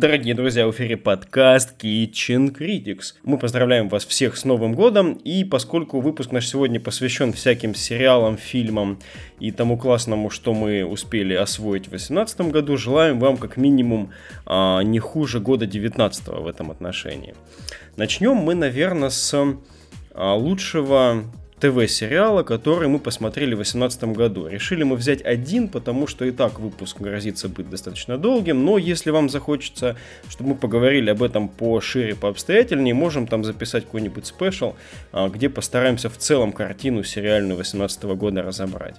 Дорогие друзья, в эфире подкаст Kitchen Critics. Мы поздравляем вас всех с Новым годом, и поскольку выпуск наш сегодня посвящен всяким сериалам, фильмам и тому классному, что мы успели освоить в 2018 году, желаем вам как минимум а, не хуже года 2019 в этом отношении. Начнем мы, наверное, с а, лучшего ТВ-сериала, который мы посмотрели в 2018 году. Решили мы взять один, потому что и так выпуск грозится быть достаточно долгим, но если вам захочется, чтобы мы поговорили об этом пошире, пообстоятельнее, можем там записать какой-нибудь спешл, а, где постараемся в целом картину сериальную 2018 года разобрать.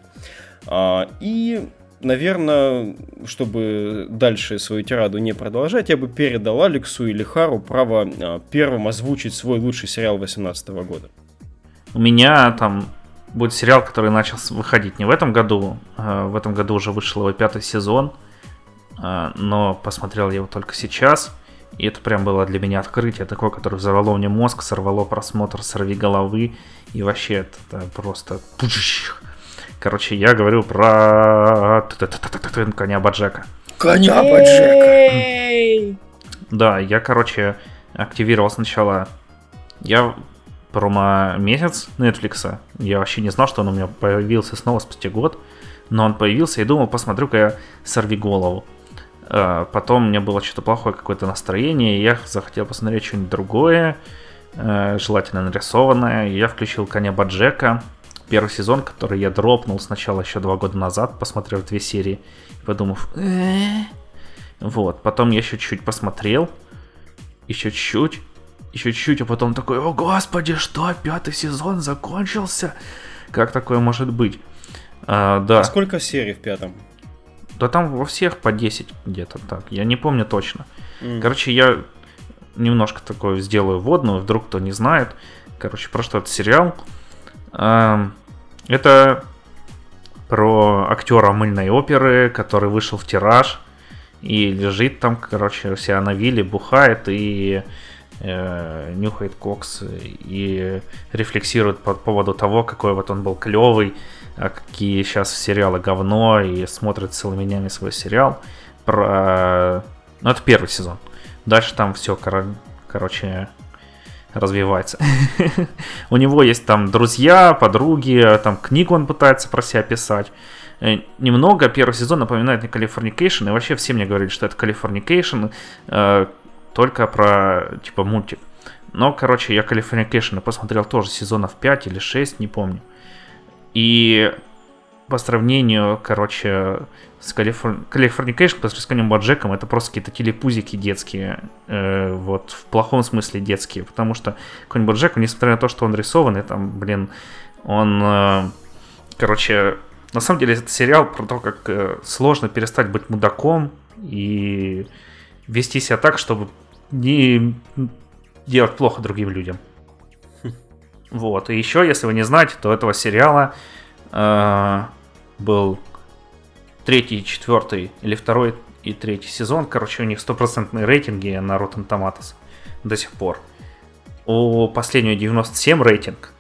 А, и наверное, чтобы дальше свою тираду не продолжать, я бы передал Алексу или Хару право а, первым озвучить свой лучший сериал 2018 года. У меня там будет сериал, который начал выходить не в этом году. А в этом году уже вышел его пятый сезон. А, но посмотрел я его только сейчас. И это прям было для меня открытие такое, которое взорвало мне мозг, сорвало просмотр сорви головы. И вообще это просто... Короче, я говорю про коня Баджека. Коня Баджека! Да, я, короче, активировал сначала... Я промо-месяц Netflix. Я вообще не знал, что он у меня появился снова спустя год. Но он появился и думал, посмотрю-ка я «Сорви голову». А, потом у меня было что-то плохое какое-то настроение, и я захотел посмотреть что-нибудь другое, э, желательно нарисованное. Я включил «Коня Баджека», первый сезон, который я дропнул сначала еще два года назад, посмотрев две серии, подумав, вот, потом я еще чуть-чуть посмотрел, еще чуть-чуть, еще чуть-чуть, а потом такой, о господи, что, пятый сезон закончился? Как такое может быть? А, да. А сколько серий в пятом? Да там во всех по 10 где-то так, я не помню точно. Mm. Короче, я немножко такое сделаю вводную, вдруг кто не знает. Короче, про что это сериал. Это про актера мыльной оперы, который вышел в тираж и лежит там, короче, себя на вилле, бухает и э, нюхает кокс и рефлексирует по поводу того, какой вот он был клевый, а какие сейчас сериалы говно, и смотрит целыми днями свой сериал. Про... Ну, это первый сезон. Дальше там все, кор... короче, развивается. У него есть там друзья, подруги, там книгу он пытается про себя писать. Э, немного первый сезон напоминает мне Californication, и вообще все мне говорили, что это Californication, только про, типа, мультик. Но, короче, я Californication посмотрел тоже сезонов 5 или 6, не помню. И по сравнению, короче, с Californ... Californication, по сравнению с Боджеком, это просто какие-то телепузики детские, э, вот, в плохом смысле детские, потому что какой Боджек, несмотря на то, что он рисованный, там, блин, он, э, короче, на самом деле это сериал про то, как э, сложно перестать быть мудаком и вести себя так, чтобы не делать плохо другим людям. Вот. И еще, если вы не знаете, то этого сериала э, был третий, четвертый или второй и третий сезон. Короче, у них стопроцентные рейтинги на Rotten Tomatoes до сих пор. У последнего 97 рейтинг.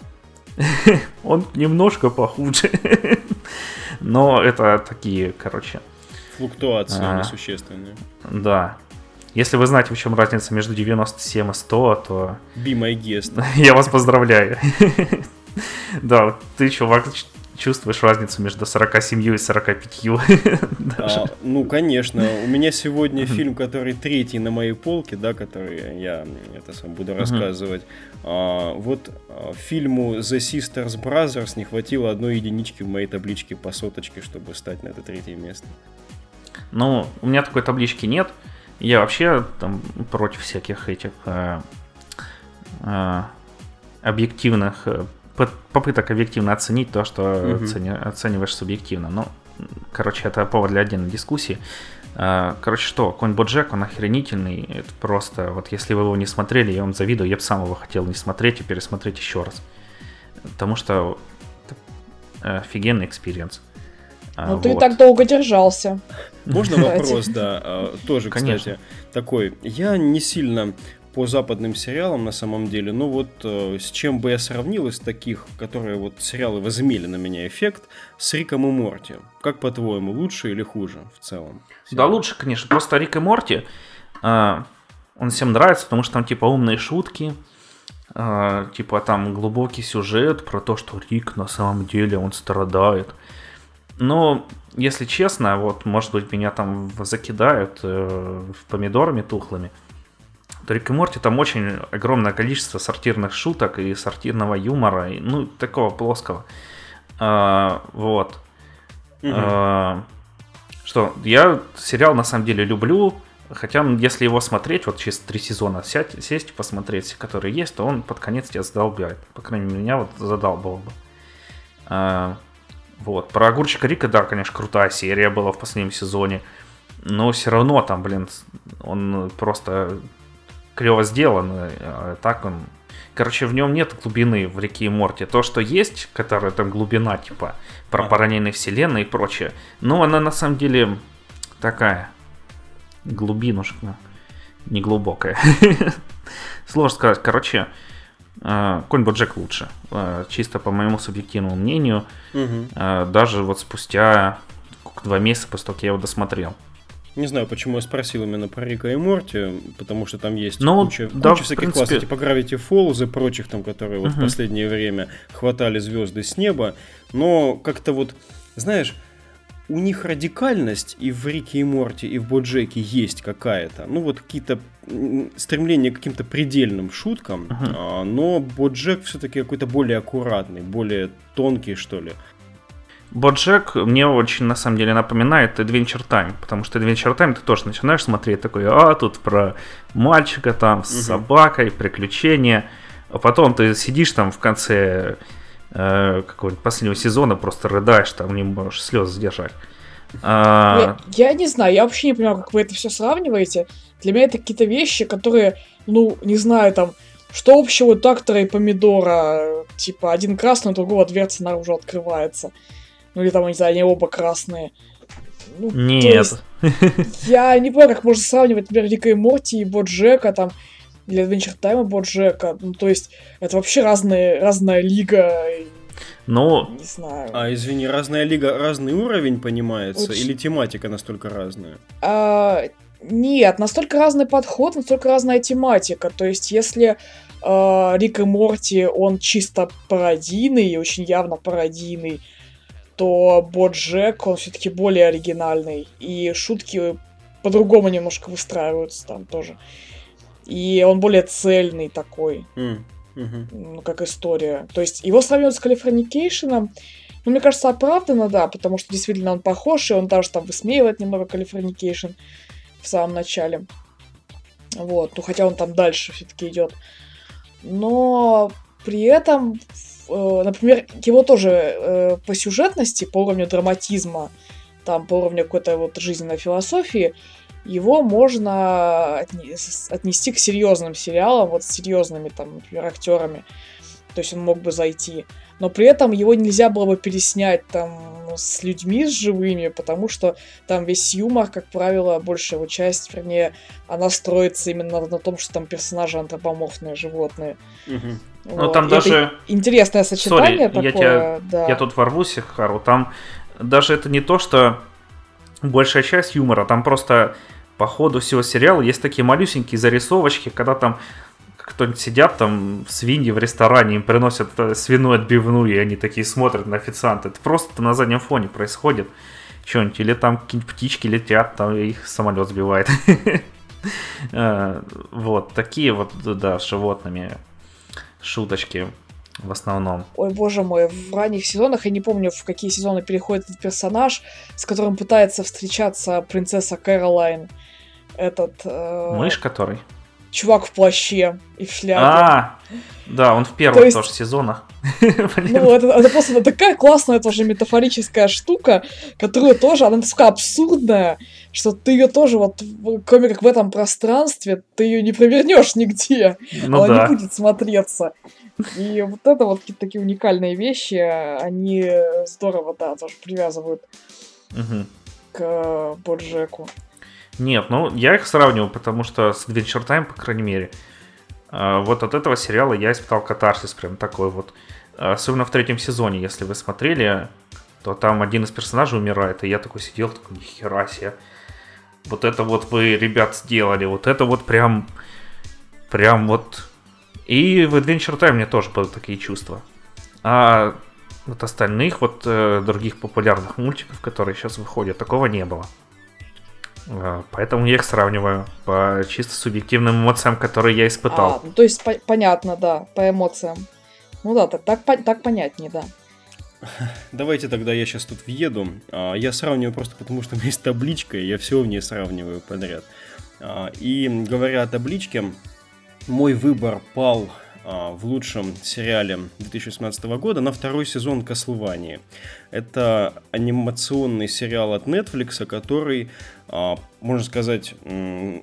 Он немножко похуже. Но это такие, короче... Флуктуации а, несущественные. Да. Если вы знаете, в чем разница между 97 и 100, то... Be my guest. Я вас поздравляю. Да, ты, чувак, чувствуешь разницу между 47 и 45? а, ну, конечно. У меня сегодня фильм, который третий на моей полке, да, который я это сам буду рассказывать. А, вот а, фильму The Sisters Brothers не хватило одной единички в моей табличке по соточке, чтобы стать на это третье место. Ну, у меня такой таблички нет. Я вообще там против всяких этих э, э, объективных э, попыток объективно оценить то, что угу. оцени, оцениваешь субъективно. Ну, короче, это повод для отдельной дискуссии. Э, короче, что, конь Боджек, он охренительный. Это просто, вот если вы его не смотрели, я вам завидую, я бы сам его хотел не смотреть и пересмотреть еще раз. Потому что это офигенный experience. Ну, вот. ты так долго держался. Можно вопрос, да, а, тоже, кстати, такой. Я не сильно по западным сериалам на самом деле, но вот э, с чем бы я сравнил из таких, которые вот сериалы возымели на меня эффект, с Риком и Морти. Как по-твоему, лучше или хуже в целом? Да, лучше, конечно. Просто Рик и Морти, А, он всем нравится, потому что там типа умные шутки, а, типа там глубокий сюжет про то, что Рик на самом деле он страдает. Но, если честно, вот, может быть, меня там закидают э, помидорами тухлыми, то Рик и Морти там очень огромное количество сортирных шуток и сортирного юмора, и, ну, такого плоского. А, вот. Угу. А, что, я сериал на самом деле люблю, Хотя, если его смотреть, вот через три сезона сядь, сесть и посмотреть, которые есть, то он под конец тебя задолбает. По крайней мере, меня вот задалбал бы. А, вот. Про огурчика Рика, да, конечно, крутая серия была в последнем сезоне. Но все равно там, блин, он просто клево сделан. А так он... Короче, в нем нет глубины в реке и Морте. То, что есть, которая там глубина, типа, про параллельные вселенные и прочее, но она на самом деле такая глубинушка, не глубокая. Сложно сказать. Короче, э, Конь Боджек лучше. Э, чисто по моему субъективному мнению. Угу. Даже вот спустя два месяца после того, как я его досмотрел. Не знаю, почему я спросил именно про Рика и Морти, потому что там есть ну, куча, да, куча всяких принципе... классов, типа Gravity Falls и прочих там, которые вот uh в последнее время хватали звезды с неба. Но как-то вот, знаешь, у них радикальность и в Рике и Морте, и в Боджеке есть какая-то. Ну, вот какие-то стремления к каким-то предельным шуткам, uh-huh. но Боджек все-таки какой-то более аккуратный, более тонкий, что ли. Боджек мне очень, на самом деле, напоминает Adventure Time, потому что Adventure Time ты тоже начинаешь смотреть такой, а, тут про мальчика там с uh-huh. собакой, приключения, а потом ты сидишь там в конце э, какого-нибудь последнего сезона просто рыдаешь, там не можешь слез сдержать. А... Я, я не знаю, я вообще не понимаю, как вы это все сравниваете. Для меня это какие-то вещи, которые, ну, не знаю, там, что общего трактора и помидора? Типа, один красный, у другого дверца наружу открывается. Ну, или там, не знаю, они оба красные. Ну, Нет. Есть, я не понимаю, как можно сравнивать, например, Рика и Морти и Боджека, там, или Adventure Time Боджека. Ну, то есть, это вообще разные, разная лига. Ну, не знаю. А, извини, разная лига, разный уровень понимается? Очень... Или тематика настолько разная? А, нет, настолько разный подход, настолько разная тематика. То есть, если э, Рик и Морти, он чисто пародийный, очень явно пародийный, то Боджек, он все-таки более оригинальный. И шутки по-другому немножко выстраиваются там тоже. И он более цельный такой. Mm. Mm-hmm. Ну, как история. То есть его сравнивают с Californication ом, ну, мне кажется, оправданно, да, потому что действительно он похож, и он даже там высмеивает немного Californication в самом начале. Вот, ну хотя он там дальше все-таки идет. Но при этом, э, например, его тоже э, по сюжетности, по уровню драматизма, там по уровню какой-то вот жизненной философии, его можно отнести к серьезным сериалам, вот с серьезными там, например, актерами. То есть он мог бы зайти. Но при этом его нельзя было бы переснять там с людьми, с живыми, потому что там весь юмор, как правило, большая его часть, вернее, она строится именно на том, что там персонажи антропоморфные животные. Угу. Вот. Ну там даже... интересное сочетание Sorry, такое. Я, тебя... да. я тут ворвусь, Хару, там даже это не то, что большая часть юмора, там просто по ходу всего сериала есть такие малюсенькие зарисовочки, когда там кто-нибудь сидят там свиньи в ресторане, им приносят э, свиную отбивную, и они такие смотрят на официанта. Это просто на заднем фоне происходит что-нибудь. Или там какие-нибудь птички летят, там их самолет сбивает. Э, вот, такие вот, да, с животными шуточки в основном. Ой, боже мой, в ранних сезонах, я не помню, в какие сезоны переходит этот персонаж, с которым пытается встречаться принцесса Кэролайн. Этот... Э... Мышь который? Чувак в плаще и в шляпе. А, да, он в первом То есть... тоже сезонах. Ну, это, это просто такая классная тоже метафорическая штука, которая тоже, она настолько абсурдная, что ты ее тоже вот, кроме как в этом пространстве, ты ее не провернешь нигде. Ну, она да. не будет смотреться. И вот это вот какие-то такие уникальные вещи, они здорово, да, тоже привязывают угу. к Боджеку. Нет, ну я их сравниваю, потому что с Adventure Time, по крайней мере, а, вот от этого сериала я испытал катарсис прям такой вот. Особенно в третьем сезоне, если вы смотрели, то там один из персонажей умирает, и я такой сидел, такой, нихера себе. Вот это вот вы, ребят, сделали, вот это вот прям, прям вот... И в Adventure Time мне тоже были такие чувства. А от остальных вот э, других популярных мультиков, которые сейчас выходят, такого не было. Э, поэтому я их сравниваю по чисто субъективным эмоциям, которые я испытал. А, ну, то есть по- понятно, да, по эмоциям. Ну да, так, так, так понятнее, да. Давайте тогда я сейчас тут въеду. А, я сравниваю просто потому, что у меня есть табличка, и я все в ней сравниваю подряд. А, и говоря о табличке, мой выбор пал а, в лучшем сериале 2018 года на второй сезон Кослования. Это анимационный сериал от Netflix, который, можно сказать,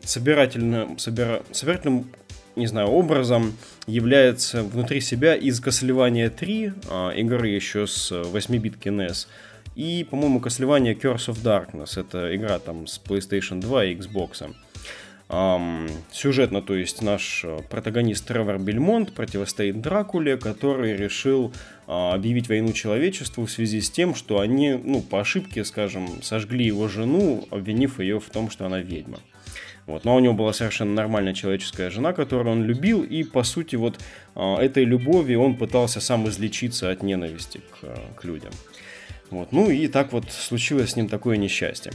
собирательным, собира, собирательным не знаю, образом является внутри себя из Castlevania 3, а, игры еще с 8-битки NES, и, по-моему, Castlevania Curse of Darkness, это игра там с PlayStation 2 и Xbox. Um, сюжетно, то есть наш э, протагонист Тревор Бельмонт противостоит Дракуле, который решил uh, объявить войну человечеству в связи с тем, что они, ну, по ошибке, скажем, сожгли его жену, обвинив ее в том, что она ведьма. Вот. Но у него была совершенно нормальная человеческая жена, которую он любил, и, по сути, вот а, этой любовью он пытался сам излечиться от ненависти к, к людям. Вот. Ну и так вот случилось с ним такое несчастье.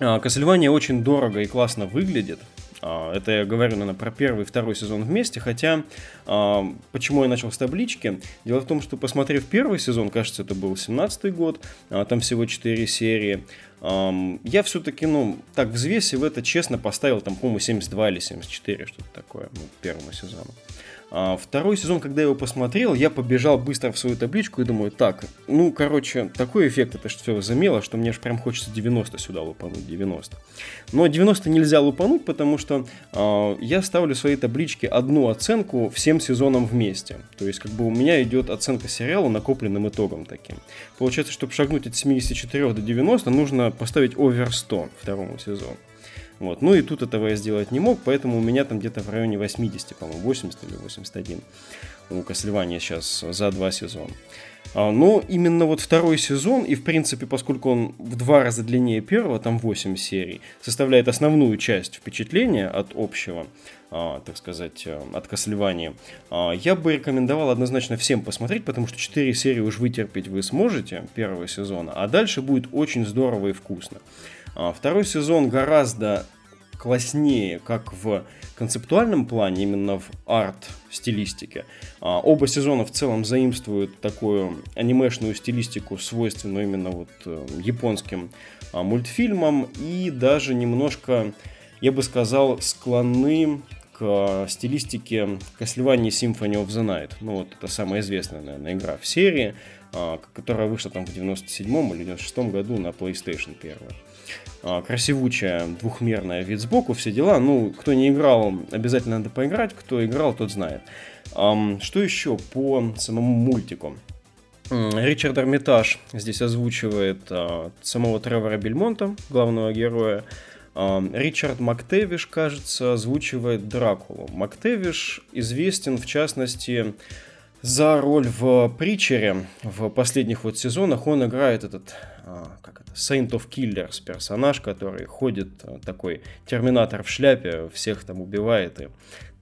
Castlevania очень дорого и классно выглядит. А, это я говорю, наверное, про первый и второй сезон вместе, хотя а, почему я начал с таблички? Дело в том, что посмотрев первый сезон, кажется, это был 17 год, там всего 4 серии, я все-таки, ну, так взвесив это, честно, поставил там, по-моему, 72 или 74, что-то такое, ну, первому сезону. А второй сезон, когда я его посмотрел, я побежал быстро в свою табличку и думаю, так, ну, короче, такой эффект это что все возымело, что мне аж прям хочется 90 сюда лупануть, 90. Но 90 нельзя лупануть, потому что э, я ставлю своей табличке одну оценку всем сезонам вместе. То есть, как бы у меня идет оценка сериала накопленным итогом таким. Получается, чтобы шагнуть от 74 до 90, нужно поставить овер 100 второму сезону. Вот. Ну и тут этого я сделать не мог, поэтому у меня там где-то в районе 80, по-моему, 80 или 81 у Кослевания сейчас за два сезона. А, но именно вот второй сезон, и в принципе, поскольку он в два раза длиннее первого, там 8 серий, составляет основную часть впечатления от общего, а, так сказать, э, от Кослевания, а, я бы рекомендовал однозначно всем посмотреть, потому что 4 серии уж вытерпеть вы сможете первого сезона, а дальше будет очень здорово и вкусно. А, второй сезон гораздо класснее, как в концептуальном плане, именно в арт-стилистике. А, оба сезона в целом заимствуют такую анимешную стилистику, свойственную именно вот э, японским а, мультфильмам, и даже немножко, я бы сказал, склонны к стилистике Castlevania Symphony of the Night. Ну, вот это самая известная, наверное, игра в серии, которая вышла там в 97 или 96 году на PlayStation 1. А, красивучая двухмерная вид сбоку, все дела. Ну, кто не играл, обязательно надо поиграть, кто играл, тот знает. Что еще по самому мультику? Ричард Армитаж здесь озвучивает а, самого Тревора Бельмонта, главного героя. Ричард Мактевиш, кажется, озвучивает Дракулу. Мактевиш известен, в частности, за роль в Притчере в последних вот сезонах. Он играет этот, а, как это, Saint of Killers персонаж, который ходит а, такой терминатор в шляпе, всех там убивает и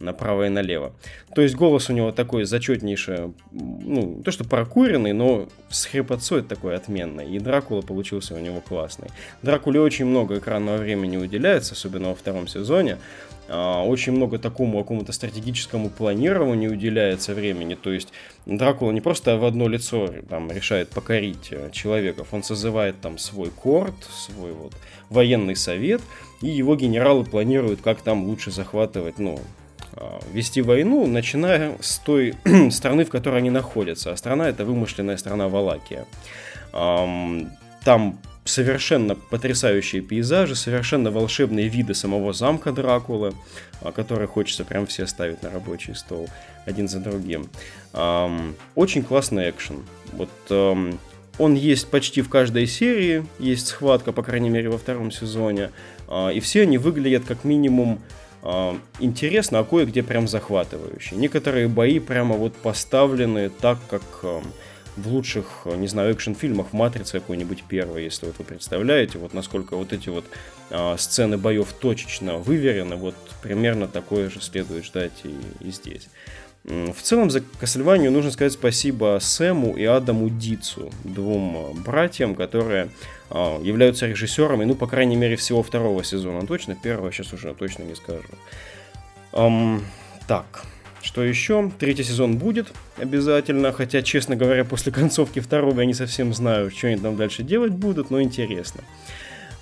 направо и налево. То есть голос у него такой зачетнейший, ну, то что прокуренный, но с хрипотцой такой отменный. И Дракула получился у него классный. Дракуле очень много экранного времени уделяется, особенно во втором сезоне. А, очень много такому какому-то стратегическому планированию уделяется времени. То есть Дракула не просто в одно лицо там, решает покорить э, человеков, он созывает там свой корт, свой вот военный совет, и его генералы планируют, как там лучше захватывать, ну, а, вести войну, начиная с той страны, в которой они находятся. А страна это вымышленная страна Валакия. Там совершенно потрясающие пейзажи, совершенно волшебные виды самого замка Дракулы, а, которые хочется прям все ставить на рабочий стол один за другим. Очень классный экшен. Вот он есть почти в каждой серии, есть схватка, по крайней мере, во втором сезоне, а, и все они выглядят как минимум а, интересно, а кое-где прям захватывающе. Некоторые бои прямо вот поставлены так, как в лучших, не знаю, экшн-фильмах, «Матрица» какой-нибудь первый, если вот вы представляете, вот насколько вот эти вот а, сцены боев точечно выверены, вот примерно такое же следует ждать и, и здесь. В целом за Castlevania нужно сказать спасибо Сэму и Адаму Дицу, двум а, братьям, которые а, являются режиссерами, ну, по крайней мере, всего второго сезона точно, первого сейчас уже точно не скажу. Um, так, что еще? Третий сезон будет обязательно, хотя, честно говоря, после концовки второго я не совсем знаю, что они там дальше делать будут, но интересно.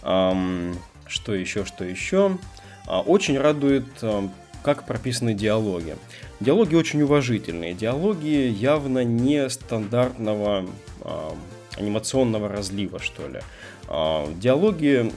Um, что еще, что еще? Uh, очень радует, как прописаны диалоги. Диалоги очень уважительные, диалоги явно не стандартного uh, анимационного разлива, что ли. Диалоги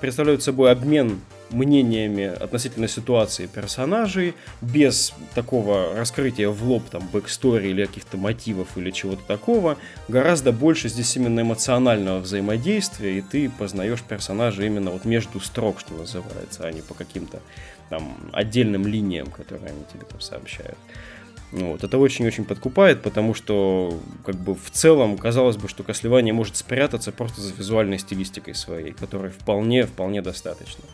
представляют собой обмен мнениями относительно ситуации персонажей, без такого раскрытия в лоб, там, backstory или каких-то мотивов или чего-то такого, гораздо больше здесь именно эмоционального взаимодействия, и ты познаешь персонажа именно вот между строк, что называется, а не по каким-то там отдельным линиям, которые они тебе там сообщают. Вот. Это очень-очень подкупает, потому что как бы в целом казалось бы, что Castlevania может спрятаться просто за визуальной стилистикой своей, которой вполне-вполне достаточно.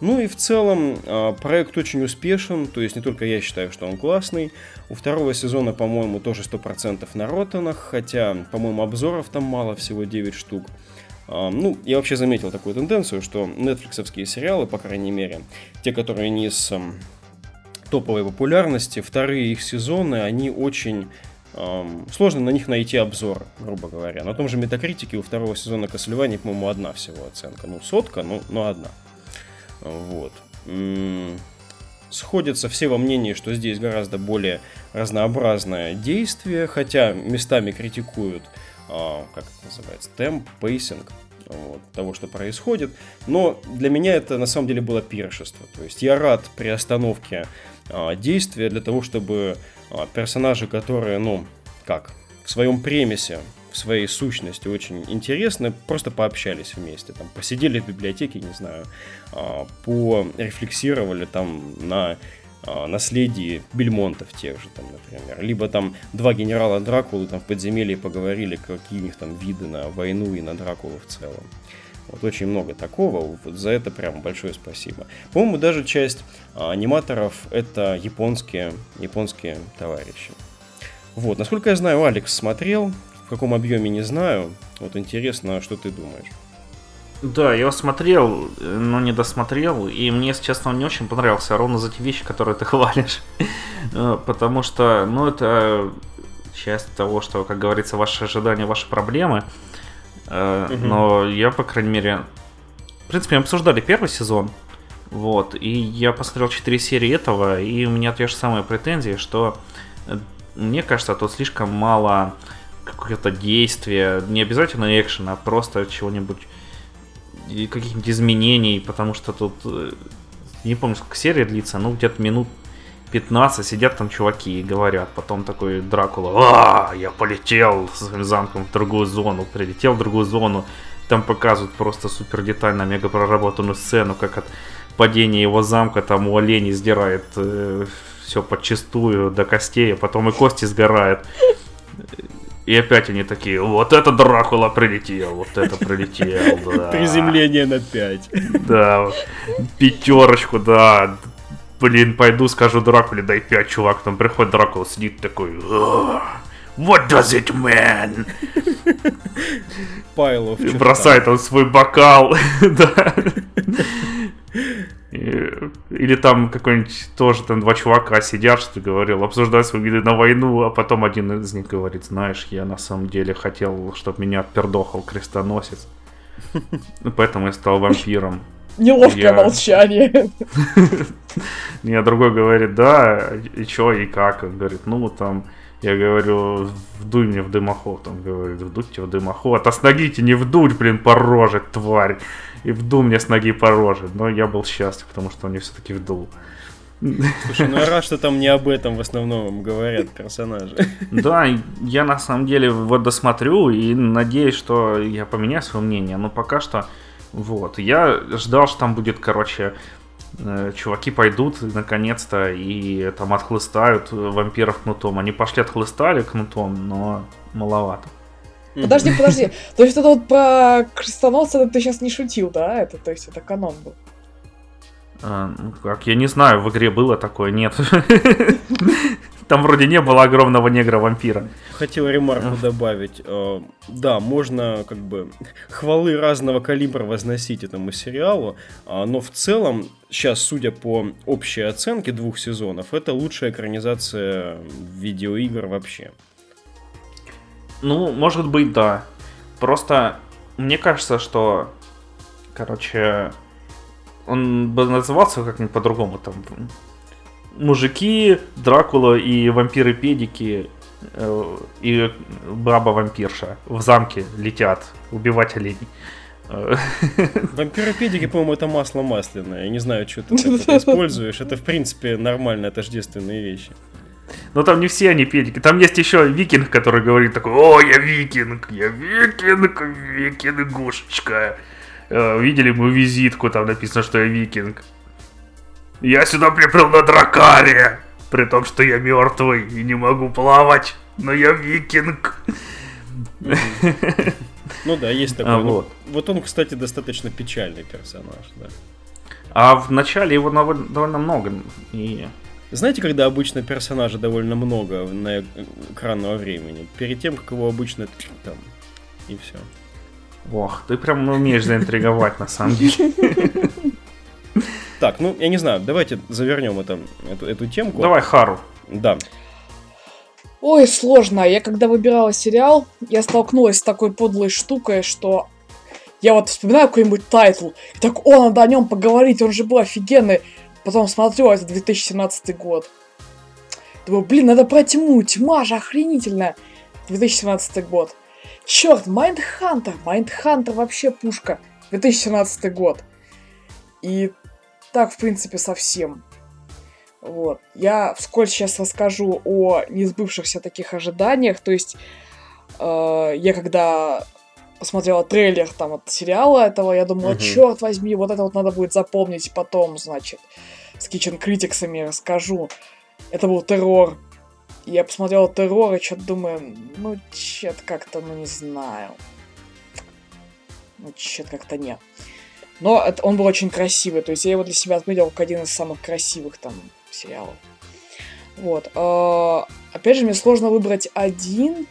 Ну и в целом а, проект очень успешен, то есть не только я считаю, что он классный. У второго сезона, по-моему, тоже 100% на ротанах, хотя, по-моему, обзоров там мало, всего 9 штук. А, ну, я вообще заметил такую тенденцию, что нетфликсовские сериалы, по крайней мере, те, которые не с топовой популярности, вторые их сезоны, они очень сложно на них найти обзор, грубо говоря. На том же Метакритике у второго сезона Кослевания, по-моему, одна всего оценка. Ну, сотка, ну, но одна. Вот. Сходятся все во мнении, что здесь гораздо более разнообразное действие, хотя местами критикуют, а, как это называется, темп, pacing вот, того, что происходит. Но для меня это на самом деле было пиршество. То есть я рад при остановке а, действия для того, чтобы а, персонажи, которые, ну, как, в своем premise своей сущности очень интересны, просто пообщались вместе, там, посидели в библиотеке, не знаю, а, порефлексировали там на а, наследии Бельмонтов тех же, там, например. Либо там два генерала Дракулы там в подземелье поговорили, какие у них там виды на войну и на Дракулу в целом. Вот очень много такого, вот за это прям большое спасибо. По-моему, даже часть а, аниматоров это японские, японские товарищи. Вот, насколько я знаю, Алекс смотрел, в каком объеме не знаю. Вот интересно, что ты думаешь. Да, я его смотрел, но не досмотрел, и мне, если честно, он не очень понравился, ровно за те вещи, которые ты хвалишь. Э, потому что, ну, это часть того, что, как говорится, ваши ожидания, ваши проблемы. Угу. Но я, по крайней мере... В принципе, мы обсуждали первый сезон, вот, и я посмотрел 4 серии этого, и у меня те же самые претензии, что э, мне кажется, тут слишком мало какое-то действие, не обязательно экшен, а просто чего-нибудь, каких-нибудь изменений, потому что тут, э, не помню, сколько серия длится, ну где-то минут 15 сидят там чуваки и говорят, потом такой Дракула, а, я полетел своим замком в другую зону, прилетел в другую зону, там показывают просто супер детально, мега проработанную сцену, как от падения его замка там у оленей сдирает э, все подчистую до костей, а потом и кости сгорают. И опять они такие, вот это Дракула прилетел, вот это прилетел, да. Приземление на 5. Да, пятерочку, да. Блин, пойду скажу Дракуле, дай 5, чувак. Там приходит Дракула, сидит такой, What does it mean? Пайлов. Бросает он свой бокал, да. Или там какой-нибудь тоже там два чувака сидят, что ты говорил, обсуждают свои виды на войну, а потом один из них говорит, знаешь, я на самом деле хотел, чтобы меня отпердохал крестоносец. Поэтому я стал вампиром. Неловкое я... молчание. Не, другой говорит, да, и чё, и как? Он говорит, ну, там, я говорю, вдуй мне в дымоход. Он говорит, вдуть в дымоход. А с ноги не вдуть, блин, по роже, тварь и вдул мне с ноги по роже. Но я был счастлив, потому что он мне все-таки вдул. Слушай, ну я рад, что там не об этом в основном говорят персонажи. Да, я на самом деле вот досмотрю и надеюсь, что я поменяю свое мнение, но пока что вот. Я ждал, что там будет, короче, чуваки пойдут наконец-то и там отхлыстают вампиров кнутом. Они пошли отхлыстали кнутом, но маловато. Подожди, подожди. То есть это вот про крестоносца ты сейчас не шутил, да? Это, то есть это канон был. А, ну как, я не знаю, в игре было такое, нет. Там вроде не было огромного негра-вампира. Хотел ремарку добавить. Э, да, можно как бы хвалы разного калибра возносить этому сериалу, а, но в целом, сейчас, судя по общей оценке двух сезонов, это лучшая экранизация видеоигр вообще. Ну, может быть, да. Просто мне кажется, что, короче, он бы назывался как-нибудь по-другому. Там мужики, Дракула и вампиры-педики э, и баба-вампирша в замке летят убивать оленей. Вампиропедики, по-моему, это масло масляное. Я не знаю, что ты используешь. Это, в принципе, нормальные тождественные вещи. Но там не все они педики. Там есть еще викинг, который говорит такой, о, я викинг, я викинг, викингушечка. Э, видели мою визитку, там написано, что я викинг. Я сюда приплыл на дракаре, при том, что я мертвый и не могу плавать, но я викинг. Ну да, есть такой. А, вот. вот он, кстати, достаточно печальный персонаж, да. А в начале его довольно много. И... Знаете, когда обычно персонажа довольно много наэкранного времени? Перед тем, как его обычно там и все. Ох, ты прям умеешь заинтриговать, на самом деле. Так, ну, я не знаю, давайте завернем это, эту, эту темку. Давай Хару. Да. Ой, сложно. Я когда выбирала сериал, я столкнулась с такой подлой штукой, что я вот вспоминаю какой-нибудь title, и так, о, надо о нем поговорить, он же был офигенный. Потом смотрю, а это 2017 год. Думаю, блин, надо про тьму, тьма же охренительная. 2017 год. Черт, Майндхантер, Майндхантер вообще пушка. 2017 год. И так, в принципе, совсем. Вот. Я вскользь сейчас расскажу о несбывшихся таких ожиданиях. То есть, э, я когда посмотрела трейлер там от сериала этого, я думала, угу. черт возьми, вот это вот надо будет запомнить потом, значит, с Kitchen Critics'ами расскажу. Это был террор я посмотрел террор и что-то думаю, ну, что-то как-то, ну, не знаю. Ну, что-то как-то нет. Но это, он был очень красивый, то есть я его для себя отметил как один из самых красивых там сериалов. Вот. А, опять же, мне сложно выбрать один.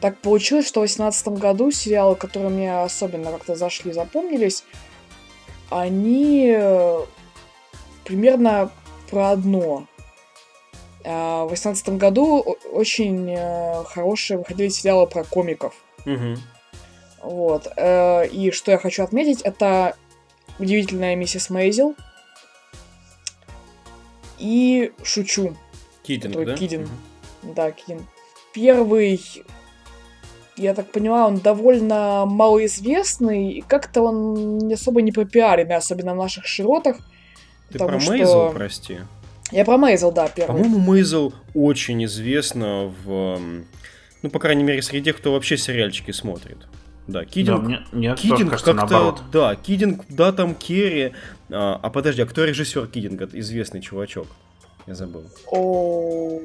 Так получилось, что в 2018 году сериалы, которые мне особенно как-то зашли, запомнились, они э, примерно про одно. А, в 2018 году очень э, хорошие выходили сериалы про комиков. Угу. Вот. Э, и что я хочу отметить, это удивительная миссис Мейзел и Шучу. Kidding, да? Kidding. Угу. Да, Kidding. Первый, я так понимаю, он довольно малоизвестный, и как-то он не особо не пропиаренный, особенно в наших широтах. Ты про что... Maisel, прости? Я про Maisel, да, первый. По-моему, Maisel очень известна в... Ну, по крайней мере, среди тех, кто вообще сериальчики смотрит. Да, Kidding, да, мне, мне Kidding кажется, как-то, да, Kidding, да, там Керри. А, а подожди, а кто режиссер Кидинга? Известный чувачок. Я забыл. О...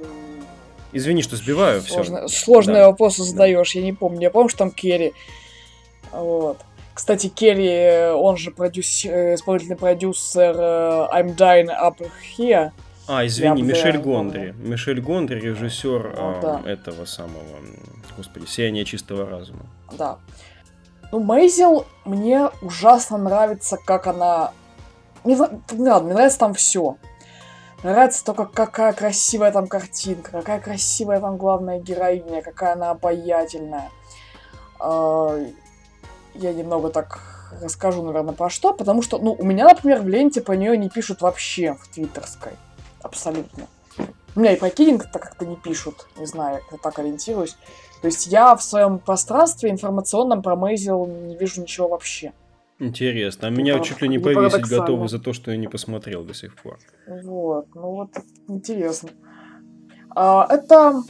Извини, что сбиваю. Сложно, все. Сложные да. вопросы задаешь, да. я не помню. Я помню, что там Керри. Вот. Кстати, Керри, он же продюс... Э, исполнительный продюсер э, I'm Dying Up Here. А, извини, Мишель Гондри. Мишель Гондри, режиссер ну, да. э, этого самого, господи, «Сияние чистого разума». Да. Ну, Мейзел мне ужасно нравится, как она... Не, не надо, мне нравится там все. Мне нравится только, какая красивая там картинка, какая красивая там главная героиня, какая она обаятельная. А, я немного так расскажу, наверное, про что, потому что, ну, у меня, например, в ленте про нее не пишут вообще в твиттерской абсолютно. У меня и про киллинг-то как-то не пишут, не знаю, я так ориентируюсь. То есть я в своем пространстве информационном про Мейзел не вижу ничего вообще. Интересно. А меня парад... чуть ли не повесить готовы за то, что я не посмотрел до сих пор. Вот, ну вот, интересно. А, это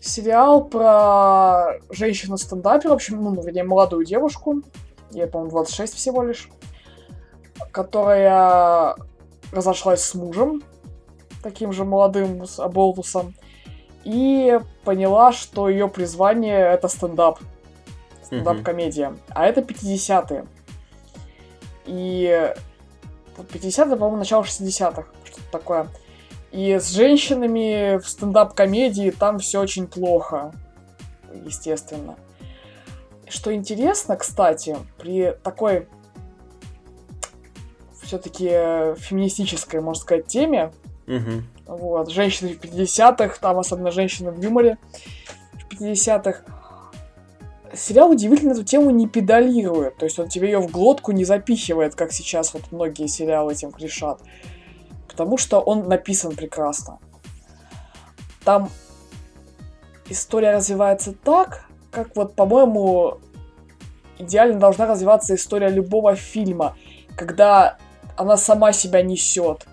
сериал про женщину-стендапера, в общем, ну, вернее, молодую девушку. Ей, по-моему, 26 всего лишь. которая разошлась с мужем, таким же молодым, с Аболтусом, и поняла, что ее призвание это стендап. Стендап-комедия. А это 50-е. И 50-е, по-моему, начало 60-х, что-то такое. И с женщинами в стендап-комедии там все очень плохо, естественно. Что интересно, кстати, при такой все-таки феминистической, можно сказать, теме, Угу. вот, женщины в 50-х, там особенно женщины в юморе в 50-х, сериал удивительно эту тему не педалирует, то есть он тебе ее в глотку не запихивает, как сейчас вот многие сериалы этим грешат, потому что он написан прекрасно. Там история развивается так, как вот, по-моему, идеально должна развиваться история любого фильма, когда она сама себя несет,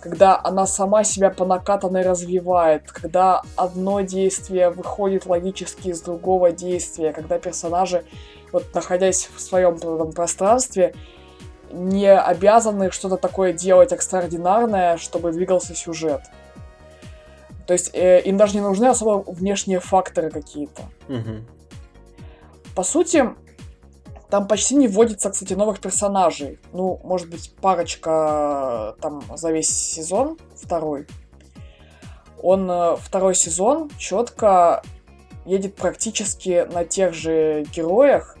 когда она сама себя по накатанной развивает, когда одно действие выходит логически из другого действия, когда персонажи, вот находясь в своем там, пространстве, не обязаны что-то такое делать экстраординарное, чтобы двигался сюжет. То есть э, им даже не нужны особо внешние факторы какие-то. Угу. По сути, там почти не вводится, кстати, новых персонажей. Ну, может быть, парочка там за весь сезон, второй. Он э, второй сезон четко едет практически на тех же героях,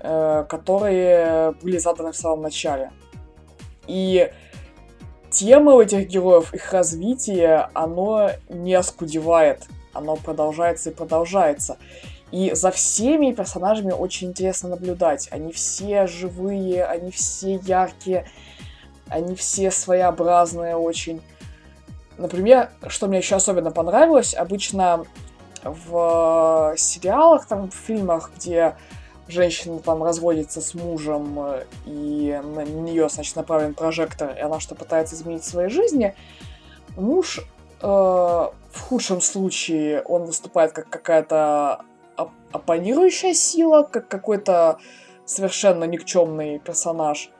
э, которые были заданы в самом начале. И темы у этих героев, их развитие, оно не оскудевает. Оно продолжается и продолжается. И за всеми персонажами очень интересно наблюдать. Они все живые, они все яркие, они все своеобразные очень. Например, что мне еще особенно понравилось, обычно в сериалах, там, в фильмах, где женщина там разводится с мужем, и на нее, значит, направлен прожектор, и она что пытается изменить в своей жизни, муж э, в худшем случае он выступает как какая-то оппонирующая сила, как какой-то совершенно никчемный персонаж,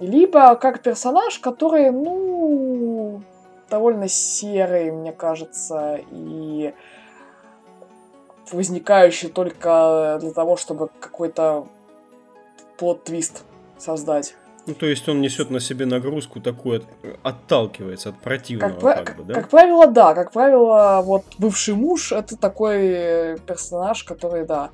либо как персонаж, который, ну, довольно серый, мне кажется, и возникающий только для того, чтобы какой-то плод-твист создать. Ну, то есть он несет на себе нагрузку такую, отталкивается от противного, как, как бы, да? Как правило, да. Как правило, вот бывший муж это такой персонаж, который, да,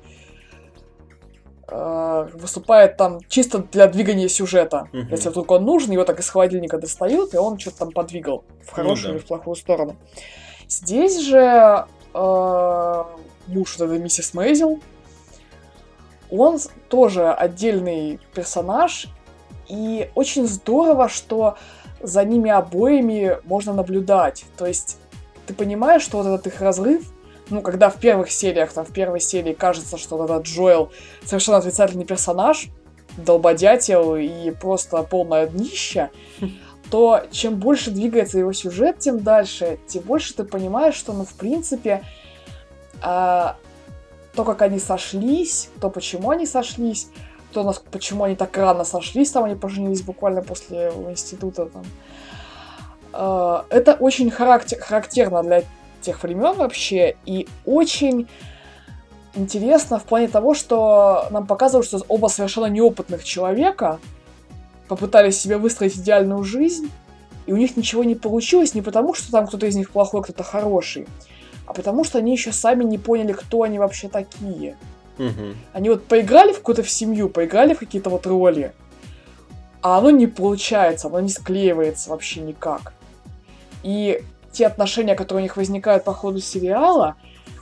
э, выступает там чисто для двигания сюжета. Мгм. Если вдруг он нужен, его так из холодильника достают, и он что-то там подвигал в хорошую да. или в плохую сторону. Здесь же э, муж вот этой миссис Мейзел, он тоже отдельный персонаж, и очень здорово, что за ними обоими можно наблюдать. То есть ты понимаешь, что вот этот их разрыв, ну, когда в первых сериях, там, в первой серии кажется, что вот этот Джоэл совершенно отрицательный персонаж, долбодятел и просто полное днище, то чем больше двигается его сюжет, тем дальше, тем больше ты понимаешь, что, ну, в принципе, а, то, как они сошлись, то, почему они сошлись, то, нас, почему они так рано сошлись, там они поженились буквально после института, там, а, это очень характер, характерно для тех времен вообще, и очень интересно в плане того, что нам показывают, что оба совершенно неопытных человека попытались себе выстроить идеальную жизнь, и у них ничего не получилось не потому, что там кто-то из них плохой, кто-то хороший, а потому что они еще сами не поняли, кто они вообще такие. Они вот поиграли в какую-то семью, поиграли в какие-то вот роли, а оно не получается, оно не склеивается вообще никак. И те отношения, которые у них возникают по ходу сериала,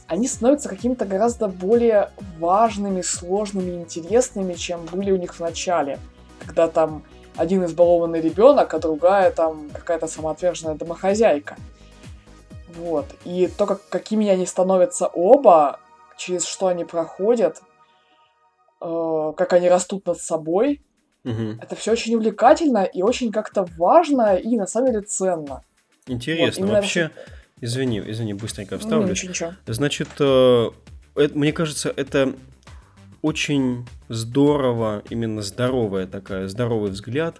они становятся какими-то гораздо более важными, сложными, интересными, чем были у них в начале. Когда там один избалованный ребенок, а другая там какая-то самоотверженная домохозяйка. Вот. И то, как, какими они становятся оба, через что они проходят, э, как они растут над собой, Мгм. это все очень увлекательно и очень как-то важно и на самом деле ценно. Интересно. именно Вообще, извини, извини, быстренько Ну, вставлю. ничего, ничего. Значит, э, это- мне кажется, это очень здорово, именно здоровая такая, здоровый взгляд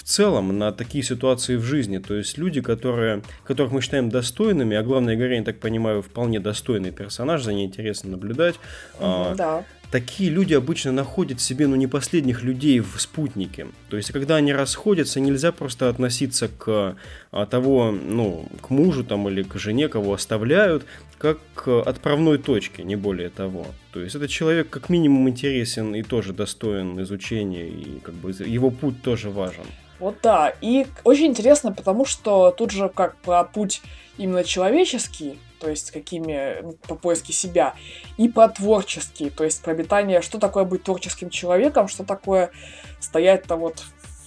в целом на такие ситуации в жизни. То есть люди, которые, которых мы считаем достойными, а главное, Игорь, я так понимаю, вполне достойный персонаж, за ней интересно наблюдать. Угу, да такие люди обычно находят себе, ну, не последних людей в спутнике. То есть, когда они расходятся, нельзя просто относиться к а, того, ну, к мужу там или к жене, кого оставляют, как к отправной точке, не более того. То есть, этот человек как минимум интересен и тоже достоин изучения, и как бы его путь тоже важен. Вот да, и очень интересно, потому что тут же как про путь именно человеческий, то есть какими по поиске себя, и по творческие, то есть про метание, что такое быть творческим человеком, что такое стоять там вот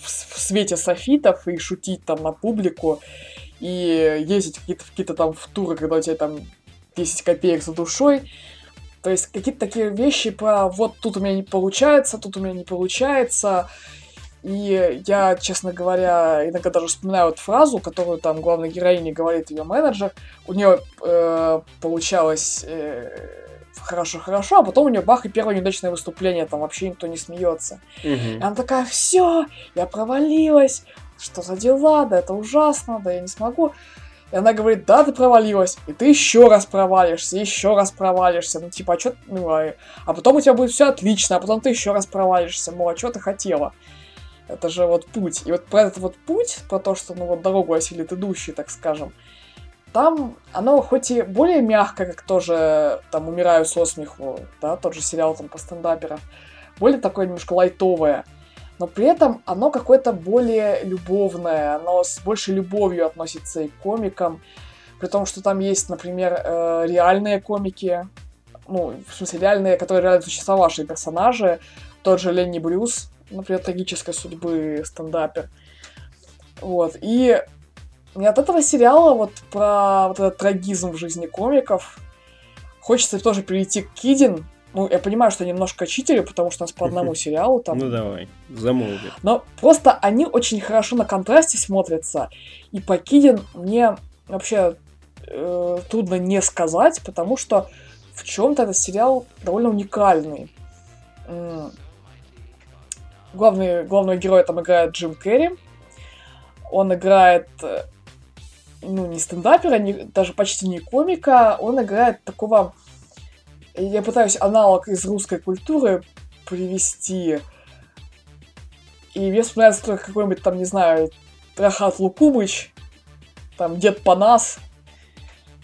в, в свете софитов и шутить там на публику, и ездить какие-то какие там в туры, когда у тебя там 10 копеек за душой. То есть какие-то такие вещи про вот тут у меня не получается, тут у меня не получается, и я, честно говоря, иногда даже вспоминаю вот фразу, которую там главной героине говорит ее менеджер. У нее э, получалось хорошо-хорошо, э, а потом у нее бах и первое неудачное выступление, там вообще никто не смеется. Угу. И она такая, все, я провалилась, что за дела, да это ужасно, да я не смогу. И она говорит, да, ты провалилась, и ты еще раз провалишься, еще раз провалишься, ну типа, а что, ну, а, а потом у тебя будет все отлично, а потом ты еще раз провалишься, мол, а что ты хотела? Это же вот путь. И вот про этот вот путь, про то, что ну вот дорогу осилит идущий, так скажем, там оно хоть и более мягко, как тоже там «Умираю со смеху», да, тот же сериал там по стендаперам, более такое немножко лайтовое, но при этом оно какое-то более любовное, оно с большей любовью относится и к комикам, при том, что там есть, например, э, реальные комики, ну, в смысле, реальные, которые реально существовавшие персонажи, тот же Ленни Брюс, например, трагической судьбы стендапер. Вот. И мне от этого сериала вот про вот этот трагизм в жизни комиков хочется тоже перейти к Кидин. Ну, я понимаю, что немножко читери, потому что у нас по одному сериалу там. Ну давай, замолви. Но просто они очень хорошо на контрасте смотрятся. И по Кидин мне вообще э, трудно не сказать, потому что в чем-то этот сериал довольно уникальный главный, главного героя там играет Джим Керри. Он играет, э, ну, не стендапера, не, даже почти не комика, он играет такого... Я пытаюсь аналог из русской культуры привести. И мне вспоминается только какой-нибудь там, не знаю, Рахат Лукумыч, там Дед Панас,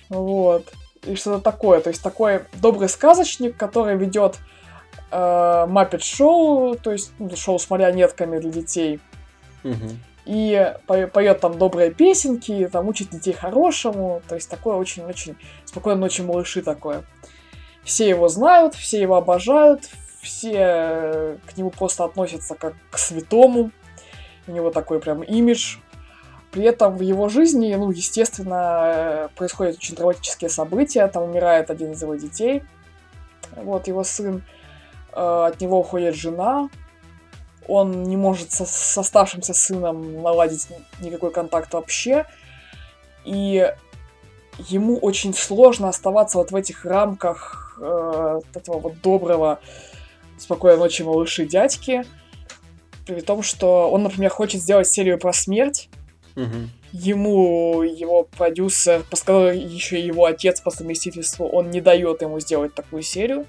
вот, и что-то такое. То есть такой добрый сказочник, который ведет Маппет Шоу, то есть ну, шоу с марионетками для детей. Угу. И поет там добрые песенки, там учит детей хорошему. То есть такое очень-очень спокойной ночи малыши такое. Все его знают, все его обожают, все к нему просто относятся как к святому. У него такой прям имидж. При этом в его жизни, ну, естественно, происходят очень драматические события. Там умирает один из его детей. Вот его сын. Э, от него уходит жена, он не может со, с оставшимся сыном наладить никакой контакт вообще, и ему очень сложно оставаться вот в этих рамках э, этого вот доброго спокойной ночи малыши дядьки, при том, что он, например, хочет сделать серию про смерть, угу. ему его продюсер, поскольку еще его отец по совместительству, он не дает ему сделать такую серию,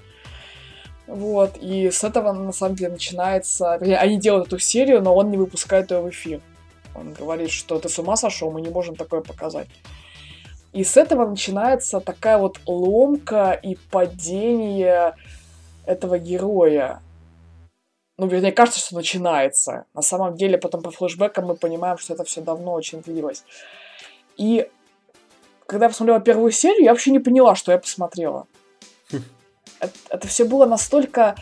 вот, и с этого, на самом деле, начинается... Они делают эту серию, но он не выпускает ее в эфир. Он говорит, что ты с ума сошел, мы не можем такое показать. И с этого начинается такая вот ломка и падение этого героя. Ну, вернее, кажется, что начинается. На самом деле, потом по флешбекам мы понимаем, что это все давно очень длилось. И когда я посмотрела первую серию, я вообще не поняла, что я посмотрела это все было настолько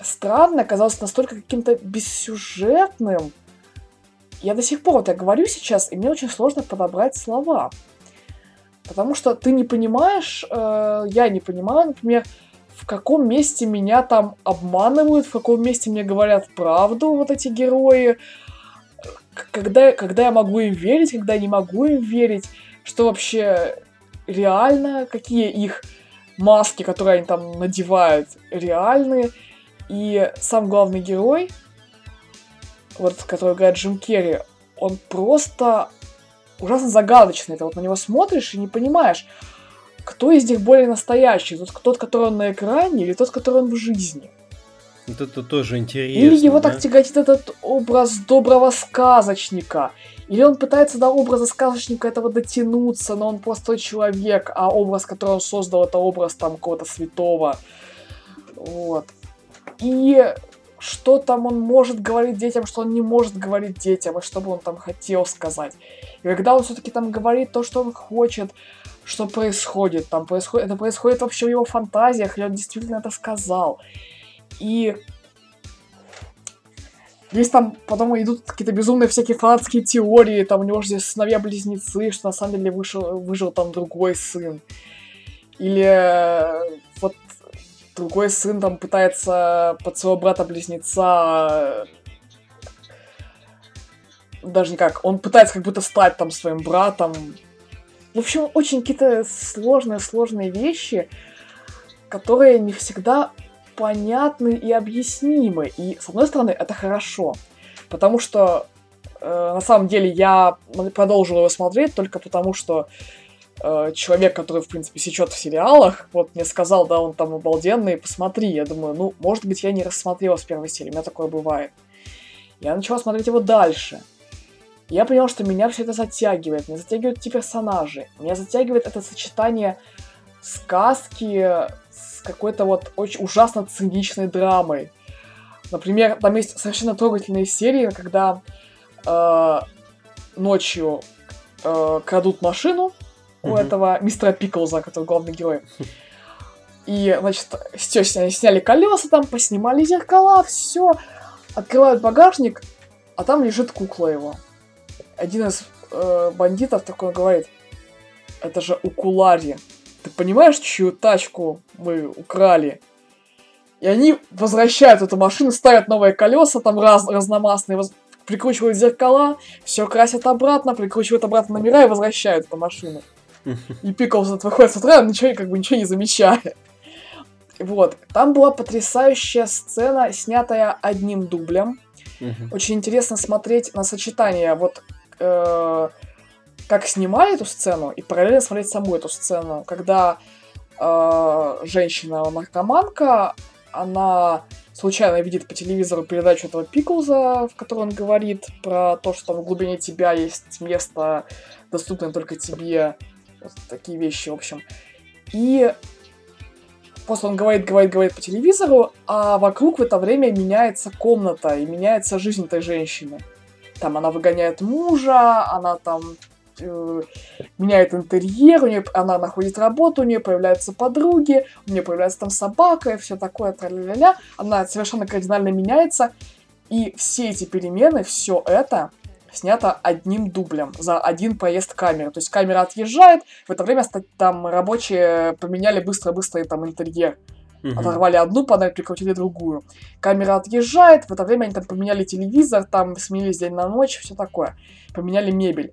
странно, казалось настолько каким-то бессюжетным. Я до сих пор вот я говорю сейчас, и мне очень сложно подобрать слова. Потому что ты не понимаешь, э, я не понимаю, например, в каком месте меня там обманывают, в каком месте мне говорят правду вот эти герои, когда, когда я могу им верить, когда я не могу им верить, что вообще реально, какие их маски, которые они там надевают, реальные. И сам главный герой, вот, который играет Джим Керри, он просто ужасно загадочный. Ты вот на него смотришь и не понимаешь, кто из них более настоящий. Тот, тот который он на экране, или тот, который он в жизни. Вот это тоже интересно. Или его да? так тяготит этот образ доброго сказочника. Или он пытается до образа сказочника этого дотянуться, но он простой человек, а образ, который он создал, это образ там какого-то святого. Вот. И что там он может говорить детям, что он не может говорить детям, и что бы он там хотел сказать. И когда он все-таки там говорит то, что он хочет, что происходит, там происходит, это происходит вообще в его фантазиях, или он действительно это сказал. И есть там, потом идут какие-то безумные всякие фанатские теории, там у него же здесь сыновья-близнецы, что на самом деле вышел, выжил там другой сын. Или э, вот другой сын там пытается под своего брата-близнеца даже никак, он пытается как будто стать там своим братом. В общем, очень какие-то сложные-сложные вещи, которые не всегда понятны и объяснимы. И, с одной стороны, это хорошо, потому что э, на самом деле я продолжил его смотреть только потому, что э, человек, который, в принципе, сечет в сериалах, вот мне сказал, да, он там обалденный, посмотри. Я думаю, ну, может быть, я не рассмотрела с первой серии, у меня такое бывает. Я начала смотреть его дальше. Я понял, что меня все это затягивает. Меня затягивают эти персонажи. Меня затягивает это сочетание сказки какой-то вот очень ужасно циничной драмой. Например, там есть совершенно трогательные серии, когда э, ночью э, крадут машину у mm-hmm. этого мистера Пиклза, который главный герой. И, значит, они сняли колеса там, поснимали зеркала, все. Открывают багажник, а там лежит кукла его. Один из э, бандитов такой говорит, это же Укулари ты понимаешь, чью тачку мы украли? И они возвращают эту машину, ставят новые колеса, там раз, разномастные, воз... прикручивают зеркала, все красят обратно, прикручивают обратно номера и возвращают эту машину. И Пиклз выходит с утра, ничего, как бы ничего не замечая. Вот. Там была потрясающая сцена, снятая одним дублем. Очень интересно смотреть на сочетание вот э, как снимали эту сцену, и параллельно смотреть саму эту сцену, когда э, женщина-наркоманка, она случайно видит по телевизору передачу этого Пиклза, в которой он говорит про то, что в глубине тебя есть место, доступное только тебе, вот такие вещи, в общем. И просто он говорит, говорит, говорит по телевизору, а вокруг в это время меняется комната и меняется жизнь этой женщины. Там она выгоняет мужа, она там э, меняет интерьер, у нее, она находит работу, у нее появляются подруги, у нее появляется там собака и все такое, тра-ля-ля-ля. Она совершенно кардинально меняется. И все эти перемены, все это снято одним дублем за один поезд камеры. То есть камера отъезжает, в это время там рабочие поменяли быстро-быстро там интерьер. Угу. Оторвали одну панель, прикрутили другую. Камера отъезжает, в это время они там поменяли телевизор, там сменились день на ночь, все такое. Поменяли мебель.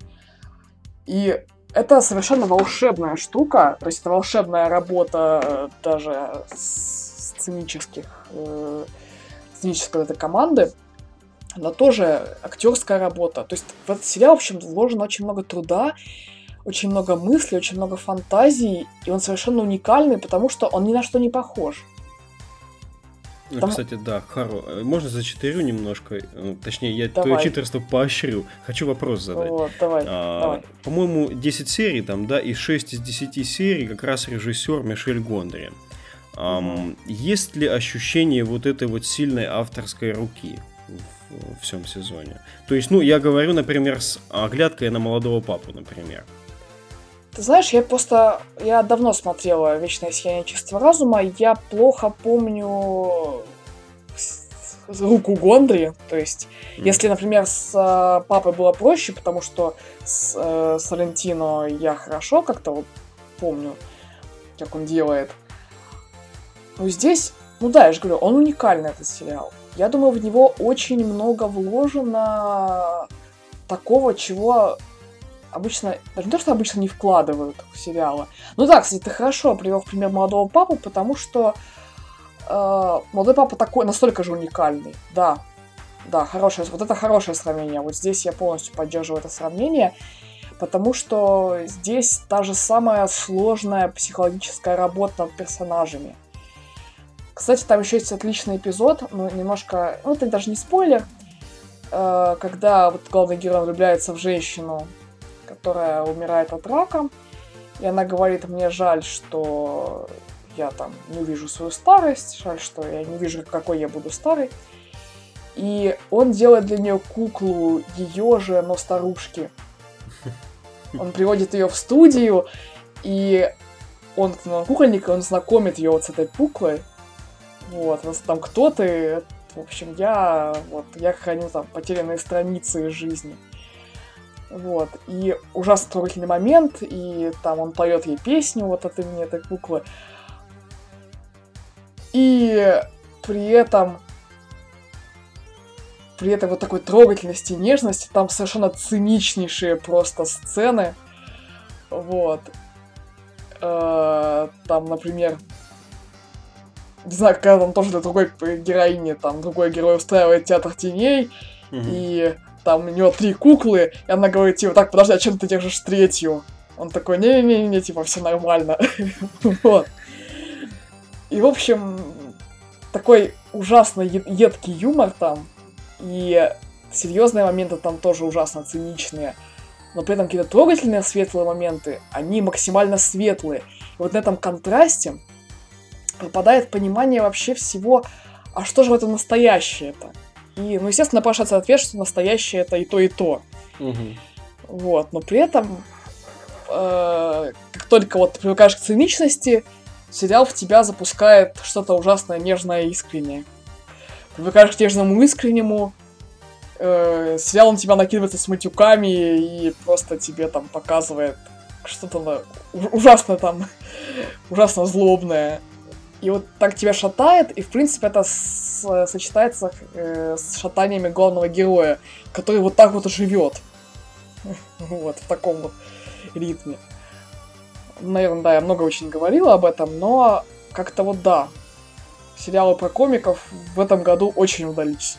И это совершенно волшебная штука, то есть это волшебная работа э, даже сценических, э, сценической этой команды, но тоже актерская работа. То есть в этот сериал, в общем, вложено очень много труда, очень много мыслей, очень много фантазий, и он совершенно уникальный, потому что он ни на что не похож. Ну, Там... Кстати, да, Хару, э, можно за зачитерю немножко? Э, точнее, я давай. твое читерство поощрю. Хочу вопрос задать. Вот, давай, а, давай. По-моему, 10 серий там, да, и 6 из 10 серий как раз режиссер Мишель Гондри. Um, Есть ли ощущение вот этой вот сильной авторской руки в, в всем сезоне? То есть, ну, я говорю, например, с оглядкой на молодого папу, например. Ты знаешь, я просто... Я давно смотрела «Вечное сияние чистого разума», я плохо помню руку Гондри, то есть, mm. если, например, с э, папой было проще, потому что с, э, с Валентино я хорошо как-то вот помню, как он делает. Но здесь, ну да, я же говорю, он уникальный, этот сериал. Я думаю, в него очень много вложено такого, чего обычно, даже не то, что обычно не вкладывают в сериалы. Ну да, кстати, ты хорошо привел в пример молодого папу, потому что э, молодой папа такой настолько же уникальный. Да, да, хорошее, вот это хорошее сравнение. Вот здесь я полностью поддерживаю это сравнение, потому что здесь та же самая сложная психологическая работа над персонажами. Кстати, там еще есть отличный эпизод, ну, немножко, ну, это даже не спойлер, э, когда вот главный герой влюбляется в женщину, которая умирает от рака, и она говорит, мне жаль, что я там не увижу свою старость, жаль, что я не вижу, какой я буду старый. И он делает для нее куклу ее же, но старушки. Он приводит ее в студию, и он, он кукольник, он знакомит ее вот с этой куклой. Вот, там кто ты? В общем, я вот я храню там потерянные страницы жизни. Вот. И ужасно трогательный момент, и там он поет ей песню вот от имени этой куклы. И при этом при этой вот такой трогательности и нежности там совершенно циничнейшие просто сцены. Вот. Э, там, например, не знаю, когда там тоже для другой героини, там, другой герой устраивает театр теней, mm-hmm. и там у него три куклы, и она говорит, типа, так, подожди, а чем ты держишь третью? Он такой, не-не-не, типа, все нормально. вот. И, в общем, такой ужасно едкий юмор там, и серьезные моменты там тоже ужасно циничные, но при этом какие-то трогательные светлые моменты, они максимально светлые. И вот на этом контрасте пропадает понимание вообще всего, а что же в этом настоящее-то? И, ну, естественно, напрашивается ответ, что настоящее это и то, и то. Угу. Вот, но при этом, э, как только вот ты привыкаешь к циничности, сериал в тебя запускает что-то ужасное, нежное и искреннее. Привыкаешь к нежному искреннему, э, сериал на тебя накидывается с матюками и просто тебе там показывает что-то ужасно там, ужасно злобное. И вот так тебя шатает, и в принципе это с, сочетается э, с шатаниями главного героя, который вот так вот живет. Вот, в таком вот ритме. Наверное, да, я много очень говорила об этом, но как-то вот да. Сериалы про комиков в этом году очень удались.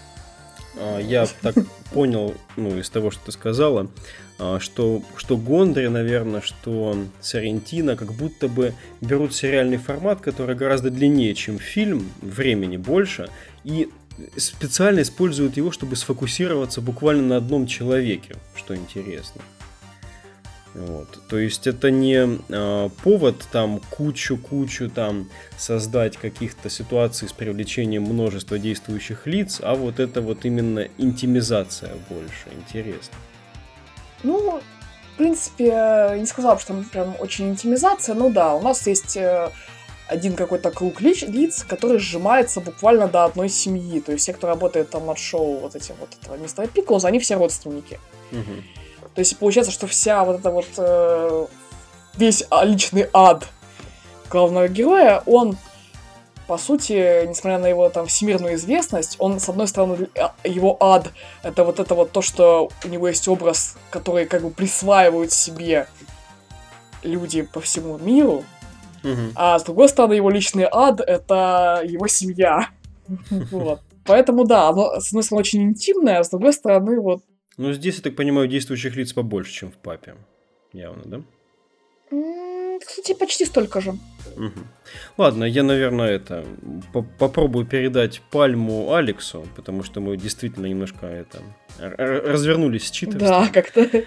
А, я так понял, ну, из того, что ты сказала, а, что, что Гондри, наверное, что Сарентино как будто бы берут сериальный формат, который гораздо длиннее, чем фильм, времени больше, и специально используют его, чтобы сфокусироваться буквально на одном человеке, что интересно. Вот. То есть это не э, повод там кучу-кучу там создать каких-то ситуаций с привлечением множества действующих лиц, а вот это вот именно интимизация больше. Интересно. Ну, в принципе, не сказала, что там прям очень интимизация. Ну да, у нас есть э, один какой-то круг лиц, лиц, который сжимается буквально до одной семьи. То есть все, кто работает там над шоу вот этим вот этого мистера Пиклза, они все родственники. Угу. То есть получается, что вся вот эта вот э, весь личный ад главного героя, он по сути, несмотря на его там всемирную известность, он, с одной стороны, его ад, это вот это вот то, что у него есть образ, который как бы присваивают себе люди по всему миру, угу. а с другой стороны, его личный ад, это его семья. Вот. Поэтому да, оно, с одной стороны, очень интимное, а с другой стороны, вот ну, здесь, я так понимаю, действующих лиц побольше, чем в папе. Явно, да? Кстати, почти столько же. Угу. Ладно, я, наверное, это попробую передать пальму Алексу, потому что мы действительно немножко это развернулись с читерством. Да, как-то.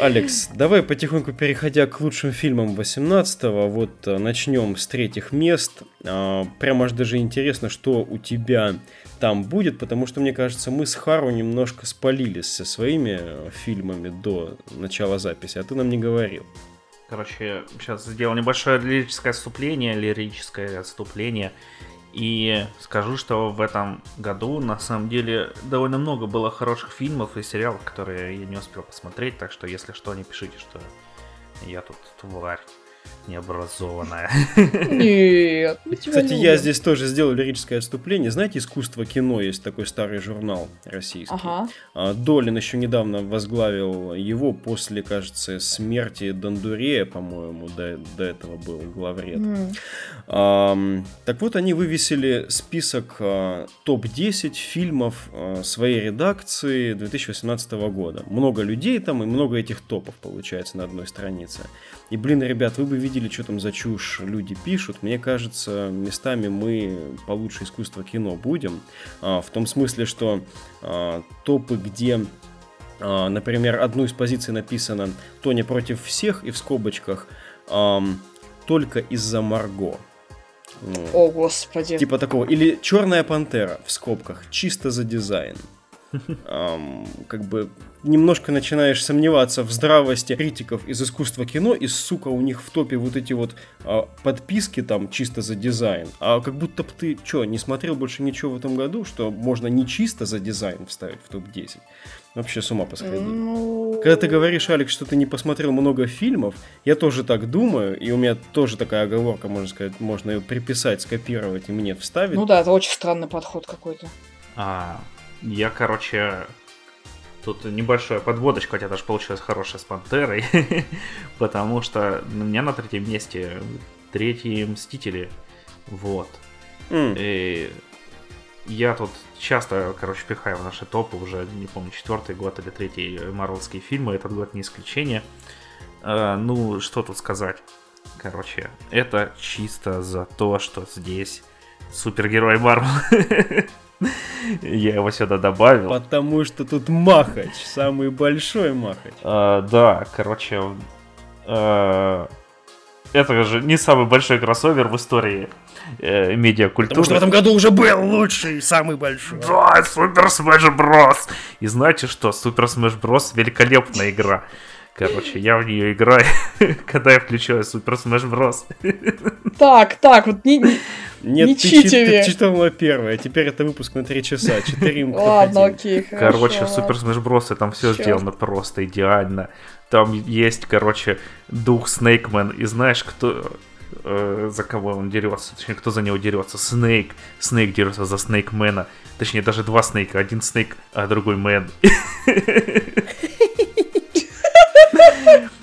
Алекс, давай потихоньку переходя к лучшим фильмам 18-го, вот э, начнем с третьих мест. А, прямо аж даже интересно, что у тебя там будет, потому что, мне кажется, мы с Хару немножко спалились со своими э, фильмами до начала записи, а ты нам не говорил. Короче, сейчас сделал небольшое лирическое отступление, лирическое отступление. И скажу, что в этом году на самом деле довольно много было хороших фильмов и сериалов, которые я не успел посмотреть, так что если что, не пишите, что я тут тварь. Необразованная. Нет, тебя Кстати, я здесь тоже сделал лирическое отступление. Знаете, искусство кино есть такой старый журнал российский. Ага. А, Долин еще недавно возглавил его после, кажется, смерти Дондурея, по-моему, до, до этого был главред. Ам, так вот, они вывесили список а, топ-10 фильмов а, своей редакции 2018 года. Много людей там и много этих топов получается на одной странице. И, блин, ребят, вы бы видели, что там за чушь люди пишут. Мне кажется, местами мы получше искусства кино будем. А, в том смысле, что а, топы, где а, Например, одну из позиций написано «Тоня против всех» и в скобочках «Только из-за Марго». Ну, О, господи. Типа такого. Или Черная пантера в скобках, чисто за дизайн. Ам, как бы немножко начинаешь сомневаться в здравости критиков из искусства кино, и, сука, у них в топе вот эти вот а, подписки там чисто за дизайн. А как будто бы ты, что, не смотрел больше ничего в этом году, что можно не чисто за дизайн вставить в топ-10? Вообще с ума посходил. Ну, Когда ты говоришь, Алекс, что ты не посмотрел много фильмов, я тоже так думаю, и у меня тоже такая оговорка, можно сказать, можно ее приписать, скопировать и мне вставить. Ну да, это очень странный подход какой-то. А, я, короче, тут небольшая подводочка, хотя даже получилась хорошая с Пантерой, потому что у меня на третьем месте третьи Мстители, вот. М, И я тут часто, короче, пихаю в наши топы уже, не помню, четвертый год или третий марвелские фильмы, этот год не исключение. А, ну, что тут сказать? Короче, это чисто за то, что здесь супергерой Марвел. Я его сюда добавил. Потому что тут Махач, самый большой Махач. А, да, короче, а, это же не самый большой кроссовер в истории э, медиакультуры. Потому что в этом году уже был лучший, самый большой. Да, Супер Smash Bros. И знаете что? Супер Smash Bros. великолепная игра. Короче, я в нее играю, когда я включаю Супер Smash Bros. Так, так, вот не, не- Нет, Не ты, ты читала первое, теперь это выпуск на 3 часа, 4 Ладно, окей, хорошо. Короче, в Супер ладно. Smash Bros. там все Чёрт. сделано просто идеально. Там есть, короче, дух Снейкмен. И знаешь, кто э, за кого он дерется? Точнее, кто за него дерется? Снейк. Снейк дерется за Снейкмена. Точнее, даже два Снейка. Один Снейк, а другой Мэн.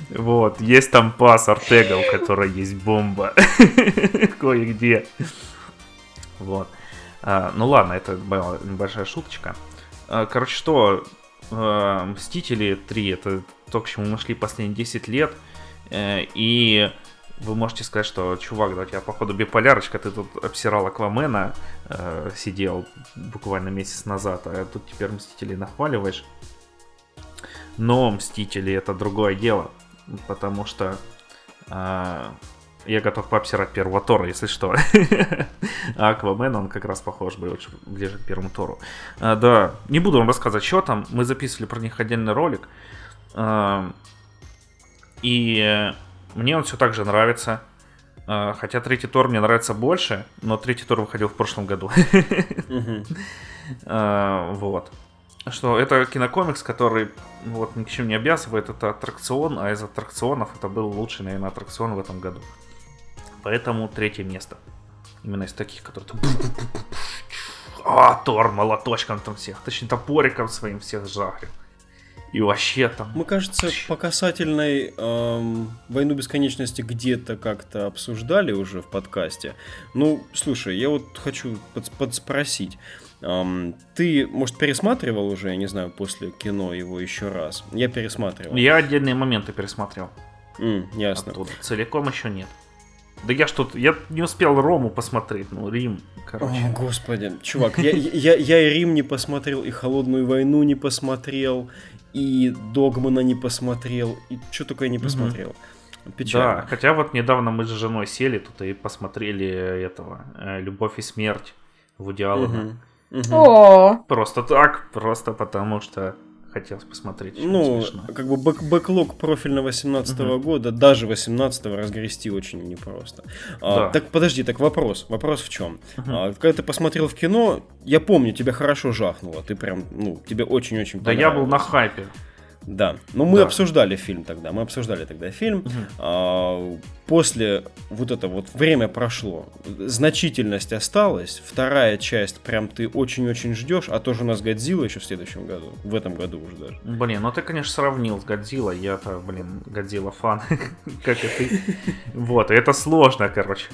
Вот, есть там пас Артега, у которой есть бомба. Кое-где. Вот. А, ну ладно, это небольшая шуточка. А, короче, что? а, Мстители 3 это то, к чему мы шли последние 10 лет. Э, и вы можете сказать, что, чувак, да, у тебя, походу, биполярочка, ты тут обсирал Аквамена, э, сидел буквально месяц назад, а тут теперь Мстителей нахваливаешь. Но Мстители это другое дело, потому что а, я готов пообсирать первого Тора, если что. А Аквамен, он как раз похож больше ближе к первому Тору. А, да, не буду вам рассказывать, что там. Мы записывали про них отдельный ролик. А, и э, мне он все так же нравится. А, Хотя третий Тор мне нравится больше, но третий Тор выходил в прошлом году. А, Вот. Что это кинокомикс, который ну, вот ни к чему не обязывает, это аттракцион, а из аттракционов это был лучший, наверное, аттракцион в этом году. Поэтому третье место. Именно из таких, которые... там А, Тор молоточком там всех, точнее топориком своим всех жарил. И вообще там... Мы, кажется, по касательной эм, «Войну бесконечности» где-то как-то обсуждали уже в подкасте. Ну, слушай, я вот хочу под- подспросить. Ты, может, пересматривал уже, я не знаю, после кино его еще раз? Я пересматривал. Я отдельные моменты пересмотрел. М, ясно. Оттуда. Целиком еще нет. Да я что-то... Я не успел Рому посмотреть, ну, Рим, короче. О, господи, чувак, я, я, я и Рим не посмотрел, и Холодную войну не посмотрел, и Догмана не посмотрел, и что только я не посмотрел. Печально. Да, хотя вот недавно мы с женой сели тут и посмотрели этого э, «Любовь и смерть» Вуди Аллена. О, Просто так, просто потому что хотелось посмотреть. Ну, смешно. как бы бэк бэклог профильного 18 года, даже 18 разгрести очень непросто. А, Да. так подожди, так вопрос. Вопрос в чем? когда ты посмотрел в кино, я помню, тебя хорошо жахнуло. Ты прям, ну, тебе очень-очень Да я был на хайпе. Да, ну мы Да. обсуждали фильм тогда, мы обсуждали тогда фильм. А, После вот это вот время прошло, значительность осталась, вторая часть прям ты очень-очень ждешь, а тоже у нас Годзилла еще в следующем году, в этом году уже даже. Блин, ну ты, конечно, сравнил с Годзиллой. Я-то, блин, Годзилла фан, как и ты. Вот, это сложно, короче.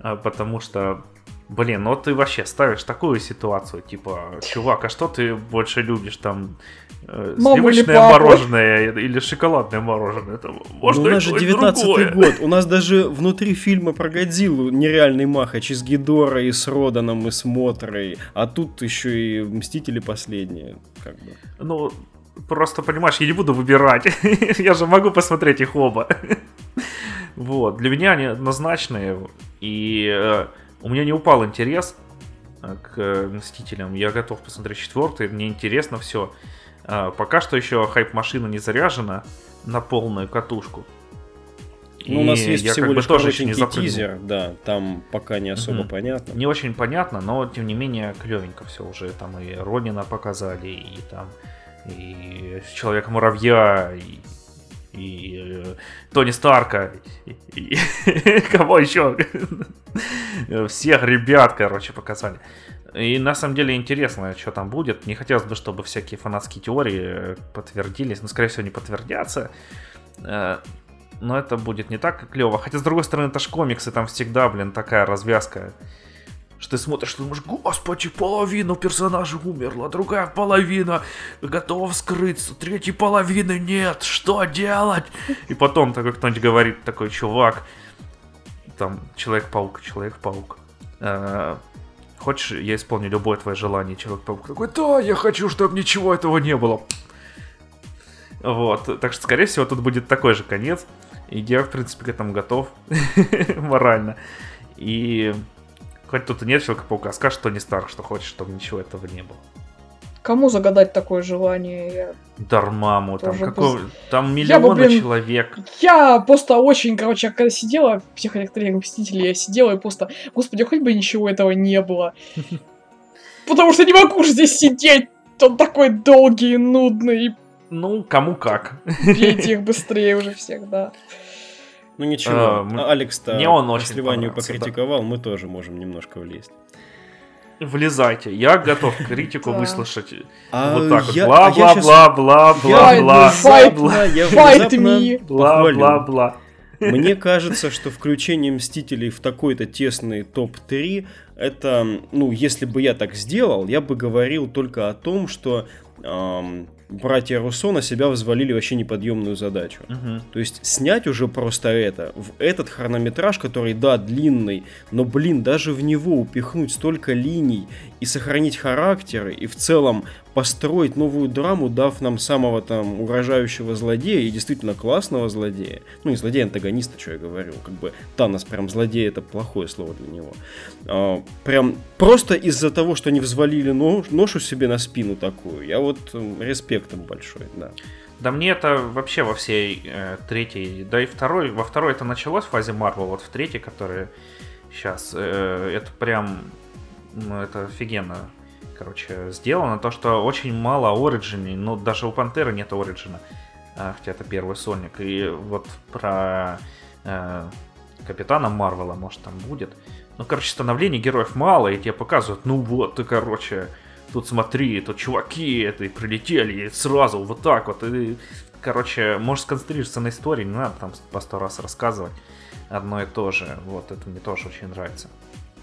А, Потому что, блин, ну ты вообще ставишь такую ситуацию, типа, чувак, а что ты больше любишь там? Э, или Сливочное папу? мороженое или шоколадное мороженое? Это можно ну, у нас же то, и 19 другое. год, у нас даже внутри фильма про Годзиллу нереальный махач и с Гидорой, и с Роданом, и с Мотрой, а тут еще и Мстители последние, как бы. Ну, просто, понимаешь, я не буду выбирать. я же могу посмотреть их оба. вот, для меня они однозначные. И э, у меня не упал интерес э, к Мстителям. Я готов посмотреть четвертый, мне интересно все. Пока что еще хайп-машина не заряжена на полную катушку. Ну, у нас есть всего лишь тоже еще не тизер, да, там пока не особо Мгм. понятно. Не очень понятно, но тем не менее клевенько все уже. Там и Ронина показали, и там и Человека-муравья, и, и, э, Тони Старка, и, и- кого еще? Всех ребят, короче, показали. И на самом деле интересно, что там будет. Не хотелось бы, чтобы всякие фанатские теории э, подтвердились, но, скорее всего, не подтвердятся. Э, Но это будет не так клево. Хотя, с другой стороны, это ж комиксы, там всегда, блин, такая развязка. Что ты смотришь, ты думаешь, господи, половина персонажей умерла, другая половина готова вскрыться, третьей половины нет, что делать? И потом такой кто-нибудь говорит, такой чувак, там, Человек-паук, Человек-паук. Хочешь, я исполню любое твое желание, Человек-паук такой, да, я хочу, чтобы ничего этого не было. Вот, так что, скорее всего, тут будет такой же конец. И я, в принципе, к этому готов морально. И хоть тут и нет Человека-паука, скажет Тони Старк, что хочет, чтобы ничего этого не было. Кому загадать такое желание? Я, Дармаму, там, какого, там Я бы, миллионы блин, человек. я просто очень, короче, когда сидела в психоэлектроне Мстителей, я сидела и просто, господи, хоть бы ничего этого не было. Потому что не могу же здесь сидеть. Он такой долгий и нудный. Ну, кому как. Бейте их быстрее уже всех, да. Ну ничего, А, м- а Алекс-то по сливанию понравился, да. покритиковал, мы тоже можем немножко влезть. Влезайте. Я готов критику выслушать. А вот так вот. а Бла-бла-бла-бла-бла-бла. я Fight me. Бла-бла-бла. Мне кажется, что включение Мстителей в такой-то тесный топ-3, это, ну, если бы я так сделал, я бы говорил только о том, что братья Руссо на себя взвалили вообще неподъемную задачу. Мгм. То есть снять уже просто это, в этот хронометраж, который, да, длинный, но, блин, даже в него упихнуть столько линий и сохранить характеры, и в целом построить новую драму, дав нам самого там угрожающего злодея и действительно классного злодея. Ну, не злодея-антагониста, что я говорю. Как бы Танос прям злодей, это плохое слово для него. А, прям просто из-за того, что они взвалили нож- ношу себе на спину такую, я вот м, респект им большой, да. Да мне это вообще во всей э, третьей, да и второй, во второй это началось в фазе Марвел, вот в третьей, которая сейчас, это прям, ну, это офигенно, короче, сделано. То, что очень мало ориджиней, ну, даже у Пантеры нет ориджина, а, хотя это первый сольник. И вот про э, Капитана Марвела, может, там будет. Ну, короче, становлений героев мало, и тебе показывают, ну вот, ты, короче, тут смотри, тут чуваки это и прилетели, и сразу вот так вот. И, короче, можешь сконцентрироваться на истории, не надо там по сто раз рассказывать одно и то же. Вот, это мне тоже очень нравится.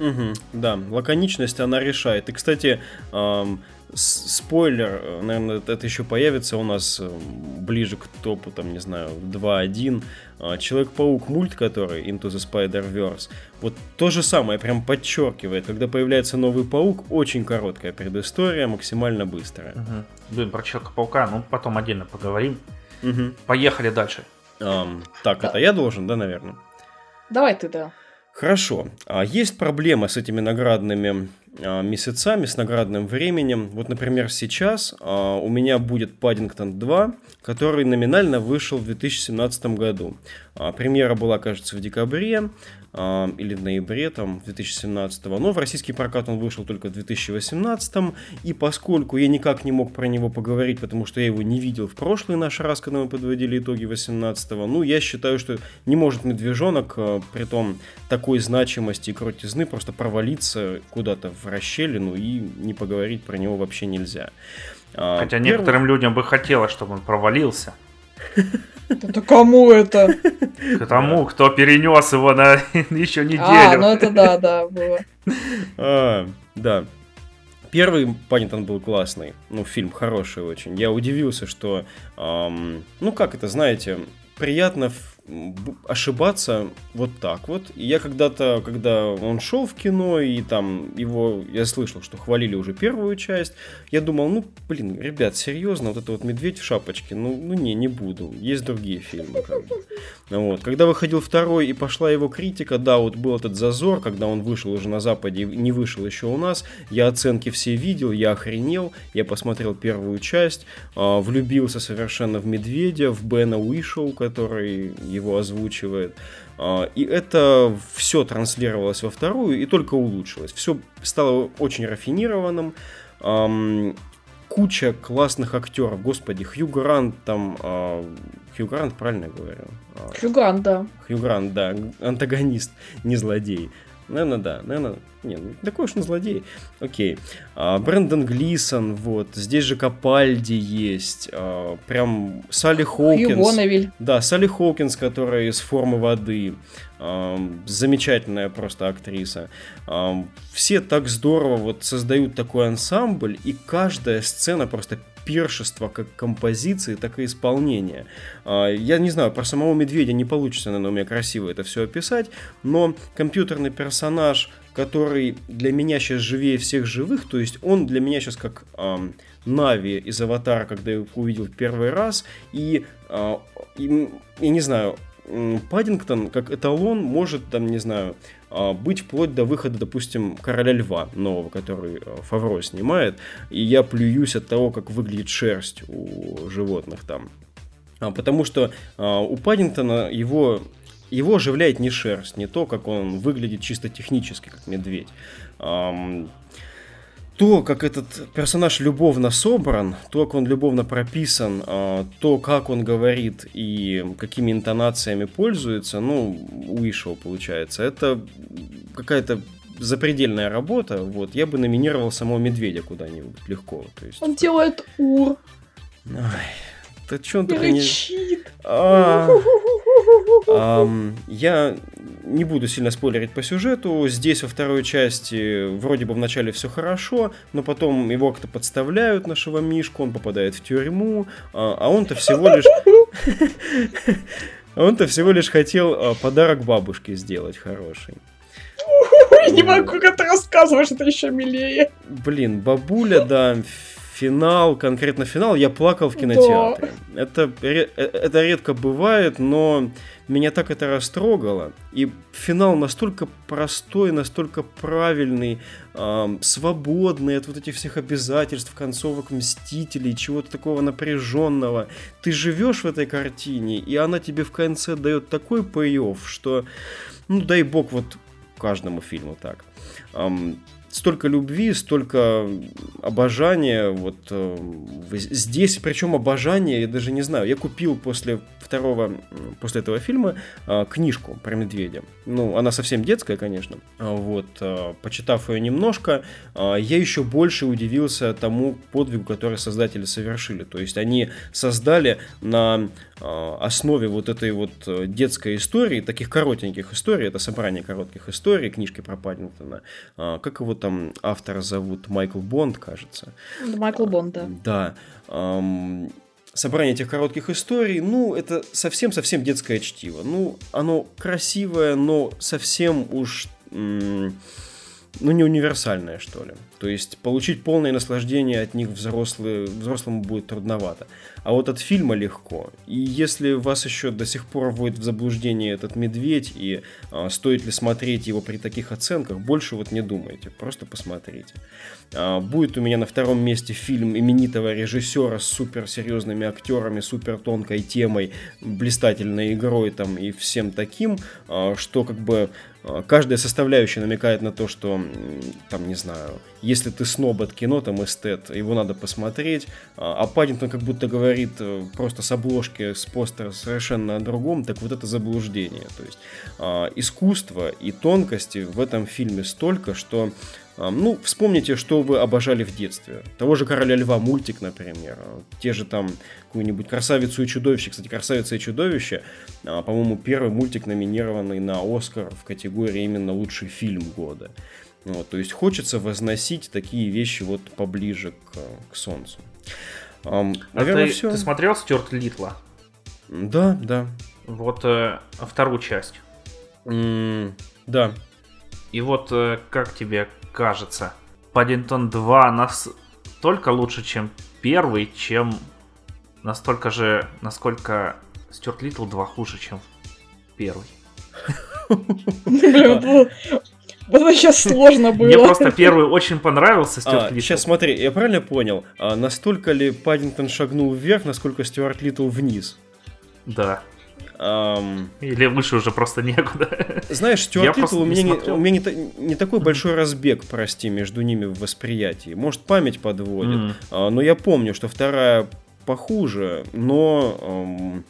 Мгм, да, лаконичность она решает. И, кстати, с- спойлер, э, наверное, это еще появится у нас э, ближе к топу, там, не знаю, 2.1. А, Человек-паук мульт, который Into the Spider-Verse, вот то же самое прям подчеркивает. Когда появляется новый паук, очень короткая предыстория, максимально быстрая. Мгм. Блин, про Человека-паука, ну, потом отдельно поговорим. Мгм. Поехали дальше. Ам, так, Да. это я должен, да, наверное? Давай ты, да. Хорошо. А есть проблема с этими наградными а, месяцами, с наградным временем. Вот, например, сейчас а, у меня будет Паддингтон 2, который номинально вышел в 2017 году. Премьера была, кажется, в декабре или в ноябре там, 2017, но в российский прокат он вышел только в 2018, и поскольку я никак не мог про него поговорить, потому что я его не видел в прошлый наш раз, когда мы подводили итоги 18 ну, я считаю, что не может медвежонок, э, при том такой значимости и крутизны, просто провалиться куда-то в расщелину и не поговорить про него вообще нельзя. А, Хотя Первый... некоторым людям бы хотелось, чтобы он провалился. Это кому это? К тому, кто перенес его на еще неделю. А, ну это да, да, было. А, да. Первый Паннитон был классный. Ну, фильм хороший очень. Я удивился, что... Эм, ну, как это, знаете, приятно ошибаться вот так вот. И я когда-то, когда он шел в кино, и там его, я слышал, что хвалили уже первую часть, я думал, ну, блин, ребят, серьезно, вот это вот «Медведь в шапочке», ну, ну не, не буду, есть другие фильмы. Бы. Вот. Когда выходил второй и пошла его критика, да, вот был этот зазор, когда он вышел уже на Западе, не вышел еще у нас, я оценки все видел, я охренел, я посмотрел первую часть, а, влюбился совершенно в Медведя, в Бена Уишоу, который его озвучивает. А, и это все транслировалось во вторую и только улучшилось. Все стало очень рафинированным. Куча классных актеров. Господи, Хью Грант там... А, Хью Грант, правильно говорю? А, Хью Грант, да. Хью Грант, да. Антагонист, не злодей. Наверное, да. Наверное, не, ну, такой уж он злодей. Окей. А, Брэндон Глисон, вот. Здесь же Капальди есть. А, прям Салли Хоукинс. Да, Салли Хоукинс, которая из формы воды. А, замечательная просто актриса. А, все так здорово вот создают такой ансамбль, и каждая сцена просто пиршество как композиции, так и исполнения. А, я не знаю, про самого медведя не получится, наверное, у меня красиво это все описать, но компьютерный персонаж, который для меня сейчас живее всех живых, то есть он для меня сейчас как Нави из Аватара, когда я его увидел в первый раз, и, э, и я не знаю, Паддингтон как эталон может, там, не знаю, а, быть вплоть до выхода, допустим, Короля Льва нового, который э, Фавро снимает, и я плююсь от того, как выглядит шерсть у животных там. А, потому что а, у Паддингтона его его оживляет не шерсть, не то, как он выглядит чисто технически, как медведь то, как этот персонаж любовно собран, то, как он любовно прописан, а, то, как он говорит и какими интонациями пользуется, ну, Уишел получается, это какая-то запредельная работа, вот, я бы номинировал самого Медведя куда-нибудь легко. То есть, он делает ур. Ай, да что он только не... А, я не буду сильно спойлерить по сюжету. Здесь во второй части вроде бы вначале все хорошо, но потом его как-то подставляют, нашего Мишку, он попадает в тюрьму, а, а он-то всего лишь... Он-то всего лишь хотел а, подарок бабушке сделать хороший. Не могу, как ты рассказываешь, это еще милее. Блин, бабуля, да, финал, конкретно финал, я плакал в кинотеатре. Да. Это, э, это редко бывает, но меня так это растрогало. И финал настолько простой, настолько правильный, э, свободный от вот этих всех обязательств, концовок Мстителей, чего-то такого напряженного. Ты живешь в этой картине, и она тебе в конце дает такой пей что, ну дай бог вот каждому фильму так. Эм, столько любви, столько обожания. Вот э, здесь, причем обожание, я даже не знаю. Я купил после второго, после этого фильма э, книжку про медведя. Ну, она совсем детская, конечно. А вот, э, почитав ее немножко, я еще больше удивился тому подвигу, который создатели совершили. То есть они создали на основе вот этой вот э, детской истории, таких коротеньких историй, это собрание коротких историй, книжки про Паддингтона, как его там автора зовут Майкл Бонд, кажется. Майкл Бонд, да. Да. Собрание этих коротких историй, ну, это совсем-совсем детское чтиво. Ну, оно красивое, но совсем уж, ну, не универсальное, что ли. То есть получить полное наслаждение от них взрослые, взрослому будет трудновато. А вот от фильма легко. И если вас еще до сих пор вводит в заблуждение этот медведь, и а, стоит ли смотреть его при таких оценках, больше вот не думайте, просто посмотрите. А, будет у меня на втором месте фильм именитого режиссера с суперсерьезными актерами, супер тонкой темой, блистательной игрой там и всем таким, а, что как бы а, каждая составляющая намекает на то, что, там, не знаю, если ты сноб от кино, там, эстет, его надо посмотреть, а, Паддингтон как будто говорит э, просто с обложки, с постера совершенно о другом, так вот это заблуждение. То есть а, искусство и тонкости в этом фильме столько, что ну, вспомните, что вы обожали в детстве. Того же «Короля льва» мультик, например. Те же там какую-нибудь «Красавицу и чудовище». Кстати, «Красавица и чудовище», по-моему, первый мультик, номинированный на «Оскар» в категории именно «Лучший фильм года». Вот, то есть хочется возносить такие вещи вот поближе к, к солнцу. Um, наверное, ты, все. Ты смотрел Стюарт Литла? Да, да. Вот э, вторую часть. Mm, да. И вот э, как тебе кажется, Паддингтон 2 настолько лучше, чем первый, чем настолько же, насколько Стюарт Литл 2 хуже, чем первый. Вот сейчас сложно было. Мне просто первый очень понравился Стюарт а, Литл. Сейчас смотри, я правильно понял? А настолько ли Паддингтон шагнул вверх, насколько Стюарт Литл вниз? Да. Um, Или выше уже просто некуда. Знаешь, Стюарт Литл у меня, не, у меня не, не такой большой разбег, прости, между ними в восприятии. Может, память подводит. Mm. А, но я помню, что вторая похуже, но эм,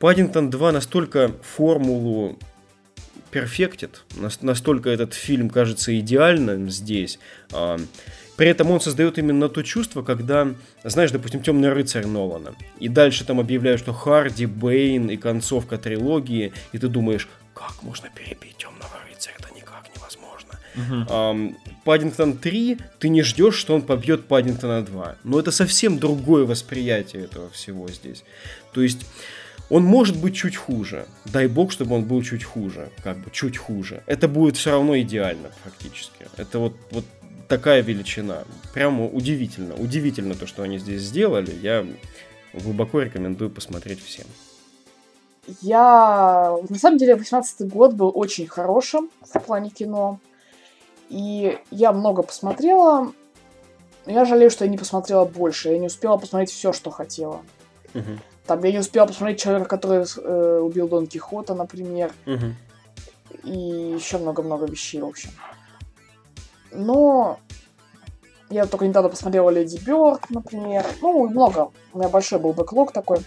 Паддингтон 2 настолько формулу перфектит, настолько этот фильм кажется идеальным здесь. А, при этом он создает именно то чувство, когда, знаешь, допустим, Темный рыцарь Нолана. И дальше там объявляют, что Харди, Бэйн и концовка трилогии, и ты думаешь, как можно перебить Темного рыцаря? Это никак невозможно. Uh-huh. Паддингтон 3, ты не ждешь, что он побьет Паддингтона 2. Но это совсем другое восприятие этого всего здесь. То есть он может быть чуть хуже. Дай бог, чтобы он был чуть хуже. Как бы чуть хуже. Это будет все равно идеально, фактически. Это вот, вот такая величина. Прямо удивительно. Удивительно то, что они здесь сделали. Я глубоко рекомендую посмотреть всем. Я... На самом деле, 18 год был очень хорошим в плане кино. И я много посмотрела. Я жалею, что я не посмотрела больше. Я не успела посмотреть все, что хотела. Угу. Там я не успела посмотреть человека, который э, убил Дон Кихота, например. Угу. И еще много-много вещей, в общем. Но я только недавно посмотрела Леди Бёрд, например. Ну, много. У меня большой был бэклог такой.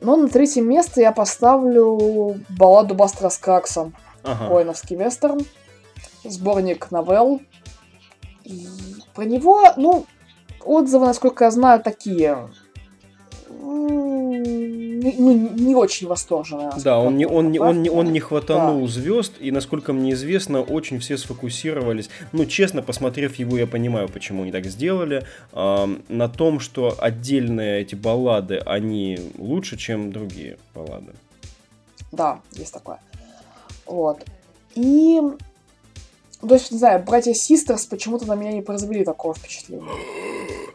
Но на третье место я поставлю балладу Бастера Скакса. Ага. Воиновский вестерн. Сборник новелл. И про него, ну, отзывы, насколько я знаю, такие ну, не очень восторженная. Да, он не, он, не, он, не, он не хватанул да. звезд, и, насколько мне известно, очень все сфокусировались. Ну, честно, посмотрев его, я понимаю, почему они так сделали. Э, на том, что отдельные эти баллады, они лучше, чем другие баллады. Да, есть такое. Вот. И то есть, не знаю, братья Систерс почему-то на меня не произвели такого впечатления.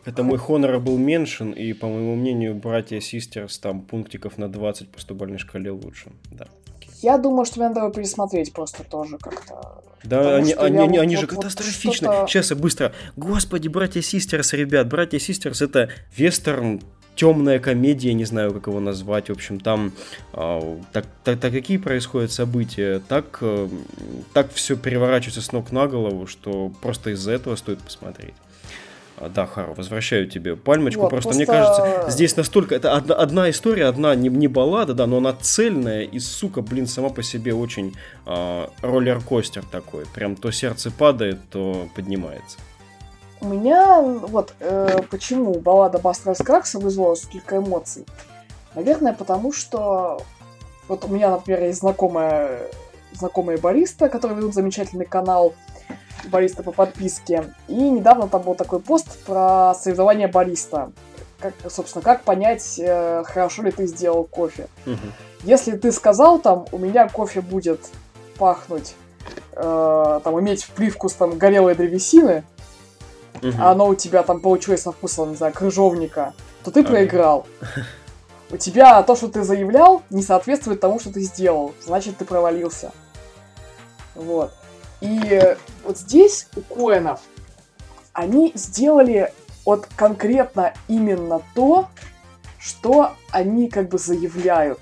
Это мой honorable mention, и, по моему мнению, братья Систерс там пунктиков на 20 по 100 шкале лучше. Да. Я думаю, что мне надо его пересмотреть просто тоже как-то. Да, они, они, они, вот, они же вот, катастрофичны. Вот Сейчас я быстро. Господи, братья Систерс, ребят, братья Систерс это вестерн темная комедия, не знаю, как его назвать. В общем, там э, так, так, так какие происходят события, так, э, так все переворачивается с ног на голову, что просто из-за этого стоит посмотреть. А, да, Хару, возвращаю тебе пальмочку. Вот, просто, просто мне кажется, здесь настолько... Это одна, одна история, одна не, не баллада, да, но она цельная и, сука, блин, сама по себе очень э, роллер-костер такой. Прям то сердце падает, то поднимается. У меня, вот, э, почему баллада Бастера Скракса вызвала столько эмоций? Наверное, потому что вот у меня, например, есть знакомая, знакомые бариста, которые ведут замечательный канал бариста по подписке. И недавно там был такой пост про соревнования бариста. Как, собственно, как понять, э, хорошо ли ты сделал кофе. Угу. Если ты сказал там, у меня кофе будет пахнуть, э, там, иметь привкус там горелой древесины, угу. а оно у тебя там получилось со вкусом, не знаю, крыжовника, то ты проиграл. У тебя то, что ты заявлял, не соответствует тому, что ты сделал. Значит, ты провалился. Вот. И вот здесь у Коинов они сделали вот конкретно именно то, что они как бы заявляют.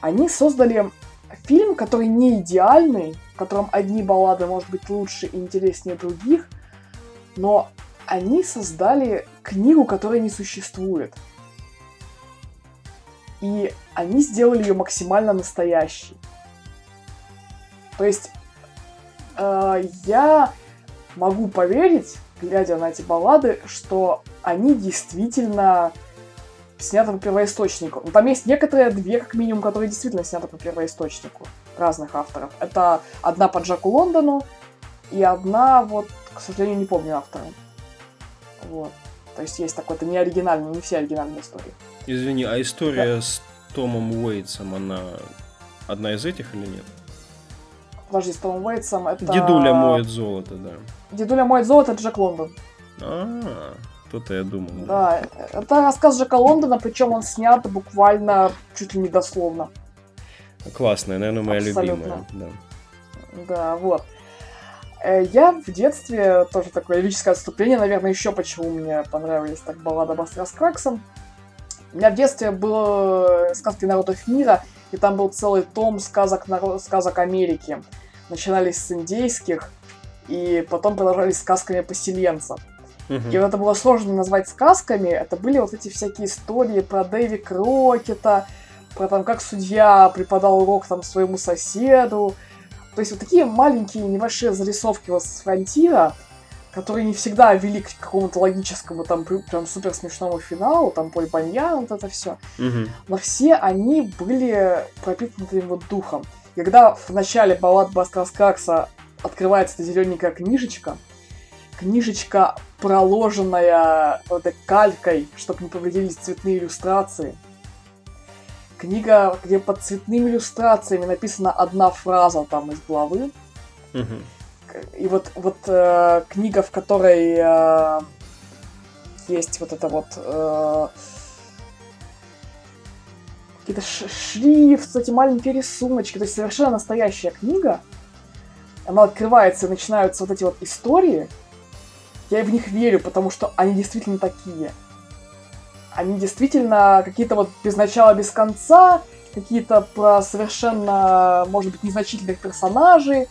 Они создали фильм, который не идеальный, в котором одни баллады, может быть, лучше и интереснее других, но они создали книгу, которая не существует. И они сделали ее максимально настоящей. То есть э, я могу поверить, глядя на эти баллады, что они действительно сняты по первоисточнику. Но там есть некоторые две, как минимум, которые действительно сняты по первоисточнику разных авторов. Это одна по Джаку Лондону и одна, вот, к сожалению, не помню автора. Вот. То есть есть такой, это не оригинальный, не все оригинальные истории. Извини, а история да. с Томом Уэйтсом, она одна из этих или нет? Подожди, с Томом Уэйтсом это... Дедуля моет золото, да. Дедуля моет золото, это Джек Лондон. А, то-то я думал. Да, это рассказ Джека Лондона, причем он снят буквально чуть ли не дословно. Классная, наверное, моя Абсолютно. любимая. Да. да, вот. Э, я в детстве, тоже такое лирическое отступление, наверное, еще почему мне понравились так баллада Бастера с Краксом. У меня в детстве было сказки народов мира, и там был целый том сказок, народ... сказок Америки. Начинались с индейских, и потом продолжались сказками поселенцев. Угу. И вот это было сложно назвать сказками. Это были вот эти всякие истории про Дэви Крокета, про там, как судья преподал урок там своему соседу. То есть вот такие маленькие небольшие зарисовки вот с фронтира, которые не всегда вели к какому-то логическому там прям супер смешному финалу, там Поль Баньян, вот это все. Угу. Но все они были пропитаны вот духом. Когда в начале баллад Бастера Скакса открывается эта зелененькая книжечка, книжечка, проложенная вот этой калькой, чтобы не повредились цветные иллюстрации. Книга, где под цветными иллюстрациями написана одна фраза там из главы. И вот, вот э, книга, в которой э, есть вот это вот э, какие-то шрифт, эти маленькие рисуночки, то есть совершенно настоящая книга. Она открывается, и начинаются вот эти вот истории, я в них верю, потому что они действительно такие. Они действительно какие-то вот без начала, без конца, какие-то про совершенно, может быть, незначительных персонажей.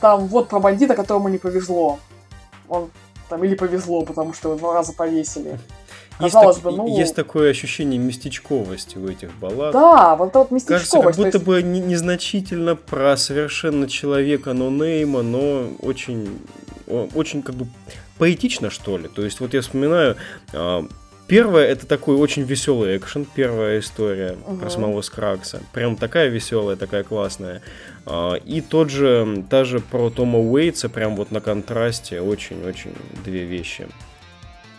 Там вот про бандита, которому не повезло. Он там или повезло, потому что его два раза повесили. Казалось есть, бы, ну... есть такое ощущение местечковости в этих балладах. Да, вот это вот местечковость. Кажется, как будто есть... бы незначительно про совершенно человека нонейма, но очень, очень как бы поэтично, что ли. То есть вот я вспоминаю, а, Первое это такой очень веселый экшен, первая история угу. про самого Скракса. Прям такая веселая, такая классная. А, и тот же, та же про Тома Уэйтса, прям вот на контрасте, очень-очень две вещи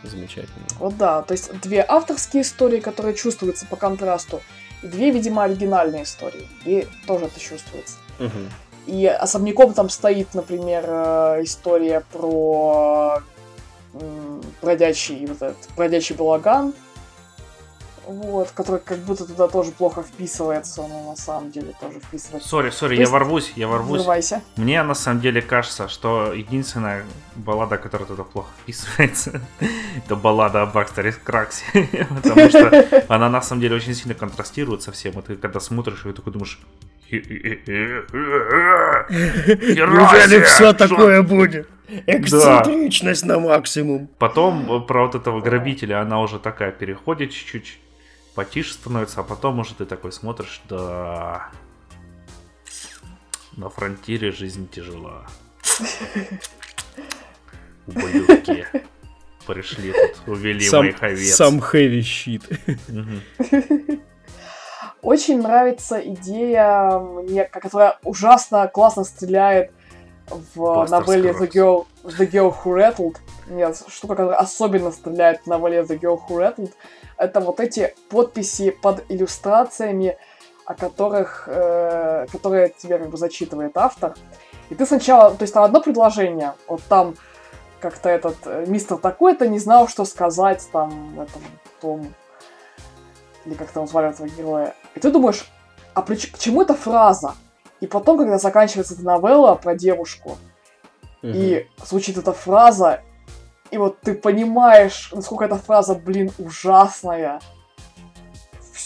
замечательные. Вот да, то есть две авторские истории, которые чувствуются по контрасту, и две, видимо, оригинальные истории. И тоже это чувствуется. Угу. И особняком там стоит, например, э, история про бродячий, вот этот, бродячий балаган, вот, который как будто туда тоже плохо вписывается, но на самом деле тоже вписывается. Сори, сори, я ворвусь, я ворвусь. Врывайся. Мне на самом деле кажется, что единственная баллада, которая туда плохо вписывается, это баллада о Бакстере Краксе, потому что она на самом деле очень сильно контрастирует со всем. ты когда смотришь, и такой думаешь, Неужели все такое будет? Эксцентричность на максимум. Потом э, про вот этого грабителя она уже такая переходит чуть-чуть, потише становится, а потом уже ты такой смотришь, да, на фронтире жизнь тяжела. Ублюдки пришли тут, увели сам, моих овец. Сам хэви щит. Очень нравится идея, мне, которая ужасно классно стреляет в Buster новелле The Girl, The Girl Who Rattled. Нет, штука, которая особенно стреляет в новелле The Girl Who Rattled, это вот эти подписи под иллюстрациями, о которых, э, которые тебе как бы зачитывает автор. И ты сначала, то есть там одно предложение, вот там как-то этот э, мистер такой-то не знал, что сказать там этом том, или как там звали этого героя. И ты думаешь, а при, к чему эта фраза? И потом, когда заканчивается эта новелла про девушку, угу. и звучит эта фраза, и вот ты понимаешь, насколько эта фраза, блин, ужасная.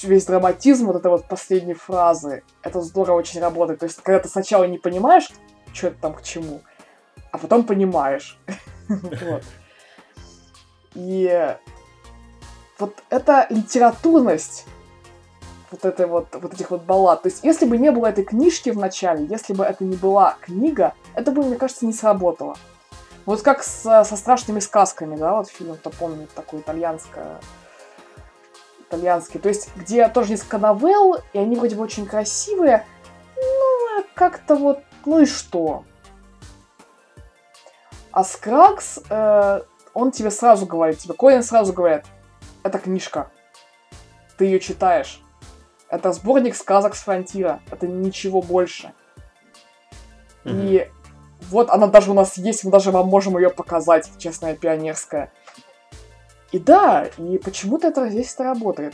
Весь драматизм вот этой вот последней фразы, это здорово очень работает. То есть, когда ты сначала не понимаешь, что это там к чему, а потом понимаешь. И вот эта литературность вот этой вот, вот этих вот баллад. То есть, если бы не было этой книжки в начале, если бы это не была книга, это бы, мне кажется, не сработало. Вот как с, со страшными сказками, да, вот фильм, кто помнит, такой итальянское, итальянский. То есть, где тоже несколько новелл, и они вроде бы очень красивые, ну, как-то вот, ну и что? А Скракс, э, он тебе сразу говорит, тебе Колин сразу говорит, это книжка, ты ее читаешь. Это сборник сказок с фронтира, это ничего больше. Mm-hmm. И вот она даже у нас есть, мы даже вам можем ее показать, честная пионерская. И да, и почему-то это здесь это работает.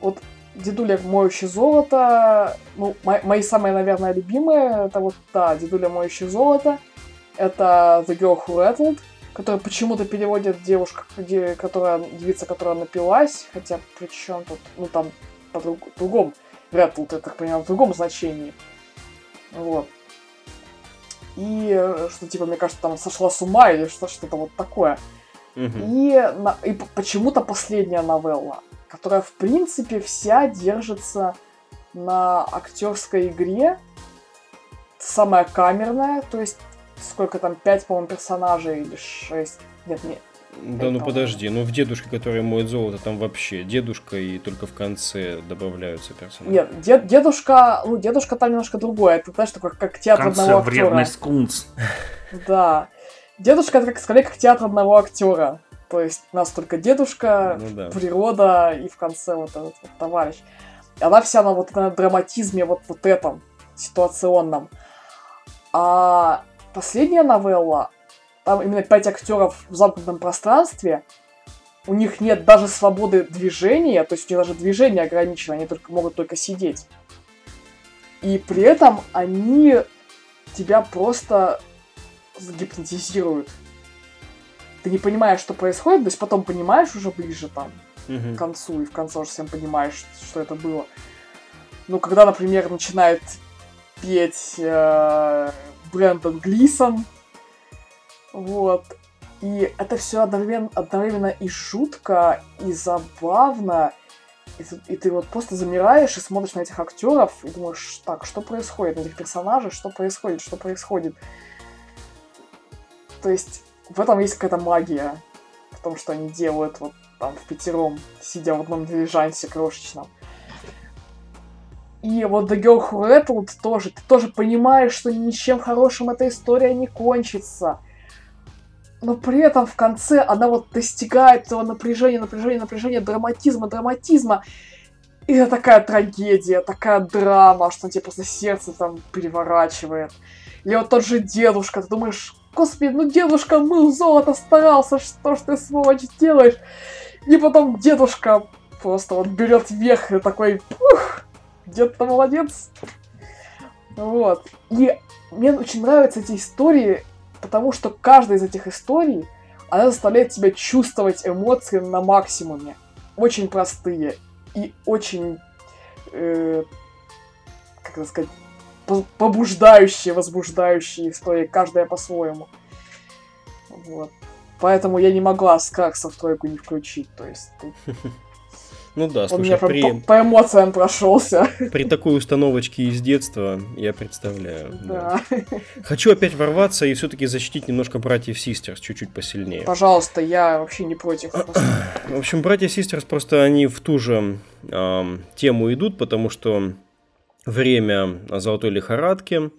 Вот дедуля моющий золото, ну, мои, мои самые, наверное, любимые, это вот, да, дедуля моющий золото, это The Girl Who Rattled, который почему-то переводит девушка, где, которая, девица, которая напилась, хотя при чем тут, ну, там, по друг, другому, Rattled, я так понимаю, в другом значении. Вот и э, что, типа, мне кажется, там сошла с ума или что, что-то вот такое. Угу. И, и почему-то последняя новелла, которая, в принципе, вся держится на актерской игре, самая камерная, то есть сколько там, пять, по-моему, персонажей или шесть, нет, нет, да ну подожди, ну в дедушке, который моет золото, там вообще дедушка и только в конце добавляются персонажи. Нет, дед, дедушка, ну дедушка там немножко другое. Это, знаешь, такой как театр одного актера. вредный скунс. Да. Дедушка это как, скорее как театр одного актера. То есть у нас только дедушка, ну, да. природа и в конце вот этот вот товарищ. И она вся на вот на драматизме вот, вот этом ситуационном. А последняя новелла, там именно пять актеров в замкнутом пространстве, у них нет даже свободы движения, то есть у них даже движение ограничено, они только могут только сидеть. И при этом они тебя просто загипнотизируют. Ты не понимаешь, что происходит, то есть потом понимаешь уже ближе там угу. к концу, и в конце уже всем понимаешь, что это было. Ну, когда, например, начинает петь э, Брэндон Глисон, вот. И это все одновременно, одновременно и шутка, и забавно. И и ты вот просто замираешь и смотришь на этих актеров и думаешь, так, что происходит, на этих персонажей, что происходит, что происходит. То есть в этом есть какая-то магия. В том, что они делают вот там в пятером, сидя в одном дилижансе крошечном. И вот The Girl Who Rattled тоже, ты тоже понимаешь, что ничем хорошим эта история не кончится но при этом в конце она вот достигает этого напряжения, напряжения, напряжения, драматизма, драматизма. И это такая трагедия, такая драма, что тебе просто сердце там переворачивает. Или вот тот же дедушка, ты думаешь, господи, ну дедушка мыл золото, старался, что ж ты, сволочь, делаешь? И потом дедушка просто вот берет вверх и такой, ух, дед-то молодец. Вот. И мне очень нравятся эти истории, потому что каждая из этих историй, она заставляет тебя чувствовать эмоции на максимуме. Очень простые и очень, э, как это сказать, побуждающие, возбуждающие истории, каждая по-своему. Вот. Поэтому я не могла Скракса в тройку не включить. То есть тут Ну да, слушай, Он меня при... по, по эмоциям прошелся. При такой установочке из детства я представляю. Да. да. Хочу опять ворваться и все-таки защитить немножко братьев Систерс чуть-чуть посильнее. Пожалуйста, я вообще не против. В общем, братья Систерс просто они в ту же э, тему идут, потому что время золотой лихорадки,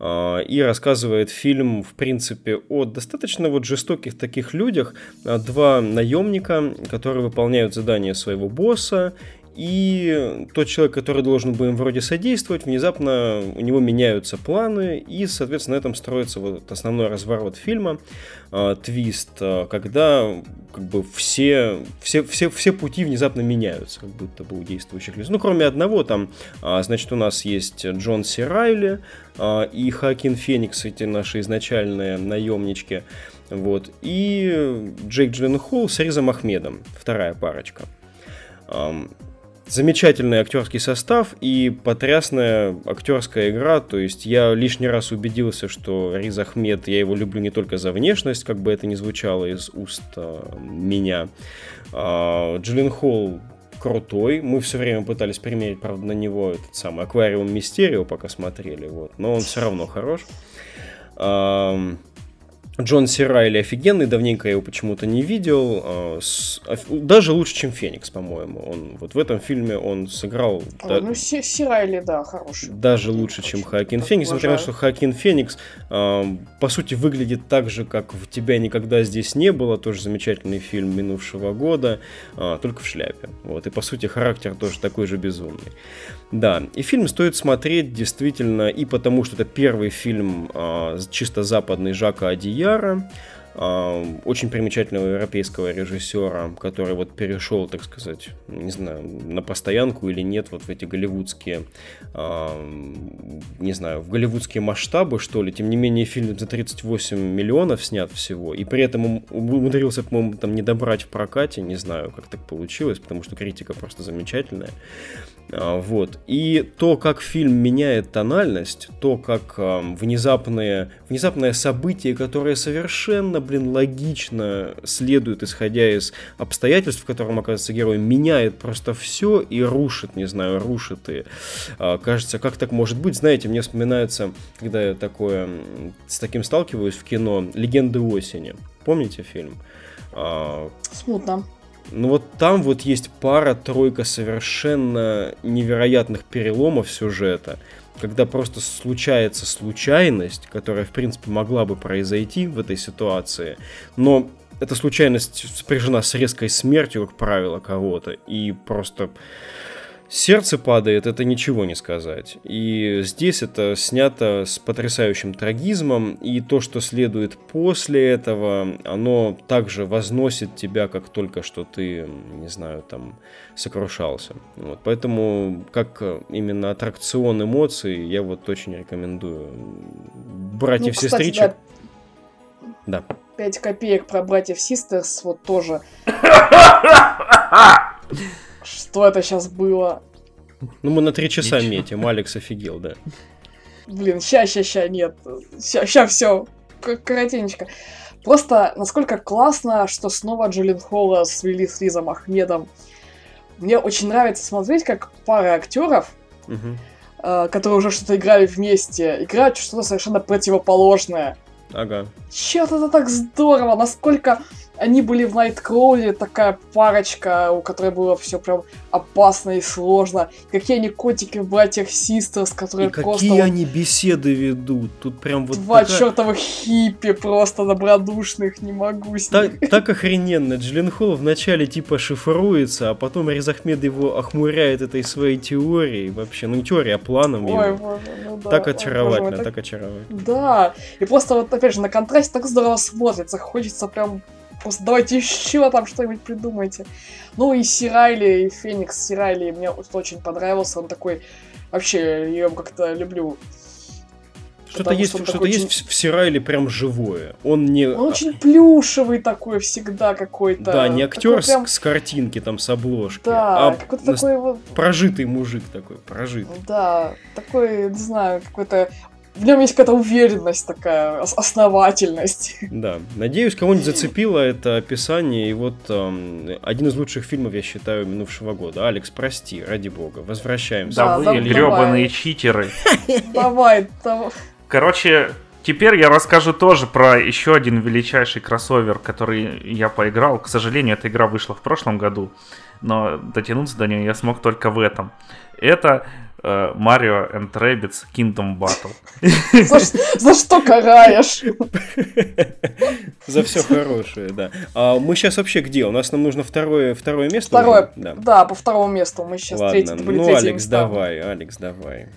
и рассказывает фильм, в принципе, о достаточно вот жестоких таких людях. А, два наемника, которые выполняют задание своего босса, и тот человек, который должен был им вроде содействовать, внезапно у него меняются планы, и, соответственно, на этом строится вот основной разворот фильма, э, твист, э, когда как бы все, все, все, все пути внезапно меняются, как будто бы у действующих лиц. Ну, кроме одного, там, э, значит, у нас есть Джон Си Райли э, и Хакин Феникс, эти наши изначальные наемнички, вот, и Джейк Джилленхол с Ризом Ахмедом, вторая парочка. Замечательный актерский состав и потрясная актерская игра. То есть я лишний раз убедился, что Риз Ахмед, я его люблю не только за внешность, как бы это ни звучало из уст а, меня. А, Холл крутой. Мы все время пытались примерить, правда, на него этот самый аквариум Мистерио, пока смотрели, вот. Но он все равно хорош. Джон Сирайли офигенный, давненько я его почему-то не видел. А, даже лучше, чем Феникс, по-моему. Он вот в этом фильме он сыграл. А, да, ну, Сирайли, да, хороший. Даже лучше, чем Хакин Феникс. Несмотря на что Хакин Феникс, а, по сути, выглядит так же, как в тебя никогда здесь не было. Тоже замечательный фильм минувшего года, только в шляпе. Вот. И по сути, характер тоже такой же безумный. Да, и фильм стоит смотреть действительно и потому, что это первый фильм чисто западный Жака Адия Яра, а, очень примечательного европейского режиссера, который вот перешел, так сказать, не знаю, на постоянку или нет, вот в эти голливудские, а, не знаю, в голливудские масштабы, что ли. Тем не менее, фильм за 38 миллионов снят всего, и при этом умудрился, по-моему, там не добрать в прокате, не знаю, как так получилось, потому что критика просто замечательная. А, вот. И то, как фильм меняет тональность, то, как э, внезапные, внезапное событие, которое совершенно, блин, логично следует, исходя из обстоятельств, в котором оказывается герой, меняет просто все и рушит, не знаю, рушит. И э, кажется, как так может быть? Знаете, мне вспоминается, когда я такое, с таким сталкиваюсь в кино, «Легенды осени». Помните фильм? Смутно. Ну вот там вот есть пара-тройка совершенно невероятных переломов сюжета, когда просто случается случайность, которая, в принципе, могла бы произойти в этой ситуации, но эта случайность спряжена с резкой смертью, как правило, кого-то, и просто Сердце падает, это ничего не сказать. И здесь это снято с потрясающим трагизмом, и то, что следует после этого, оно также возносит тебя, как только что ты, не знаю, там, сокрушался. Вот. Поэтому, как именно аттракцион эмоций, я вот очень рекомендую. Братьев-сестричек. Ну, да. 5 копеек про братьев-систерс, вот тоже. Что это сейчас было? Ну, мы на три часа Ничего. метим, Алекс офигел, да. Блин, ща, ща, ща, нет. Ща, ща, все. Коротенечко. Просто насколько классно, что снова Джулин Холла свели с Ризом Ахмедом. Мне очень нравится смотреть, как пара актеров, угу. э, которые уже что-то играли вместе, играют что-то совершенно противоположное. Ага. Черт, это так здорово, насколько они были в Найткроуле, такая парочка, у которой было все прям опасно и сложно. Какие они котики в братьях Систерс, которые и просто... какие они беседы ведут. Тут прям вот Два такая... чертовых хиппи просто добродушных, не могу с так, так охрененно. Джилленхол вначале типа шифруется, а потом Резахмед его охмуряет этой своей теорией. Вообще, ну не теорией, а планом Ой, его. Ну, да. Так очаровательно, боже, так... так очаровательно. Да, и просто вот опять же на контрасте так здорово смотрится. Хочется прям Просто давайте еще там что-нибудь придумайте. Ну и Сирайли, и Феникс Сирайли мне очень понравился. Он такой... Вообще, я его как-то люблю. Что-то есть, что, что есть очень... в Сирайле прям живое. Он не... Он очень плюшевый такой всегда какой-то. Да, не актер прям... с, с картинки, там, с обложки. Да, а какой-то такой вот... Прожитый мужик такой, прожитый. Да, такой, не знаю, какой-то в нем есть какая-то уверенность такая, основательность. Да, надеюсь, кого-нибудь зацепило это описание. И вот эм, один из лучших фильмов, я считаю, минувшего года. Алекс, прости, ради бога, возвращаемся. Да, да вы гребаные читеры. Давай, давай. Короче, Теперь я расскажу тоже про еще один величайший кроссовер, который я поиграл. К сожалению, эта игра вышла в прошлом году, но дотянуться до нее я смог только в этом. Это э, Mario and Rabbids Kingdom Battle. За, за что караешь? За все хорошее, да. А мы сейчас вообще где? У нас нам нужно второе, второе место? Второе, уже? Да. да, по второму месту. Мы сейчас Ладно, третий, были ну, Алекс, места. давай, Алекс, давай.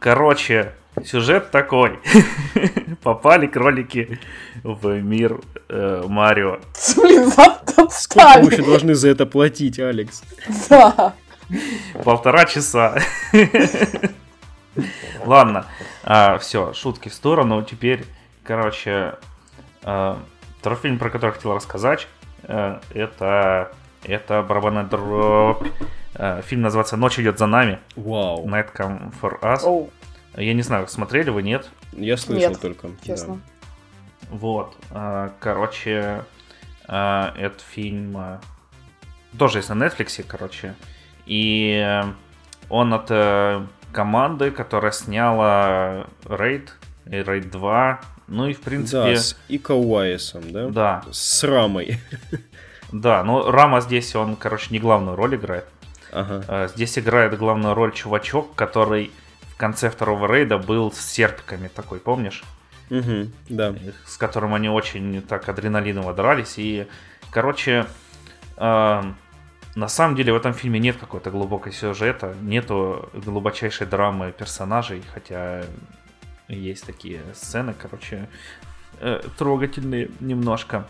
Короче, сюжет такой. Попали кролики в мир э, Марио. Блин, Сколько мы еще должны за это платить, Алекс? Да. Полтора часа. Ладно, все, шутки в сторону. Теперь, короче, а, второй фильм, про который хотел рассказать, э, это это барабанная дробь. Э, Фильм называется «Ночь идет за нами». Вау. Night Come For Us. Я не знаю, смотрели вы, нет? Я слышал Нет, только. честно. Вот. а, Короче, а, этот фильм а, тоже есть на Netflix, короче. И э, он от э, команды, которая сняла Рейд и Рейд 2. Ну и в Да, принципе... с Ика да? Да, С Рамой. да, но Рама здесь, он, короче, не главную роль играет. Ага. А, Здесь играет главную роль чувачок, который в конце второго рейда был с серпиками такой, помнишь? Мгм, да. с которым они очень так адреналиново дрались. И, короче, э, на самом деле в этом фильме нет какой-то глубокой сюжета, нету глубочайшей драмы персонажей, хотя есть такие сцены, короче, э, трогательные немножко.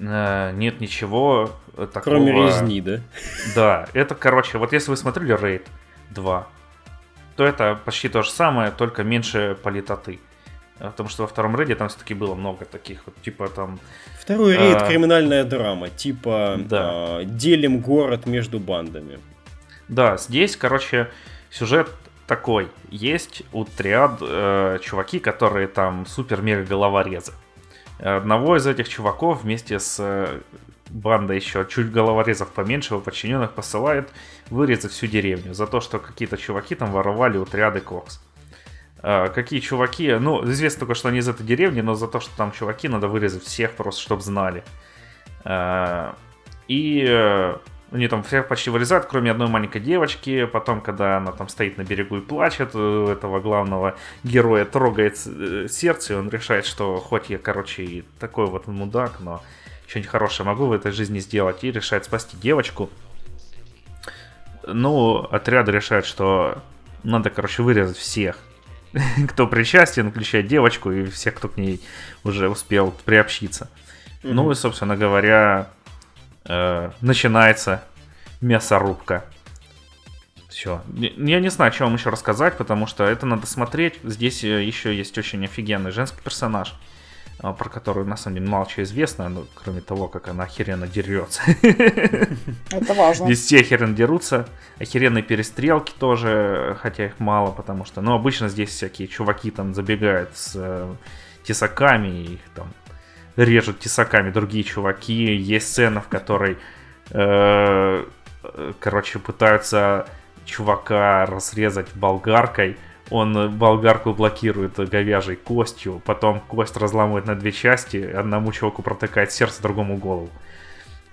Э, нет ничего э, такого... Кроме резни, да? Да, это, короче, вот если вы смотрели Рейд 2, то это почти то же самое, только меньше политоты. А Потому что во втором рейде там все-таки было много таких вот, типа там... Второй рейд А. криминальная драма, типа Да. а, делим город между бандами. Да, здесь, короче, сюжет такой. Есть у триад э, чуваки, которые там супер-мега головорезы. Одного из этих чуваков вместе с э, бандой еще чуть головорезов поменьше, его подчиненных посылает вырезать всю деревню за то, что какие-то чуваки там воровали у триады Кокс. А, какие чуваки, ну, известно только, что они из этой деревни, но за то, что там чуваки, надо вырезать всех просто, чтобы знали. А, и э, они там всех почти вырезают, кроме одной маленькой девочки. Потом, когда она там стоит на берегу и плачет, у этого главного героя трогает э, сердце, и он решает, что хоть я, короче, и такой вот мудак, но что-нибудь хорошее могу в этой жизни сделать, и решает спасти девочку. Ну, отряд решает, что надо, короче, вырезать всех, кто причастен, включая девочку и всех, кто к ней уже успел приобщиться. Ну и, собственно говоря, э, начинается мясорубка. Все. Я не знаю, что вам еще рассказать, потому что это надо смотреть. Здесь э, еще есть очень офигенный женский персонаж, э, про которую на самом деле мало чего известно, ну, кроме того, как она охеренно дерется. Это важно. Здесь все охеренно дерутся. Охеренные перестрелки тоже, хотя их мало, потому что, ну, обычно здесь всякие чуваки там забегают с э, тесаками, и их там режут тесаками другие чуваки. Есть сцена, в которой, э, э, короче, пытаются чувака разрезать болгаркой. Он болгарку блокирует говяжьей костью, потом кость разламывает на две части, одному чуваку протыкает сердце, другому голову.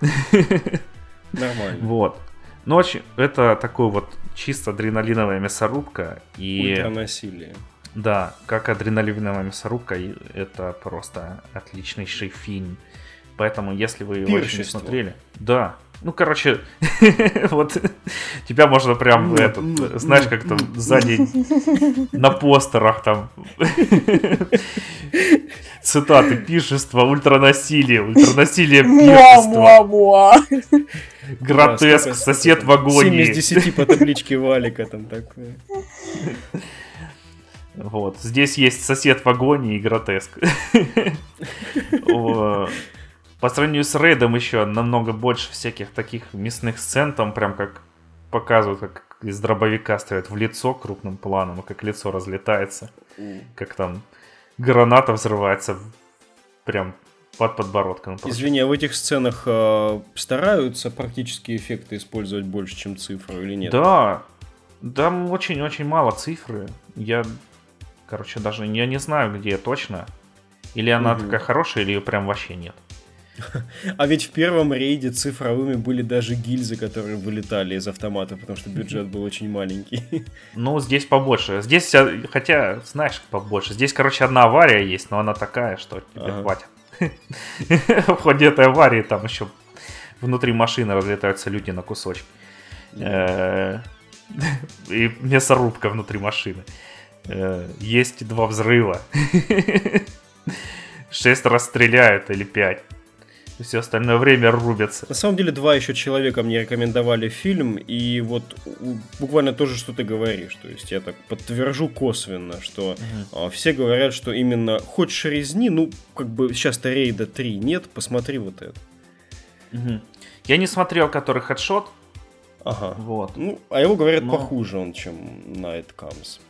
Нормально. Вот. Ночь это такой вот чисто адреналиновая мясорубка. И Ультранасилие. да, как адреналиновая мясорубка, это просто отличнейший фильм. Поэтому, если вы его еще не смотрели, да. Ну, короче, вот тебя можно прям, этот, ну, знаешь, как там сзади на постерах там цитаты пиршество, ультранасилие, ультранасилие, Муа-муа-муа. гротеск, сосед в 7 агонии. из 10 по табличке Валика там такое. Вот. Здесь есть сосед в агонии и гротеск. По сравнению с рейдом еще намного больше всяких таких мясных сцен, там прям как показывают, как из дробовика стреляют в лицо крупным планом, и как лицо разлетается, как там граната взрывается прям под подбородком. Извини, а в этих сценах э, стараются практические эффекты использовать больше, чем цифры или нет? Да, там очень-очень мало цифры. Я, короче, даже я не знаю, где точно. Или она Мгм. такая хорошая, или ее прям вообще нет. А ведь в первом рейде цифровыми были даже гильзы, которые вылетали из автомата, потому что бюджет был очень маленький. Ну, здесь побольше. Здесь, хотя, знаешь, побольше. Здесь, короче, одна авария есть, но она такая, что тебе ага. хватит. В ходе этой аварии там еще внутри машины разлетаются люди на кусочки. Э, и мясорубка внутри машины. Э, есть два взрыва. Шесть раз стреляют или пять. Все остальное время рубятся. На самом деле, два еще человека мне рекомендовали фильм, и вот буквально то же, что ты говоришь. То есть я так подтвержу косвенно, что угу. все говорят, что именно хочешь резни, ну, как бы сейчас-то рейда 3 нет, посмотри вот это. Угу. Я не смотрел, который хедшот. Ага. Вот. Ну, а его говорят Но... похуже он, чем Night Comes.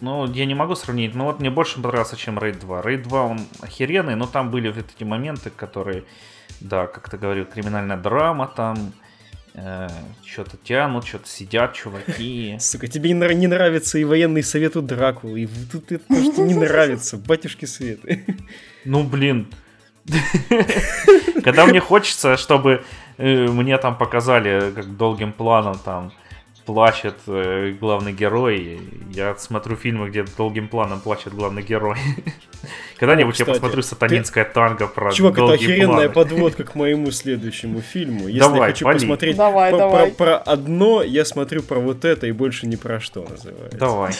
Ну, я не могу сравнить, но вот мне больше понравился, чем Raid 2. Raid 2, он охеренный, но там были вот эти моменты, которые, да, как ты говорил, криминальная драма там, э, что-то тянут, что-то сидят чуваки. Сука, тебе не, не нравится и военный совет у Дракулы, и тут это то, что не нравится, батюшки Светы. Ну, блин. Когда мне хочется, чтобы э, мне там показали как долгим планом там плачет э, главный герой. Я смотрю фильмы, где долгим планом плачет главный герой. Когда-нибудь я посмотрю сатанинское танго про Чувак, это охеренная подводка к моему следующему фильму. Если я хочу посмотреть про одно, я смотрю про вот это и больше ни про что называется. Давай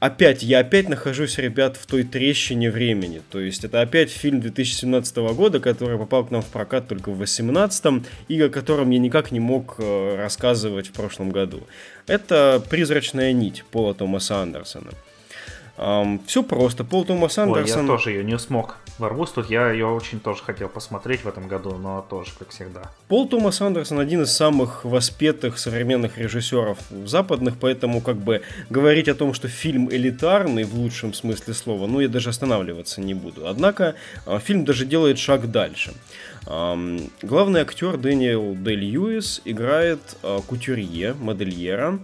опять, я опять нахожусь, ребят, в той трещине времени. То есть это опять фильм 2017 года, который попал к нам в прокат только в 2018 и о котором я никак не мог э, рассказывать в прошлом году. Это «Призрачная нить» Пола Томаса Андерсона. Um, все просто. Пол Томас Андерсон... Ой, я тоже ее не смог ворвусь. Тут я ее очень тоже хотел посмотреть в этом году, но тоже, как всегда. Пол Томас Андерсон один из самых воспетых современных режиссеров западных, поэтому как бы говорить о том, что фильм элитарный в лучшем смысле слова, ну я даже останавливаться не буду. Однако а, фильм даже делает шаг дальше. Главный актер Дэниел Дель Льюис играет а, кутюрье, модельера,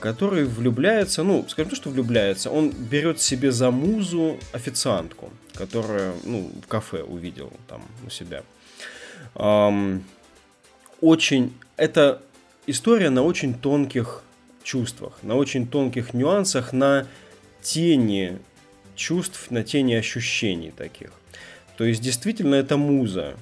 который влюбляется, ну, скажем то, что влюбляется, он берет себе за музу официантку, которая, ну, в кафе увидел там у себя. Очень, это история на очень тонких чувствах, на очень тонких нюансах, на тени чувств, на тени ощущений таких. То есть действительно это муза, а,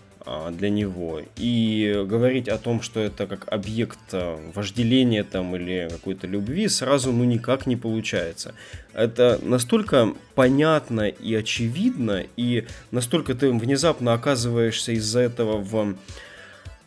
для него. И говорить о том, что это как объект а, вожделения там или какой-то любви, сразу ну никак не получается. Это настолько понятно и очевидно, и настолько ты внезапно оказываешься из-за этого в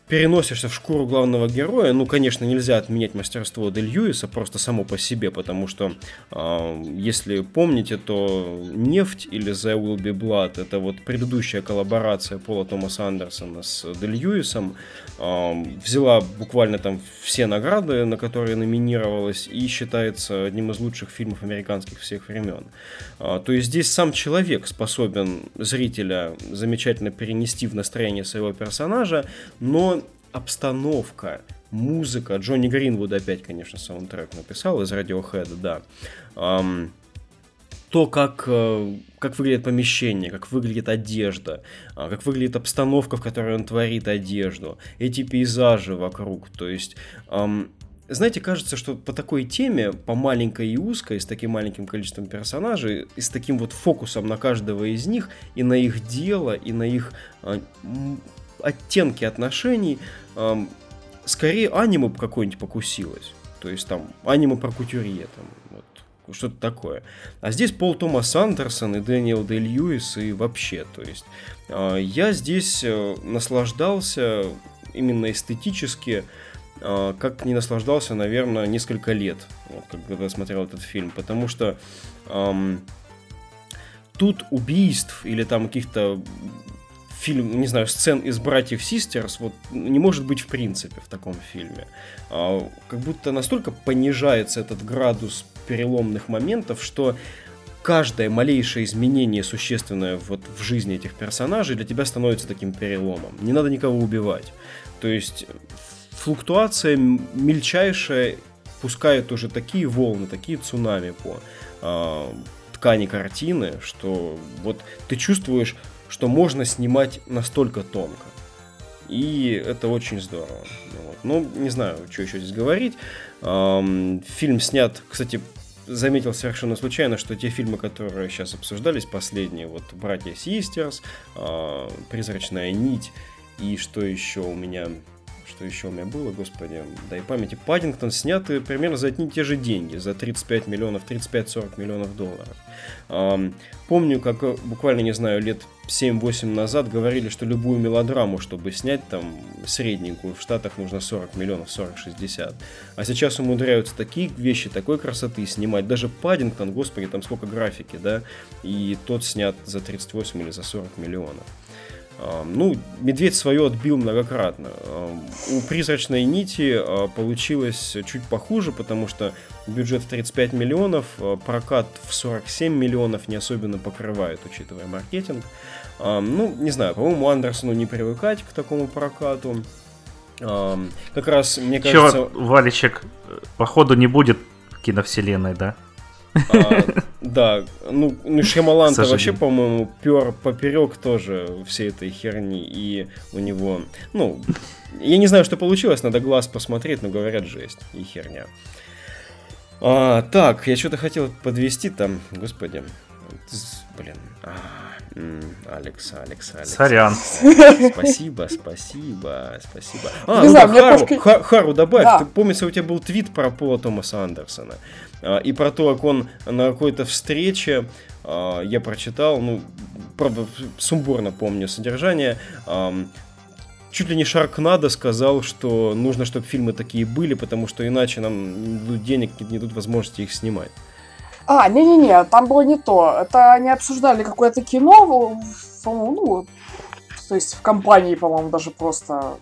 переносишься в шкуру главного героя, ну, конечно, нельзя отменять мастерство Дель Льюиса просто само по себе, потому что, э, если помните, то «Нефть» или «The Will Be Blood» — это вот предыдущая коллаборация Пола Томаса Андерсона с Дель Льюисом, э, взяла буквально там все награды, на которые номинировалась, и считается одним из лучших фильмов американских всех времен. Э, то есть здесь сам человек способен зрителя замечательно перенести в настроение своего персонажа, но обстановка, музыка. Джонни Гринвуд опять, конечно, саундтрек написал из Radiohead, да. Um, то, как, э, как выглядит помещение, как выглядит одежда, а, как выглядит обстановка, в которой он творит одежду, эти пейзажи вокруг. То есть, эм, знаете, кажется, что по такой теме, по маленькой и узкой, с таким маленьким количеством персонажей, и с таким вот фокусом на каждого из них, и на их дело, и на их э, оттенки отношений, эм, скорее аниме какое-нибудь покусилось. То есть там аниме про кутюрье, там, вот, что-то такое. А здесь Пол Томас Андерсон и Дэниел Дэй Льюис и вообще, то есть э, я здесь э, наслаждался именно эстетически, э, как не наслаждался, наверное, несколько лет, вот, когда смотрел этот фильм, потому что эм, тут убийств или там каких-то фильм, не знаю, сцен из «Братьев Систерс» вот не может быть в принципе в таком фильме. А, как будто настолько понижается этот градус переломных моментов, что каждое малейшее изменение существенное вот в жизни этих персонажей для тебя становится таким переломом. Не надо никого убивать. То есть флуктуация мельчайшая пускает уже такие волны, такие цунами по э, ткани картины, что вот ты чувствуешь что можно снимать настолько тонко. И это очень здорово. Вот. Ну, не знаю, что еще здесь говорить. Фильм снят, кстати, заметил совершенно случайно, что те фильмы, которые сейчас обсуждались, последние, вот «Братья Систерс», э, «Призрачная нить» и что еще у меня что еще у меня было, господи, дай памяти, Паддингтон сняты примерно за одни и те же деньги, за 35 миллионов, 35-40 миллионов долларов. Помню, как э, буквально, не знаю, лет 7-8 назад говорили, что любую мелодраму, чтобы снять там средненькую, в Штатах нужно 40 миллионов, 40-60. А сейчас умудряются такие вещи, такой красоты снимать. Даже Паддингтон, господи, там сколько графики, да, и тот снят за 38 или за 40 миллионов. Ну, медведь свое отбил многократно. У призрачной нити а, получилось чуть похуже, потому что бюджет в 35 миллионов, а, прокат в 47 миллионов не особенно покрывает, учитывая маркетинг. Ну, не знаю, по-моему, Андерсону не привыкать к такому прокату. Как раз, мне кажется... Чё, Валичек, походу не будет киновселенной, да? А, да, ну, ну Шьямалан-то вообще, по-моему, пер поперек тоже всей этой херни, и у него, ну, я не знаю, что получилось, надо глаз посмотреть, но говорят, жесть и херня. А, так, я что-то хотел подвести там, господи, блин, а, Алекс, Алекс, Алекс. Сорян. Спасибо, спасибо, спасибо. А, ну да, Хару, Хару, Хару добавь. Да. Ты, помнится, у тебя был твит про Пола Томаса Андерсона. А, и про то, как он на какой-то встрече, а, я прочитал, ну, правда, сумбурно помню содержание, чуть ли не Шаркнадо сказал, что нужно, чтобы фильмы такие были, потому что иначе нам дадут денег, не дадут возможности их снимать. А, не-не-не, там было не то. Это они обсуждали какое-то кино, ну, то есть в компании, по-моему, даже просто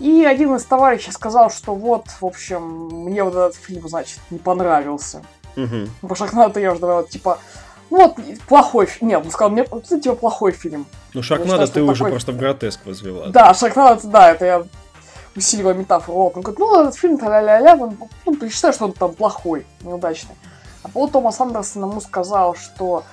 и один из товарищей сказал, что вот, в общем, мне вот этот фильм, значит, не понравился. Угу. По Шаркнадо я уже добавил, типа, ну вот, плохой фильм. Нет, он сказал, мне, это типа плохой фильм. Ну, Шаркнадо ты уже такой... просто в гротеск возвела. Да, Шаркнадо, да, это я усиливаю метафору. Вот, он говорит, ну, этот фильм ля-ля-ля, он, ну, ты считаешь, что он там плохой, неудачный. А Пол Томас Андерсон ему сказал, что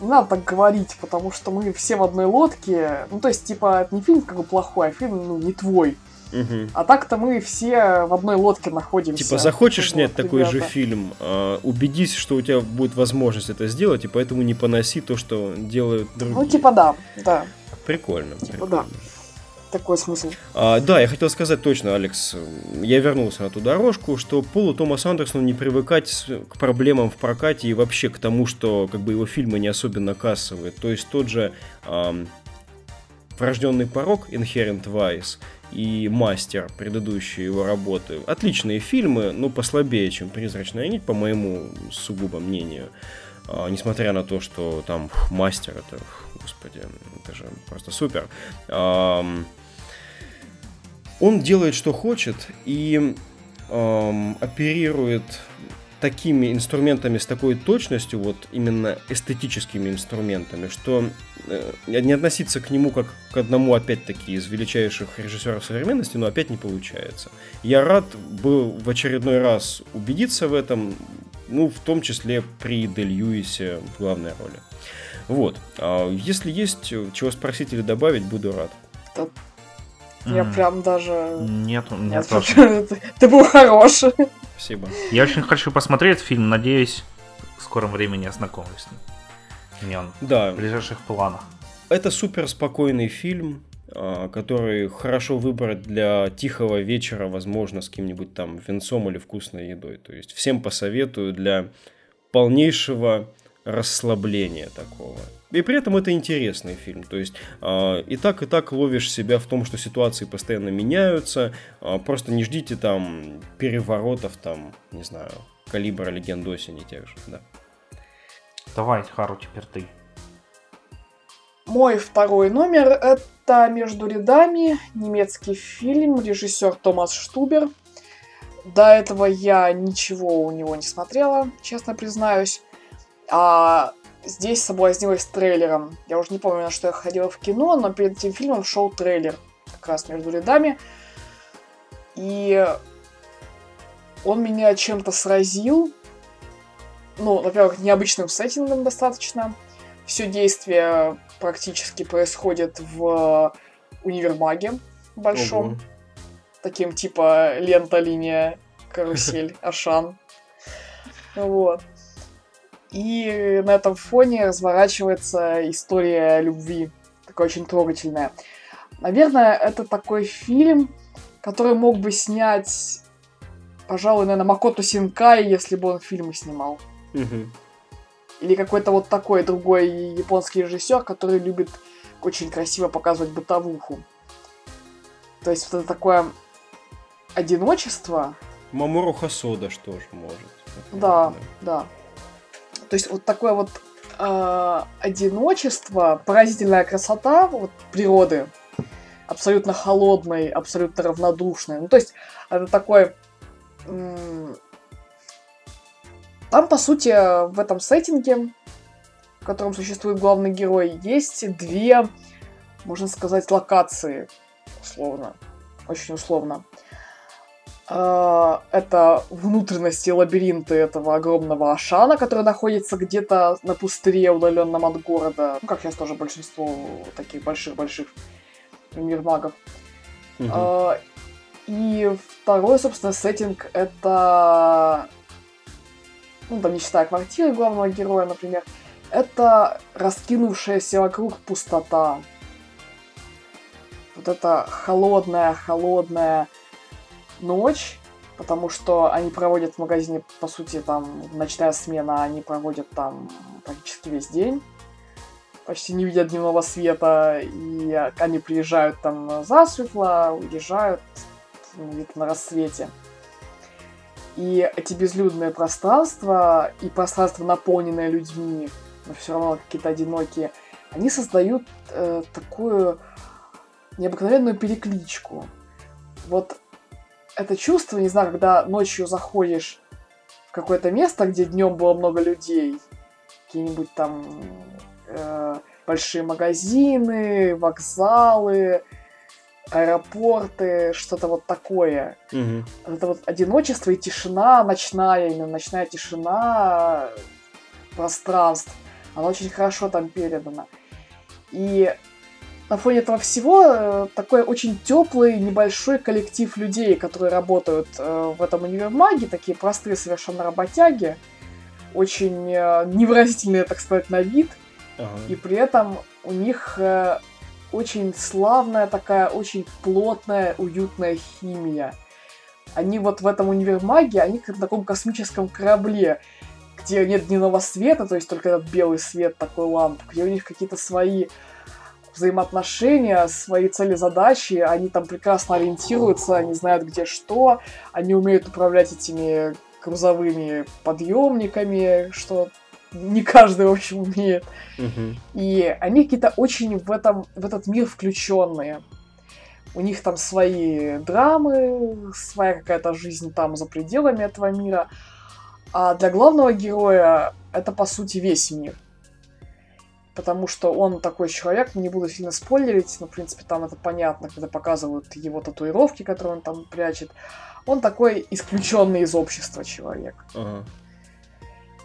не надо так говорить, потому что мы все в одной лодке. Ну, то есть, типа, это не фильм как бы плохой, а фильм, ну, не твой. Угу. А так-то мы все в одной лодке находимся. Типа, захочешь снять вот, такой ребята. же фильм, э, убедись, что у тебя будет возможность это сделать, и поэтому не поноси то, что делают другие. Ну, типа, да, да. Прикольно. Типа, прикольно. да. Такой смысл. А, да, я хотел сказать точно, Алекс, я вернулся на ту дорожку, что Полу Томас Андерсону не привыкать к проблемам в прокате и вообще к тому, что как бы его фильмы не особенно кассовые. То есть тот же эм, Врожденный порог Inherent Vice и Мастер, предыдущие его работы. Отличные фильмы, но послабее, чем Призрачная нить, по моему сугубо мнению. А, несмотря на то, что там фу, Мастер, это, фу, господи, это же просто супер. А, он делает, что хочет, и а, оперирует такими инструментами с такой точностью, вот именно эстетическими инструментами, что э, не относиться к нему как к одному, опять-таки, из величайших режиссеров современности, но опять не получается. Я рад был в очередной раз убедиться в этом, ну, в том числе при Дель Льюисе в главной роли. Вот. А если есть чего спросить или добавить, буду рад. Я mm. прям даже... Нет, нет. Ты, ты был хороший. Спасибо. Я очень хочу посмотреть фильм, надеюсь, в скором времени ознакомлюсь с ним. Мне он да. в ближайших планах. Это супер спокойный фильм, а, который хорошо выбрать для тихого вечера, возможно, с каким-нибудь там венцом или вкусной едой. То есть всем посоветую для полнейшего расслабления такого. И при этом это интересный фильм. То есть э, и так, и так ловишь себя в том, что ситуации постоянно меняются. Э, просто не ждите там переворотов, там, не знаю, калибра легенд осени тех же, да. Давай, Хару, теперь ты. Мой второй номер – это «Между рядами», немецкий фильм, режиссер Томас Штубер. До этого я ничего у него не смотрела, честно признаюсь. А здесь соблазнилась трейлером. Я уже не помню, на что я ходила в кино, но перед этим фильмом шел трейлер как раз между рядами. И он меня чем-то сразил. Ну, во-первых, необычным сеттингом достаточно. Все действие практически происходит в универмаге большом. Ого. Таким типа лента, линия, карусель, Ашан. Вот. И на этом фоне разворачивается история любви. Такая очень трогательная. Наверное, это такой фильм, который мог бы снять, пожалуй, наверное, Макото Синкай, если бы он фильмы снимал. Или какой-то вот такой другой японский режиссер, который любит очень красиво показывать бытовуху. То есть вот это такое одиночество, Мамору Хасода что ж может. Да, да. То есть вот такое вот э, одиночество, поразительная красота вот, природы, абсолютно холодной, абсолютно равнодушной. Ну, то есть это такой... м, Там, по сути, в этом сеттинге, в котором существует главный герой, есть две, можно сказать, локации, условно, очень условно. Это внутренности лабиринты этого огромного Ашана, который находится где-то на пустыре, удаленном от города. Ну, как сейчас тоже большинство таких больших-больших мирмагов. Мгм. А, И второй, собственно, сеттинг это... Ну, там, не считая квартиры главного героя, например, это раскинувшаяся вокруг пустота. Вот это холодная-холодная ночь, потому что они проводят в магазине, по сути, там, ночная смена, они проводят там практически весь день, почти не видят дневного света, и они приезжают там засветло, уезжают ну, где-то на рассвете. И эти безлюдные пространства и пространства, наполненные людьми, но все равно какие-то одинокие, они создают э, такую необыкновенную перекличку. Вот это чувство, не знаю, когда ночью заходишь в какое-то место, где днем было много людей, какие-нибудь там э, большие магазины, вокзалы, аэропорты, что-то вот такое. Мгм. Это вот одиночество и тишина ночная, именно ночная тишина пространств. Она очень хорошо там передана. И на фоне этого всего э, такой очень теплый небольшой коллектив людей, которые работают э, в этом универмаге, такие простые совершенно работяги, очень э, невыразительные, так сказать, на вид, Ага. и при этом у них очень славная такая, очень плотная, уютная химия. Они вот в этом универмаге, они как на таком космическом корабле, где нет дневного света, то есть только этот белый свет такой ламп, где у них какие-то свои взаимоотношения, свои цели, задачи, они там прекрасно ориентируются, они знают где что, они умеют управлять этими грузовыми подъемниками, что не каждый, в общем, умеет. Мгм. И они какие-то очень в, этом, в этот мир включенные. У них там свои драмы, своя какая-то жизнь там за пределами этого мира. А для главного героя это, по сути, весь мир. Потому что он такой человек, не буду сильно спойлерить, но, в принципе, там это понятно, когда показывают его татуировки, которые он там прячет. Он такой исключенный из общества человек. Ага.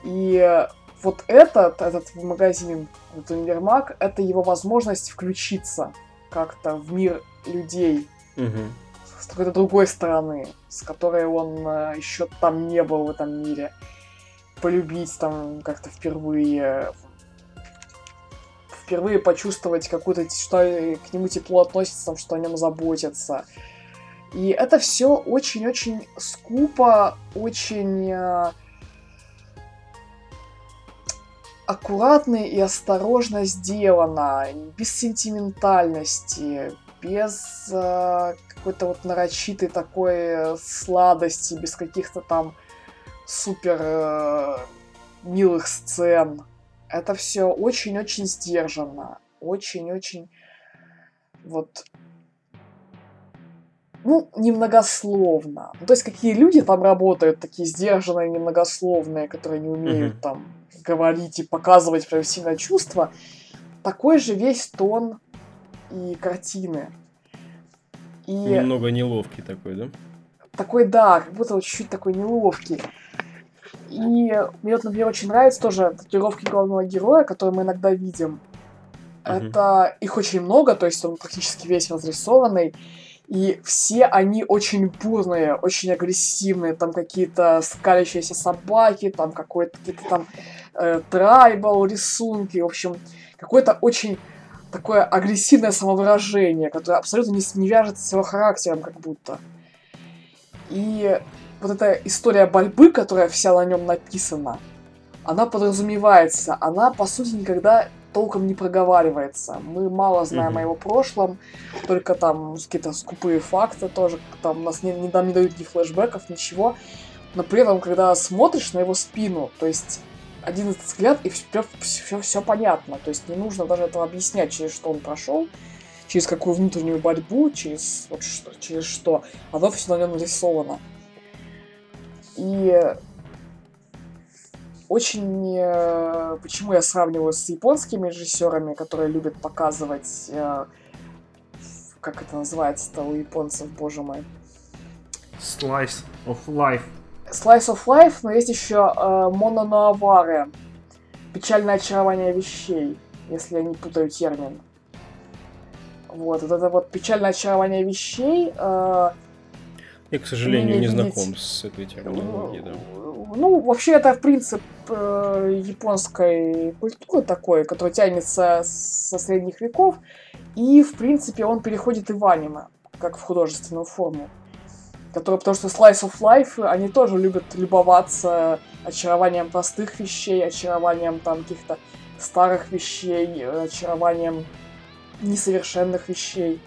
И вот этот, этот магазин, этот универмаг, это его возможность включиться как-то в мир людей Мгм. с какой-то другой стороны, с которой он еще там не был в этом мире. Полюбить там как-то впервые. Впервые почувствовать какую-то, что к нему тепло относится, там, что о нем заботятся. И это все очень-очень скупо, очень э, аккуратно и осторожно сделано, без сентиментальности, без э, какой-то вот нарочитой такой сладости, без каких-то там супер э, милых сцен. Это все очень-очень сдержанно, очень-очень вот ну, немногословно. Ну, то есть, какие люди там работают, такие сдержанные, немногословные, которые не умеют Мгм. там говорить и показывать прям сильно чувства, такой же весь тон и картины. И Немного неловкий такой, да? такой, да, как будто вот чуть-чуть такой неловкий. И мне вот, например, очень нравятся тоже татуировки главного героя, которые мы иногда видим. Мгм. Это их очень много, то есть он практически весь разрисованный. И все они очень бурные, очень агрессивные. Там какие-то скалящиеся собаки, там какой-то какие-то там э, трайбал рисунки. В общем, какое-то очень такое агрессивное самовыражение, которое абсолютно не, не вяжется с его характером, как будто. И вот эта история борьбы, которая вся на нем написана, она подразумевается, она, по сути, никогда толком не проговаривается. Мы мало знаем Мгм. о его прошлом, только там какие-то скупые факты тоже, там нас не, не, нам не дают ни флешбеков, ничего. Но при этом, когда смотришь на его спину, то есть один этот взгляд, и все, все, понятно. То есть не нужно даже этого объяснять, через что он прошел, через какую внутреннюю борьбу, через, вот что, через что. Оно все на нем нарисовано. И очень... э, Почему я сравниваю с японскими режиссерами, которые любят показывать... э, Как это называется-то у японцев, боже мой? Slice of life. Slice of Life, но есть еще э, Мононуаваре. Печальное очарование вещей, если я не путаю термин. Вот, вот это вот печальное очарование вещей. э, Я, к сожалению, не знаком с этой терминологией, да. Ну, вообще, это, в принцип, э, японской культуры такой, который тянется со средних веков. И, в принципе, он переходит и в аниме, как в художественную форму. Который, потому что Slice of Life, они тоже любят любоваться очарованием простых вещей, очарованием там каких-то старых вещей, очарованием несовершенных вещей,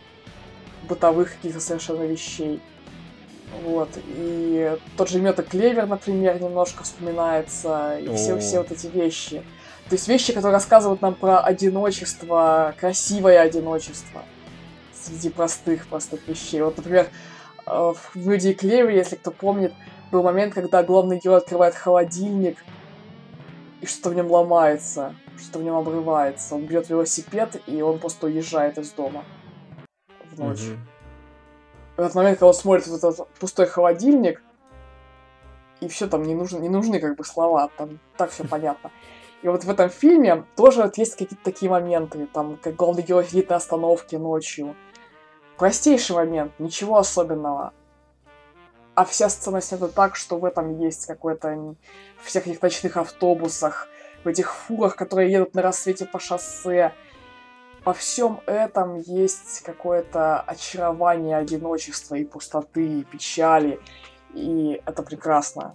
бытовых каких-то совершенно вещей. Вот, и тот же Мета Клевер, например, немножко вспоминается, и все, все вот эти вещи. То есть вещи, которые рассказывают нам про одиночество, красивое одиночество среди простых, простых вещей. Вот, например, э, в Мюде и Клевере, если кто помнит, был момент, когда главный герой открывает холодильник, и что-то в нем ломается, что-то в нем обрывается. Он бьет велосипед, и он просто уезжает из дома в ночь. Мгм. В этот момент, когда он смотрит вот этот пустой холодильник, и все там не нужны, не нужны как бы слова, там так все понятно. И вот в этом фильме тоже вот есть какие-то такие моменты, там, как главный герой сидит на остановке ночью. Простейший момент, ничего особенного. А вся сцена снята так, что в этом есть какой-то... В всех этих ночных автобусах, в этих фурах, которые едут на рассвете по шоссе. Во всем этом есть какое-то очарование одиночества и пустоты, и печали. И это прекрасно.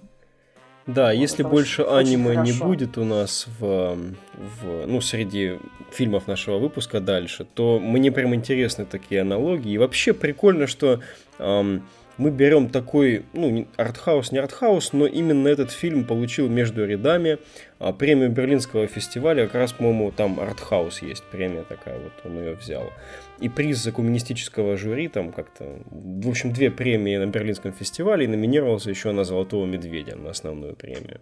Да, если это больше аниме не хорошо. будет у нас в, в, ну, среди фильмов нашего выпуска дальше, то мне прям интересны такие аналогии. И вообще прикольно, что ам, мы берем такой, ну, артхаус, не артхаус, но именно этот фильм получил между рядами а, премию Берлинского фестиваля. Как раз, по-моему, там артхаус есть премия такая, вот он ее взял. И приз за коммунистического жюри, там как-то, в общем, две премии на Берлинском фестивале, и номинировался еще на Золотого Медведя, на основную премию.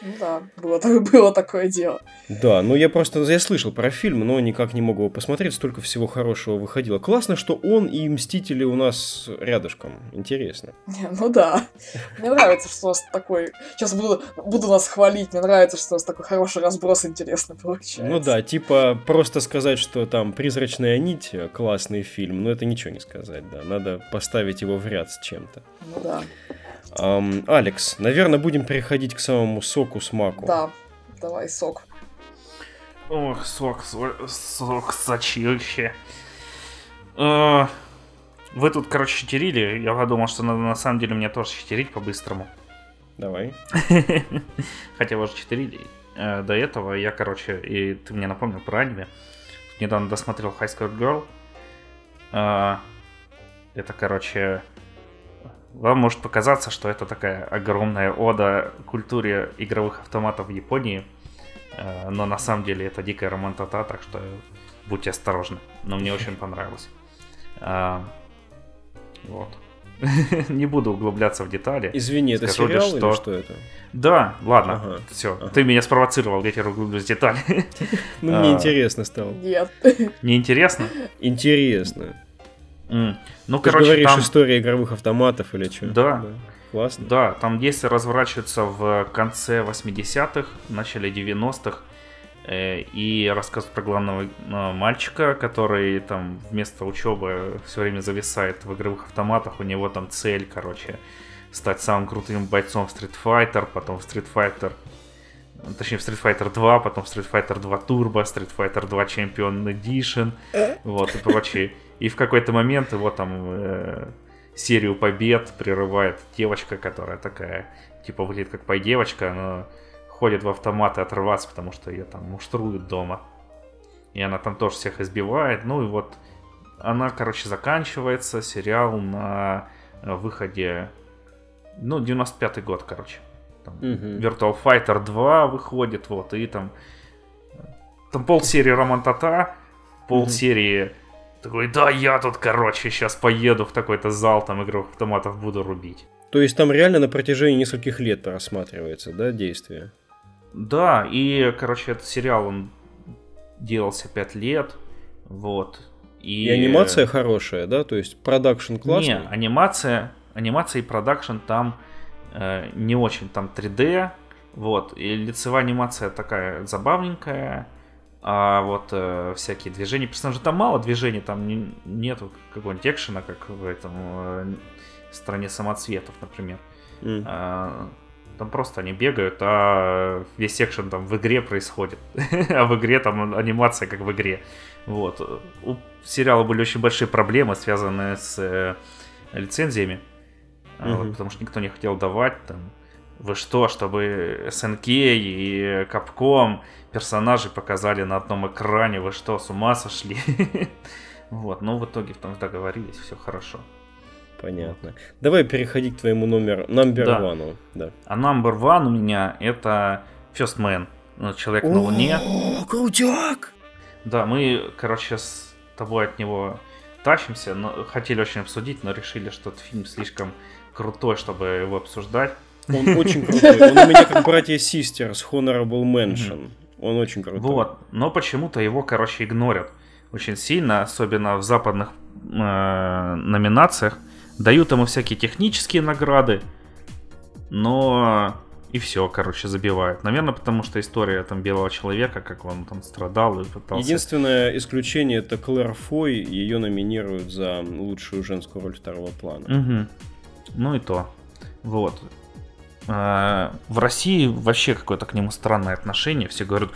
Ну да, было, было такое дело. Да, ну я просто, я слышал про фильм, но никак не могу его посмотреть, столько всего хорошего выходило. Классно, что он и Мстители у нас рядышком, интересно. Не, Ну да. Мне нравится, что у нас такой... Сейчас буду, буду нас хвалить. Мне нравится, что у нас такой хороший разброс интересный получается. Ну да, типа просто сказать, что там «Призрачная нить» классный фильм, но это ничего не сказать, да, надо поставить его в ряд с чем-то. Ну да. Ам, Алекс, наверное, будем переходить к самому соку смаку. Да. Давай, сок. Ох, сок, со- сок сочище. Э, Вы тут, короче, читерили. Я подумал, что надо на самом деле мне тоже читерить по-быстрому. Давай. Хотя вы уже читерили. Э, До этого я, короче, и ты мне напомнил про аниме. Недавно досмотрел High School Girl. Э, Это, короче, вам может показаться, что это такая огромная ода культуре игровых автоматов в Японии. Э, Но на самом деле это дикая романтата, так что будьте осторожны. Но мне очень понравилось. Э, Вот. Не буду углубляться в детали. Извини, это Скажу сериал лишь, или что- что это? Да, ладно, Ага, все. ага. Ты меня спровоцировал, я теперь углублюсь в детали. Ну, мне А. интересно стало. Нет. Неинтересно? Интересно. М. Ну, Ты короче, говоришь там... история игровых автоматов или что? Да. Классно. Да, там действие разворачивается в конце 80-х, начале 90-х. Э, и рассказывает про главного э, мальчика, который там вместо учебы все время зависает в игровых автоматах. У него там цель, короче, стать самым крутым бойцом в Street Fighter, потом в Street Fighter точнее в Street Fighter 2, потом в Street Fighter 2 Turbo, Street Fighter 2 Champion Edition, вот, и прочее. И в какой-то момент его там э, серию побед прерывает девочка, которая такая, типа, выглядит как пой-девочка, но ходит в автоматы отрываться, потому что ее там муштруют дома. И она там тоже всех избивает. Ну и вот она, короче, заканчивается, сериал на выходе, ну, 95-й год, короче. Там Мгм. Virtual Fighter 2 выходит, вот, и там там полсерии Роман Тата, полсерии такой, да, я тут, короче, сейчас поеду в такой-то зал, там игровых автоматов буду рубить. То есть там реально на протяжении нескольких лет рассматривается, да, действие? Да, и, короче, этот сериал, он делался 5 лет, вот. И, И анимация хорошая, да? То есть продакшн классный? Не, анимация, анимация и продакшн там э, не очень, там 3D, вот, и лицевая анимация такая забавненькая, а вот э, всякие движения персонажей, там мало движений, там не- нету какого-нибудь экшена, как в этом э, стране самоцветов, например. М. А, Там просто они бегают, а весь экшен там в игре происходит. а в игре там анимация как в игре. Вот. У сериала были очень большие проблемы, связанные с э, лицензиями. А, вот, потому что никто не хотел давать там. Вы что, чтобы СНК и Capcom персонажей показали на одном экране? Вы что, с ума сошли? вот, но в итоге там договорились, все хорошо. Понятно. Давай переходить к твоему номеру, number Да. one. Да. А number one у меня это First Man, ну, Человек на Луне. О, крутяк! Да, мы, короче, с тобой от него тащимся, но хотели очень обсудить, но решили, что этот фильм слишком крутой, чтобы его обсуждать. Он очень крутой. Он у меня как братья Sisters, Honorable Mention. Он очень крутой. Вот, но почему-то его, короче, игнорят очень сильно, особенно в западных э, номинациях. Дают ему всякие технические награды, но и все, короче, забивают. Наверное, потому что история там белого человека, как он там страдал и пытался... Единственное исключение это Клэр Фой. Ее номинируют за лучшую женскую роль второго плана. Мгм. Ну и то. Вот. А, В России вообще какое-то к нему странное отношение. Все говорят,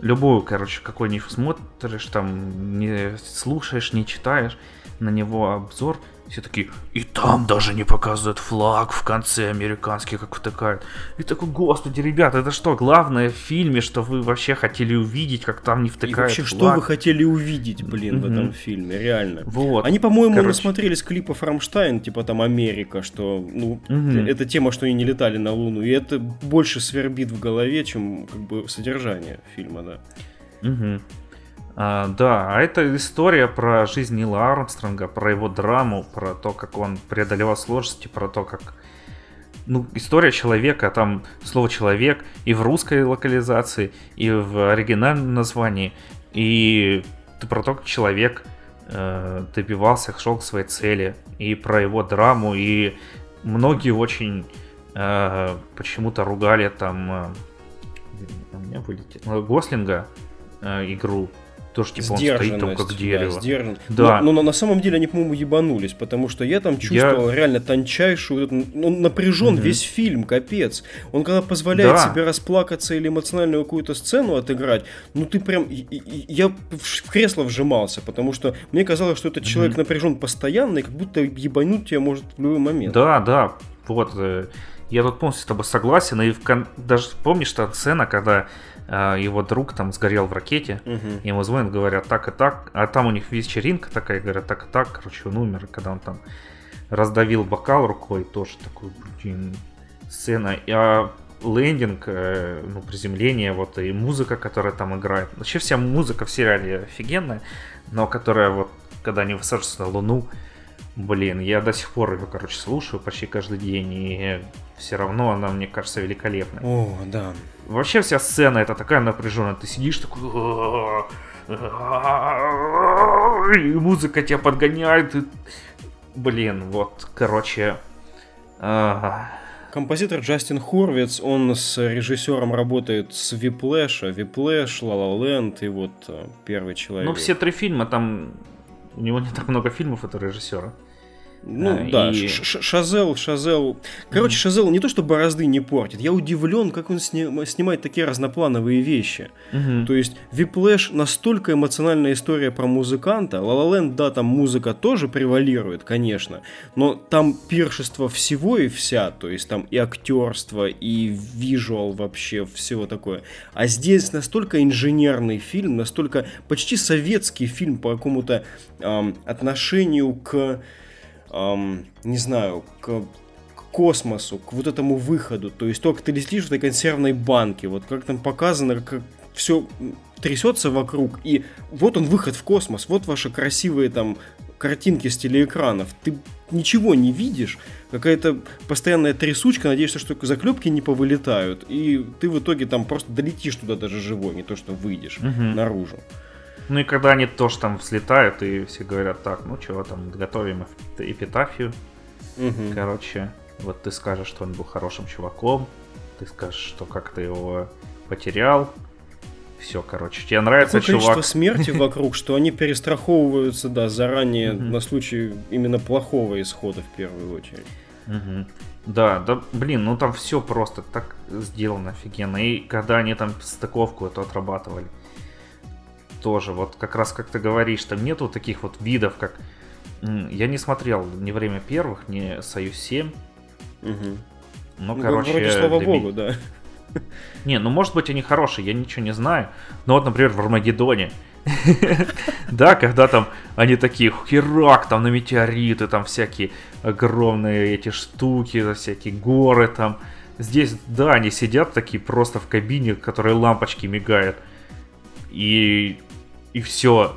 любую, короче, какой-нибудь смотришь, там, не слушаешь, не читаешь на него обзор, все такие, и там даже не показывают флаг в конце американский, как втыкают. И такой, господи, ребята, это что, главное в фильме, что вы вообще хотели увидеть, как там не И втыкают вообще, флаг? что вы хотели увидеть, блин, в Мгм. этом фильме, реально. Вот. Они, по-моему, короче. насмотрелись клипов Рамштайн, типа там Америка, что, ну, Мгм. это тема, что они не летали на Луну, и это больше свербит в голове, чем как бы содержание фильма, да. Мгм. А, да, а это история про жизнь Нила Армстронга, про его драму, про то, как он преодолевал сложности, про то, как... Ну, история человека, там слово «человек» и в русской локализации, и в оригинальном названии, и про то, как человек э, добивался, шел к своей цели, и про его драму, и многие очень э, почему-то ругали там... э, у меня вылетело. Гослинга э, игру. Тоже типа он стоит там как да, дерево. сдержан. Да. Но, но на самом деле они, по-моему, ебанулись, потому что я там чувствовал реально тончайшую... Он напряжен Мгм. весь фильм, капец. Он когда позволяет Да. себе расплакаться или эмоциональную какую-то сцену отыграть, ну ты прям... Я в кресло вжимался, потому что мне казалось, что этот человек напряжен постоянно, и как будто ебануть тебя может в любой момент. Да, да, вот. э, Я тут полностью с тобой согласен. И в кон- даже помнишь та сцена, когда его друг там сгорел в ракете, Мгм. ему звонят, говорят так и так, а там у них вечеринка такая, говорят так и так, короче, он умер, когда он там раздавил бокал рукой, тоже такой, блин, сцена. А лендинг, э, ну, приземление, вот, и музыка, которая там играет. Вообще вся музыка в сериале офигенная, но которая вот, когда они высаживаются на Луну, блин, я до сих пор ее, короче, слушаю почти каждый день, и все равно она, мне кажется, великолепная. О, да. Вообще вся сцена это такая напряженная. Ты сидишь такой... И музыка тебя подгоняет. и- Блин, вот, короче... Композитор Джастин Хорвиц, он с режиссером работает с Whiplash а, Whiplash, La La Land и вот Первый человек. Ну, все три фильма, там у него не так много фильмов, это режиссера. Ну А, да, и- Ш- Ш- Шазел, Шазел. Короче, Шазел не то, что борозды не портит. Я удивлен, как он сни- снимает такие разноплановые вещи. Мгм. То есть Whiplash настолько эмоциональная история про музыканта. Land, да, там музыка тоже превалирует, конечно, но там пиршество всего и вся, то есть там и актерство, и визуал вообще, всего такое. А здесь настолько инженерный фильм, настолько почти советский фильм по какому-то ам, отношению к, ам, не знаю, к к космосу, к вот этому выходу. То есть только ты летишь в этой консервной банке, вот как там показано, как все трясется вокруг, и вот он выход в космос, вот ваши красивые там картинки с телеэкранов. Ты ничего не видишь, какая-то постоянная трясучка, надеешься, что заклепки не повылетают, и ты в итоге там просто долетишь туда даже живой, не то что выйдешь Мгм. наружу. Ну и когда они тоже там взлетают, и все говорят, так, ну чего там, готовим эп- эпитафию. Мгм. Короче, вот ты скажешь, что он был хорошим чуваком, ты скажешь, что как ты его потерял. Все, короче, тебе нравится Такое количество чувак. смерти вокруг, что они перестраховываются, да, заранее на случай именно плохого исхода в первую очередь. Да, да, блин, ну там все просто так сделано офигенно. И когда они там стыковку эту отрабатывали, тоже вот как раз как ты говоришь, там нету таких вот видов, как... Я не смотрел ни «Время первых», ни «Союз-7», Мгм. ну, Ну, короче... вроде, слава для богу, да. Не, ну может быть они хорошие, я ничего не знаю. Но вот, например, в Армагеддоне. Да, когда там они такие, херак, там на метеориты, там всякие огромные эти штуки, всякие горы там. Здесь, да, они сидят такие просто в кабине, в которой лампочки мигают. И, и все.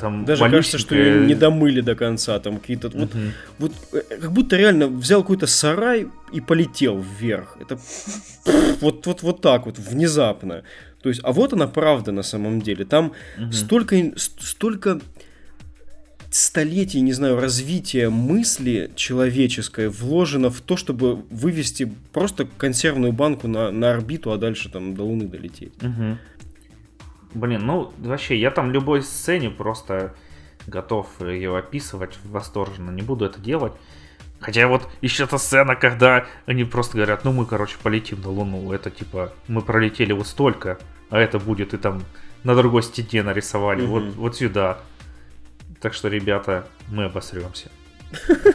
Там Даже кажется, что ее не домыли до конца, там какие-то... Вот, Мгм. вот э, как будто реально взял какой-то сарай и полетел вверх. Это вот, вот, вот так вот, внезапно. То есть, а вот она правда на самом деле. Там Мгм. столько, столько столетий, не знаю, развития мысли человеческой вложено в то, чтобы вывести просто консервную банку на, на орбиту, а дальше там до Луны долететь. Мгм. Блин, ну вообще, я там любой сцене просто готов ее описывать восторженно. Не буду это делать. Хотя вот еще та сцена, когда они просто говорят, ну мы, короче, полетим на Луну. Это типа, мы пролетели вот столько, а это будет и там на другой стене нарисовали. Мгм. Вот, вот сюда. Так что, ребята, мы обосремся.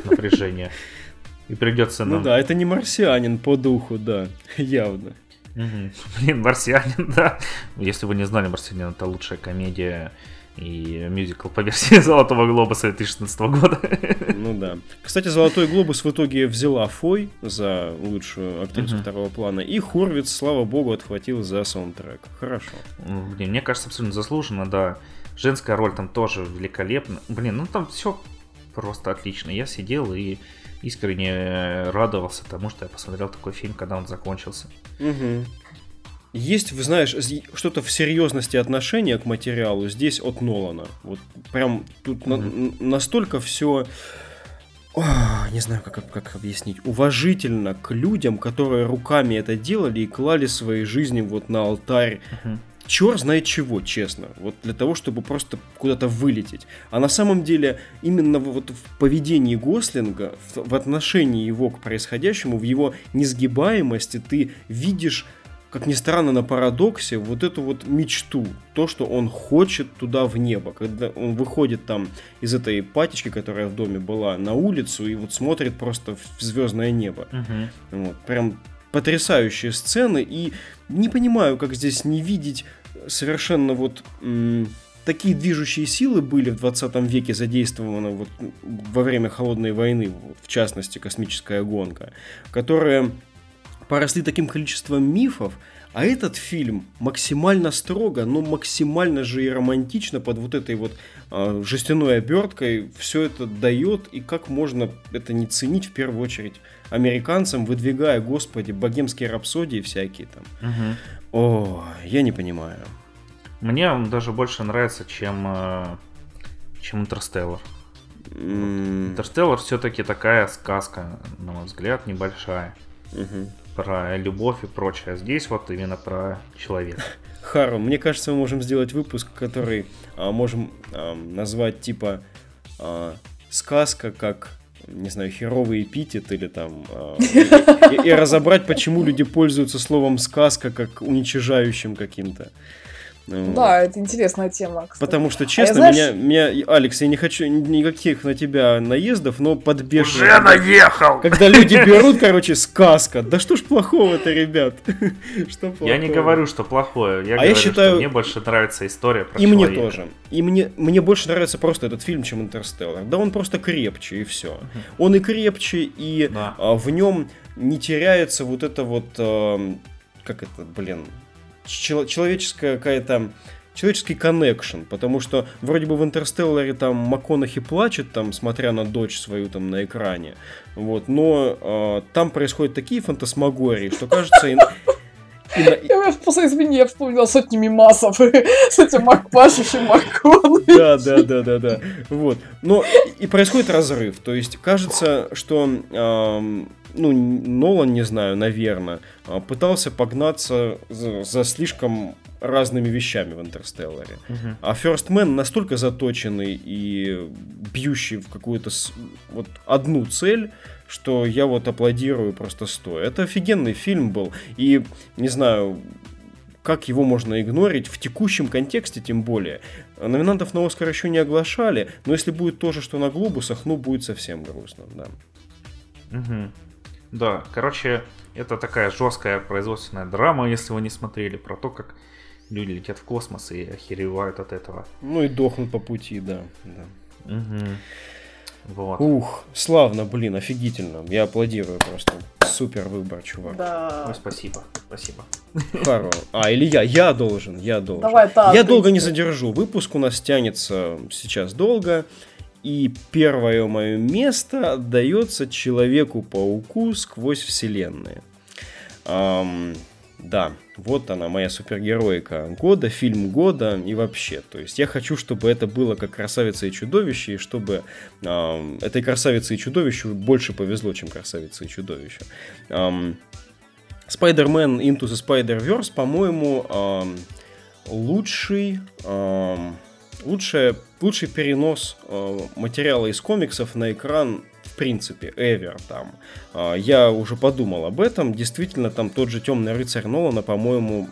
Напряжение. И придется Ну нам... да, это не марсианин по духу, да, явно. Мгм. Блин, «Марсианин», да. Если вы не знали, «Марсианин» — это лучшая комедия и мюзикл по версии «Золотого глобуса» 2016 года. Ну да. Кстати, Золотой глобус в итоге взяла Фой за лучшую актрису Мгм. второго плана, и Хорвиц, слава богу, отхватил за саундтрек. Хорошо. Блин, мне кажется, абсолютно заслуженно, да. Женская роль там тоже великолепна. Блин, ну там все просто отлично. Я сидел и искренне радовался тому, что я посмотрел такой фильм, когда он закончился. Мгм. Есть, вы знаешь, что-то в серьезности отношения к материалу здесь от Нолана. Вот прям тут на- н- настолько все, не знаю, как, как объяснить, уважительно к людям, которые руками это делали и клали свои жизни вот на алтарь Мгм. Черт знает чего, честно. Вот для того, чтобы просто куда-то вылететь. А на самом деле, именно вот в поведении Гослинга, в, в отношении его к происходящему, в его несгибаемости, ты видишь, как ни странно, на парадоксе, вот эту вот мечту. То, что он хочет туда в небо. Когда он выходит там из этой патечки, которая в доме была, на улицу и вот смотрит просто в звездное небо. Мгм. Вот, прям потрясающие сцены, и не понимаю, как здесь не видеть совершенно вот такие движущие силы были в 20 веке задействованы вот во время Холодной войны, вот, в частности, космическая гонка, которые поросли таким количеством мифов, а этот фильм максимально строго, но максимально же и романтично под вот этой вот а, жестяной оберткой все это дает, и как можно это не ценить в первую очередь американцам, выдвигая, господи, богемские рапсодии всякие там. Мгм. О, я не понимаю. Мне он даже больше нравится, чем, э, чем Интерстеллар. Интерстеллар все-таки такая сказка, на мой взгляд, небольшая. Угу. Про любовь и прочее. А здесь вот именно про человека. Хару, мне кажется, мы можем сделать выпуск, который а, можем а, назвать типа а, сказка как не знаю, херовый эпитет или там... Э, и, и разобрать, почему люди пользуются словом сказка как уничижающим каким-то. Ну, да, это интересная тема. Кстати. Потому что, честно, а я, знаешь... меня, меня, Алекс, я не хочу никаких на тебя наездов, но подбешивает. Уже наехал! Когда люди берут, короче, сказка. Да что ж плохого-то, ребят? что плохого? Я не говорю, что плохое. Я а говорю, я считаю... что мне больше нравится история про И человека. мне тоже. И мне, мне больше нравится просто этот фильм, чем Интерстеллар. Да он просто крепче, и все. Он и крепче, и да. а, в нем не теряется вот это вот... А, как это, блин, человеческая какая-то человеческий коннекшн, потому что вроде бы в Интерстелларе там МакКонахи плачет, там, смотря на дочь свою там на экране, вот, но э, там происходят такие фантасмагории, что кажется... И, и на... Я после извини, я вспомнил сотни мимасов с этим Макпашичем Маккон. Да, да, да, да, да. Вот. Но и происходит разрыв. То есть кажется, что эм, ну, Нолан, не знаю, наверное, а, пытался погнаться за, за слишком разными вещами в Интерстелларе. Uh-huh. А First Man настолько заточенный и бьющий в какую-то вот одну цель, что я вот аплодирую просто стоя. Это офигенный фильм был. И, не знаю, как его можно игнорить в текущем контексте, тем более. Номинантов на Оскар еще не оглашали, но если будет то же, что на Глобусах, ну, будет совсем грустно, да. Угу. Да, короче, это такая жесткая производственная драма, если вы не смотрели, про то, как люди летят в космос и охеревают от этого. Ну и дохнут по пути, да. да. Угу. Вот. Ух, славно, блин, офигительно. Я аплодирую просто. Супер выбор, чувак. Да. Ой, спасибо, спасибо. Харо. А, или я, я должен, я должен. Давай, так. Я долго не задержу. Выпуск у нас тянется сейчас долго. И первое мое место отдается Человеку-пауку сквозь вселенные. Эм, да, вот она, моя супергероика года, фильм года и вообще. То есть я хочу, чтобы это было как «Красавица и чудовище», и чтобы эм, этой «Красавице и чудовищу» больше повезло, чем «Красавице и чудовищу». Эм, Spider-Man Into the Spider-Verse, по-моему, эм, лучший... Эм, лучшая, лучший перенос э, материала из комиксов на экран в принципе, ever там. Э, я уже подумал об этом. Действительно, там тот же Темный рыцарь Нолана, по-моему,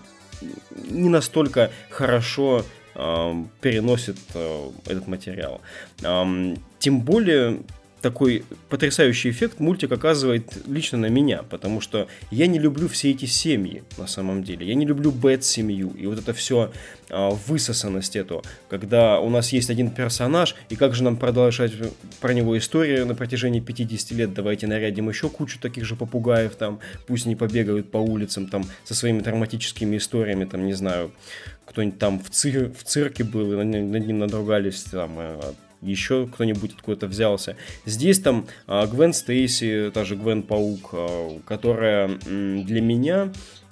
не настолько хорошо э, переносит э, этот материал. Э, тем более такой потрясающий эффект мультик оказывает лично на меня, потому что я не люблю все эти семьи на самом деле. Я не люблю бэт-семью и вот это все а, высосанность эту, когда у нас есть один персонаж, и как же нам продолжать про него историю на протяжении 50 лет, давайте нарядим еще кучу таких же попугаев там, пусть они побегают по улицам там со своими травматическими историями, там, не знаю, кто-нибудь там в, цир в цирке был, и над ним надругались там, а, еще кто-нибудь откуда-то взялся. Здесь там а, Гвен Стейси, та же Гвен Паук, а, которая для меня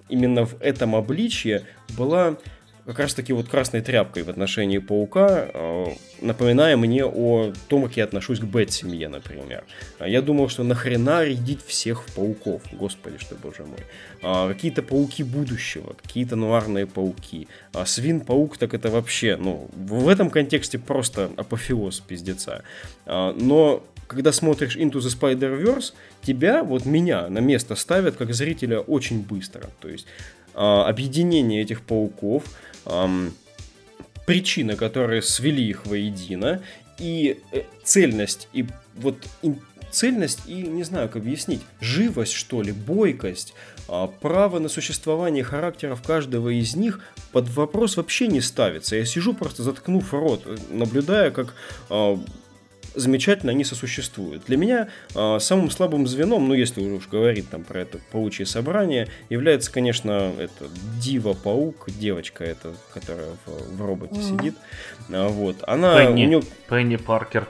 именно в этом обличье была как раз таки вот красной тряпкой в отношении паука, э, напоминая мне о том, как я отношусь к Бэт-семье, например. Я думал, что нахрена рядить всех пауков, господи, что боже мой. А, какие-то пауки будущего, какие-то нуарные пауки. А свин-паук, так это вообще, ну, в этом контексте просто апофеоз пиздеца. А, но когда смотришь Into the Spider-Verse, тебя, вот меня, на место ставят как зрителя очень быстро. То есть объединение этих пауков, эм, причины, которые свели их воедино, и э, цельность, и вот и, цельность, и не знаю, как объяснить, живость, что ли, бойкость, а, право на существование характеров каждого из них под вопрос вообще не ставится. Я сижу просто заткнув рот, э, наблюдая, как а, замечательно они сосуществуют. Для меня э, самым слабым звеном, ну если уж говорить там про это паучье собрание, является, конечно, это Дива-паук, девочка эта, которая в, в роботе mm-hmm. сидит. А, вот. Она... Пенни, у нее... Пенни Паркер.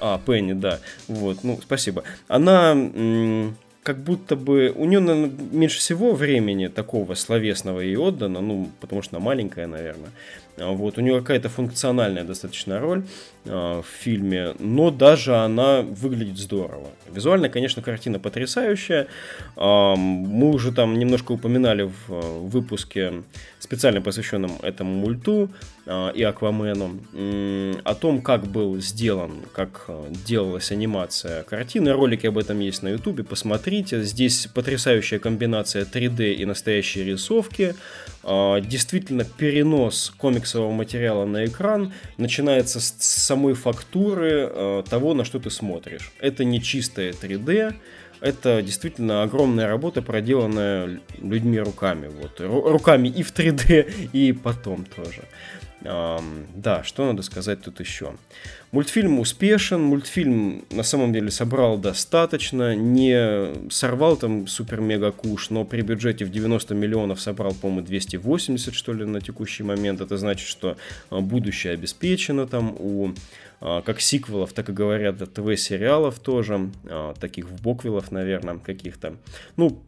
А, Пенни, да. Вот, ну, спасибо. Она... М- как будто бы у нее наверное, меньше всего времени такого словесного ей отдано, ну, потому что она маленькая, наверное. Вот, у нее какая-то функциональная достаточно роль в фильме, но даже она выглядит здорово. Визуально, конечно, картина потрясающая. Мы уже там немножко упоминали в выпуске, специально посвященном этому мульту и Аквамену, о том, как был сделан, как делалась анимация картины. Ролики об этом есть на ютубе, посмотрите. Здесь потрясающая комбинация 3D и настоящей рисовки. Действительно, перенос комиксового материала на экран начинается с самой фактуры того, на что ты смотришь. Это не чистое 3D, это действительно огромная работа, проделанная людьми руками. Вот. Руками и в 3D, и потом тоже. Да, что надо сказать тут еще? Мультфильм успешен, мультфильм на самом деле собрал достаточно, не сорвал там супер-мега куш, но при бюджете в 90 миллионов собрал, по-моему, 280, что ли, на текущий момент. Это значит, что а, будущее обеспечено там у а, как сиквелов, так и говорят, ТВ-сериалов тоже, а, таких в боквилов, наверное, каких-то. Ну,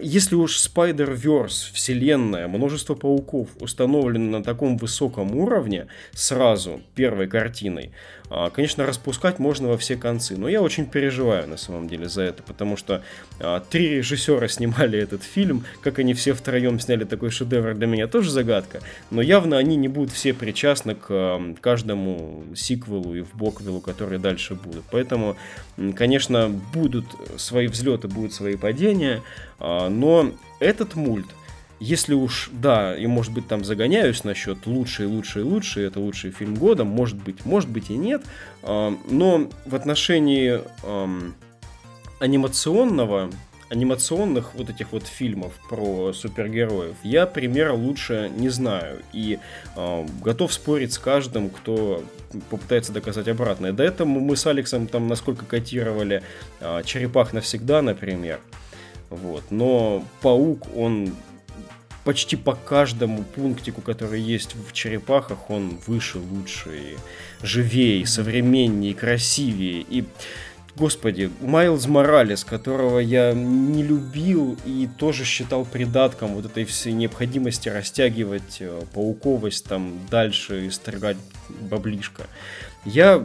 если уж Spider-Verse, вселенная, множество пауков установлены на таком высоком уровне сразу, первой картиной, конечно, распускать можно во все концы, но я очень переживаю на самом деле за это, потому что а, три режиссера снимали этот фильм, как они все втроем сняли такой шедевр, для меня тоже загадка, но явно они не будут все причастны к а, каждому сиквелу и в боквелу, которые дальше будут. Поэтому, конечно, будут свои взлеты, будут свои падения, но этот мульт, если уж, да, и может быть там загоняюсь насчет лучший, лучший, лучший, это лучший фильм года, может быть, может быть и нет, но в отношении анимационного, анимационных вот этих вот фильмов про супергероев я примера лучше не знаю и э, готов спорить с каждым, кто попытается доказать обратное. До этого мы с Алексом там насколько котировали э, Черепах навсегда, например. Вот. Но Паук, он почти по каждому пунктику, который есть в черепахах, он выше, лучше, живее, современнее, красивее. И Господи, Майлз Моралес, которого я не любил и тоже считал придатком вот этой всей необходимости растягивать э, пауковость там дальше и строгать баблишко. Я,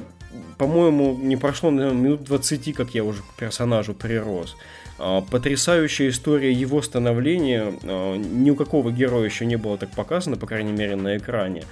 по-моему, не прошло наверное, минут 20, как я уже к персонажу прирос. А, потрясающая история его становления. А, ни у какого героя еще не было так показано, по крайней мере, на экране.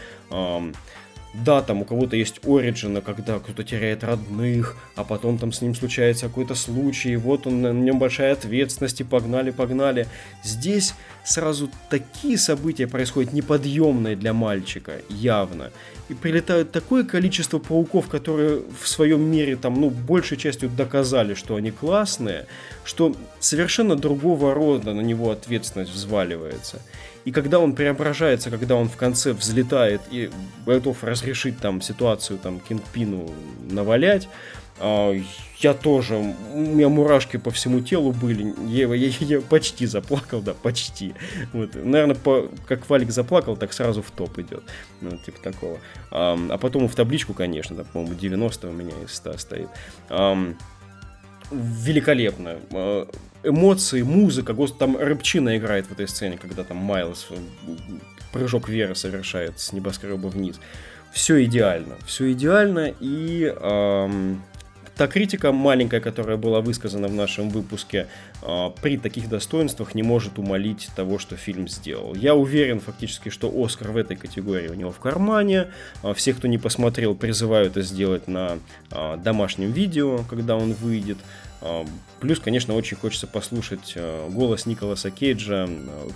Да, там у кого-то есть оригина, когда кто-то теряет родных, а потом там с ним случается какой-то случай, и вот он, на нем большая ответственность, и погнали, погнали. Здесь сразу такие события происходят неподъемные для мальчика, явно. И прилетают такое количество пауков, которые в своем мире там, ну, большей частью доказали, что они классные, что совершенно другого рода на него ответственность взваливается. И когда он преображается, когда он в конце взлетает и готов разрешить там ситуацию там Кингпину навалять, а, я тоже, у меня мурашки по всему телу были, я, я, я почти заплакал, да, почти. Вот, наверное, по, как Валик заплакал, так сразу в топ идет, ну, типа такого. А, а потом в табличку, конечно, да, по-моему, 90 у меня из 100 стоит. А, великолепно. Эмоции, музыка, господи, там рыбчина играет в этой сцене, когда там Майлз э, прыжок веры совершает с небоскреба вниз. Все идеально, все идеально, и эм, та критика маленькая, которая была высказана в нашем выпуске, э, при таких достоинствах не может умолить того, что фильм сделал. Я уверен фактически, что Оскар в этой категории у него в кармане. Э, все, кто не посмотрел, призываю это сделать на э, домашнем видео, когда он выйдет. Плюс, конечно, очень хочется послушать голос Николаса Кейджа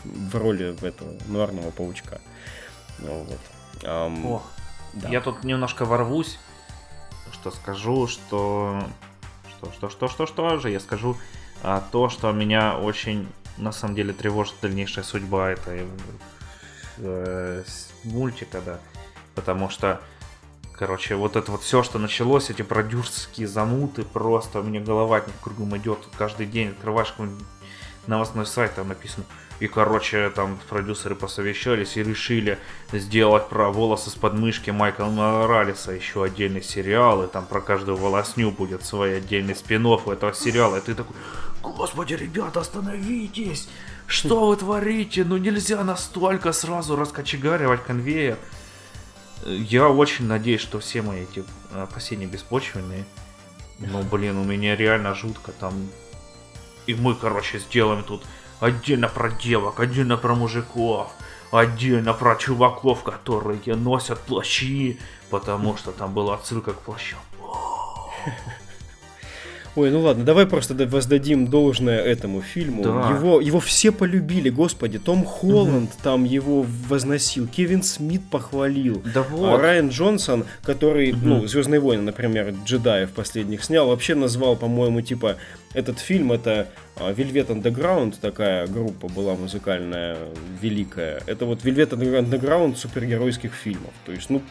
в роли этого нуарного паучка. Ну вот. О, да. Я тут немножко ворвусь, что скажу, что... Что, что, что, что, что же я скажу? А, то, что меня очень, на самом деле, тревожит дальнейшая судьба этой э, мультика, да. Потому что Короче, вот это вот все, что началось, эти продюсерские замуты, просто у меня голова от них кругом идет. Каждый день открываешь какой-нибудь новостной сайт, там написано. И, короче, там продюсеры посовещались и решили сделать про волосы с подмышки Майкла Моралеса еще отдельный сериал, и там про каждую волосню будет свой отдельный спин этого сериала. И ты такой, господи, ребята, остановитесь! Что вы творите? Ну нельзя настолько сразу раскочегаривать конвейер. Я очень надеюсь, что все мои эти опасения беспочвенные. Ну, блин, у меня реально жутко там. И мы, короче, сделаем тут отдельно про девок, отдельно про мужиков, отдельно про чуваков, которые носят плащи, потому что там была отсылка к плащам. Ой, ну ладно, давай просто воздадим должное этому фильму. Да. Его, его все полюбили, господи. Том Холланд угу. там его возносил, Кевин Смит похвалил. Да а вот. А Райан Джонсон, который, угу. ну, Звездные войны, например, джедаев последних снял, вообще назвал, по-моему, типа, этот фильм это а, Velvet Underground, такая группа была музыкальная, великая. Это вот Velvet Underground супергеройских фильмов. То есть, ну,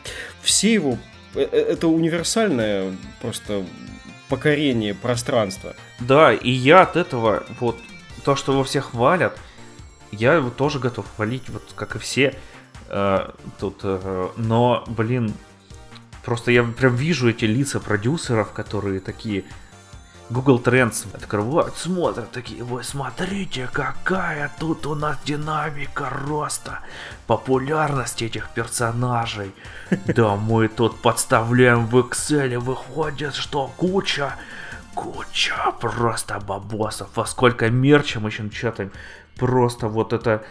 все его э, э, это универсальное просто покорение пространства. Да, и я от этого, вот, то, что его всех хвалят, я его тоже готов хвалить, вот как и все э, тут. Э, но, блин, просто я прям вижу эти лица продюсеров, которые такие, Google Trends открывают, смотрят такие, вы смотрите, какая тут у нас динамика роста популярности этих персонажей. Да мы тут подставляем в Excel, выходит, что куча, куча просто бабосов. Во сколько мерча мы еще чатаем. Просто вот это...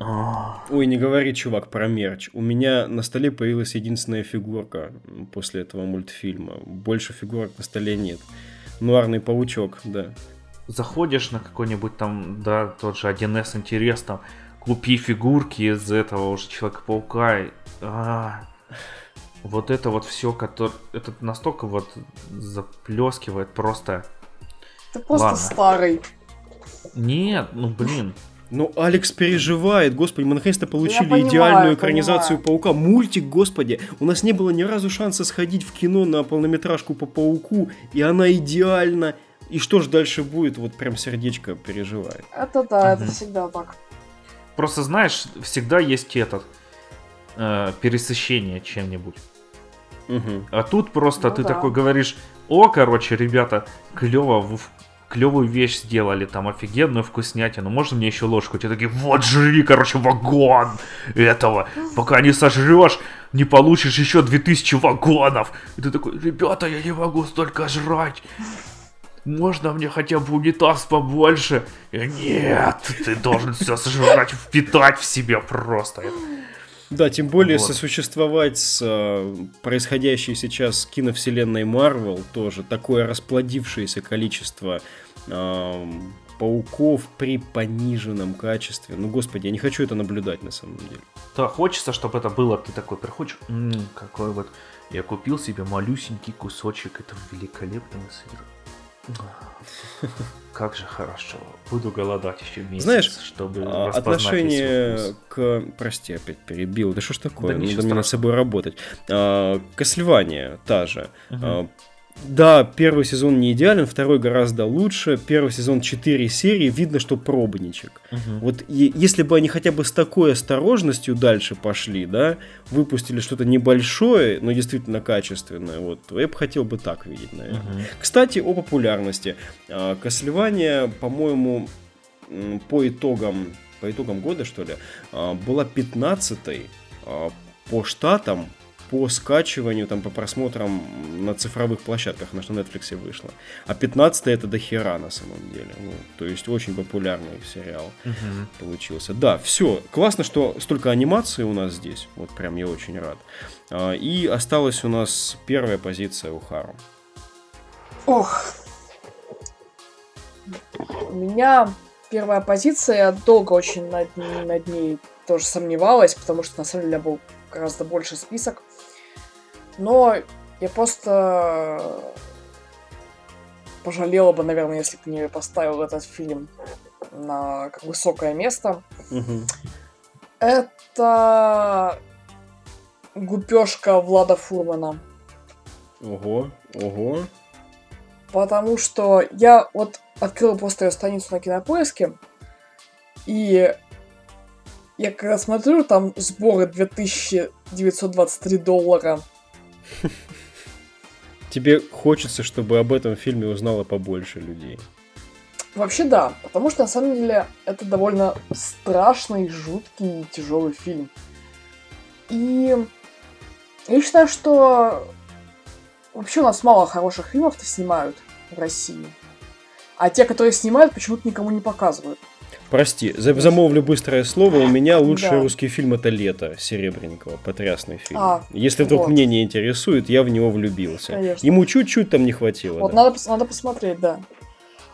А. Ой, не говори, чувак, про мерч. У меня на столе появилась единственная фигурка после этого мультфильма. Больше фигурок на столе нет. Нуарный паучок, да. Заходишь на какой-нибудь там, да, тот же 1С интерес, там, купи фигурки из этого уже Человека-паука. А, вот это вот все, который, это настолько вот заплескивает просто. Ты просто Ладно. старый. Нет, ну блин. Ну, Алекс переживает, господи, мы наконец-то получили понимаю, идеальную экранизацию понимаю. Паука. Мультик, господи, у нас не было ни разу шанса сходить в кино на полнометражку по Пауку, и она идеальна. И что же дальше будет, вот прям сердечко переживает. Это да, угу. это всегда так. Просто знаешь, всегда есть этот э, пересыщение чем-нибудь. Угу. А тут просто ну, ты да. такой говоришь, о, короче, ребята, клево, клевую вещь сделали, там офигенную вкуснятину, можно мне еще ложку? Тебе такие, вот жри, короче, вагон этого, пока не сожрешь, не получишь еще 2000 вагонов. И ты такой, ребята, я не могу столько жрать. Можно мне хотя бы унитаз побольше? И нет, ты должен все сожрать, впитать в себя просто. Да, тем более вот. сосуществовать с э, происходящей сейчас киновселенной Марвел тоже такое расплодившееся количество э, пауков при пониженном качестве. Ну, господи, я не хочу это наблюдать на самом деле. Да, хочется, чтобы это было, ты такой приходишь, м-м, какой вот, я купил себе малюсенький кусочек этого великолепного сыра. Как же хорошо. Буду голодать еще месяц, Знаешь, чтобы а, отношение к... Прости, опять перебил. Да что ж такое? Да Надо мне над собой работать. А, Кослевание та же. Угу. Да, первый сезон не идеален, второй гораздо лучше. Первый сезон 4 серии, видно, что пробничек. Угу. Вот и, если бы они хотя бы с такой осторожностью дальше пошли, да, выпустили что-то небольшое, но действительно качественное, вот, я бы хотел бы так видеть, наверное. Угу. Кстати, о популярности. Кослевание, по-моему, по итогам, по итогам года, что ли, а, была 15-й а, по штатам по скачиванию, там, по просмотрам на цифровых площадках, на что Netflix вышло. А 15 это до хера на самом деле. Ну, то есть очень популярный сериал угу. получился. Да, все. Классно, что столько анимации у нас здесь. Вот прям я очень рад. А, и осталась у нас первая позиция у Хару. Ох. У меня первая позиция, я долго очень над, над ней тоже сомневалась, потому что на самом деле был гораздо больше список. Но я просто пожалела бы, наверное, если бы не поставил этот фильм на как высокое место. Угу. Это гупешка Влада Фурмана. Ого, ого. Потому что я вот открыл просто ее страницу на кинопоиске, и я когда смотрю, там сборы 2923 доллара. Тебе хочется, чтобы об этом фильме узнало побольше людей. Вообще да, потому что на самом деле это довольно страшный, жуткий, тяжелый фильм. И Я считаю, что вообще у нас мало хороших фильмов-то снимают в России. А те, которые снимают, почему-то никому не показывают. Прости, за- замолвлю быстрое слово. У меня лучший Да. русский фильм это «Лето» Серебренникова. Потрясный фильм. А, Если вдруг вот. мнение интересует, я в него влюбился. Конечно. Ему чуть-чуть там не хватило. Вот да. надо, надо посмотреть, да.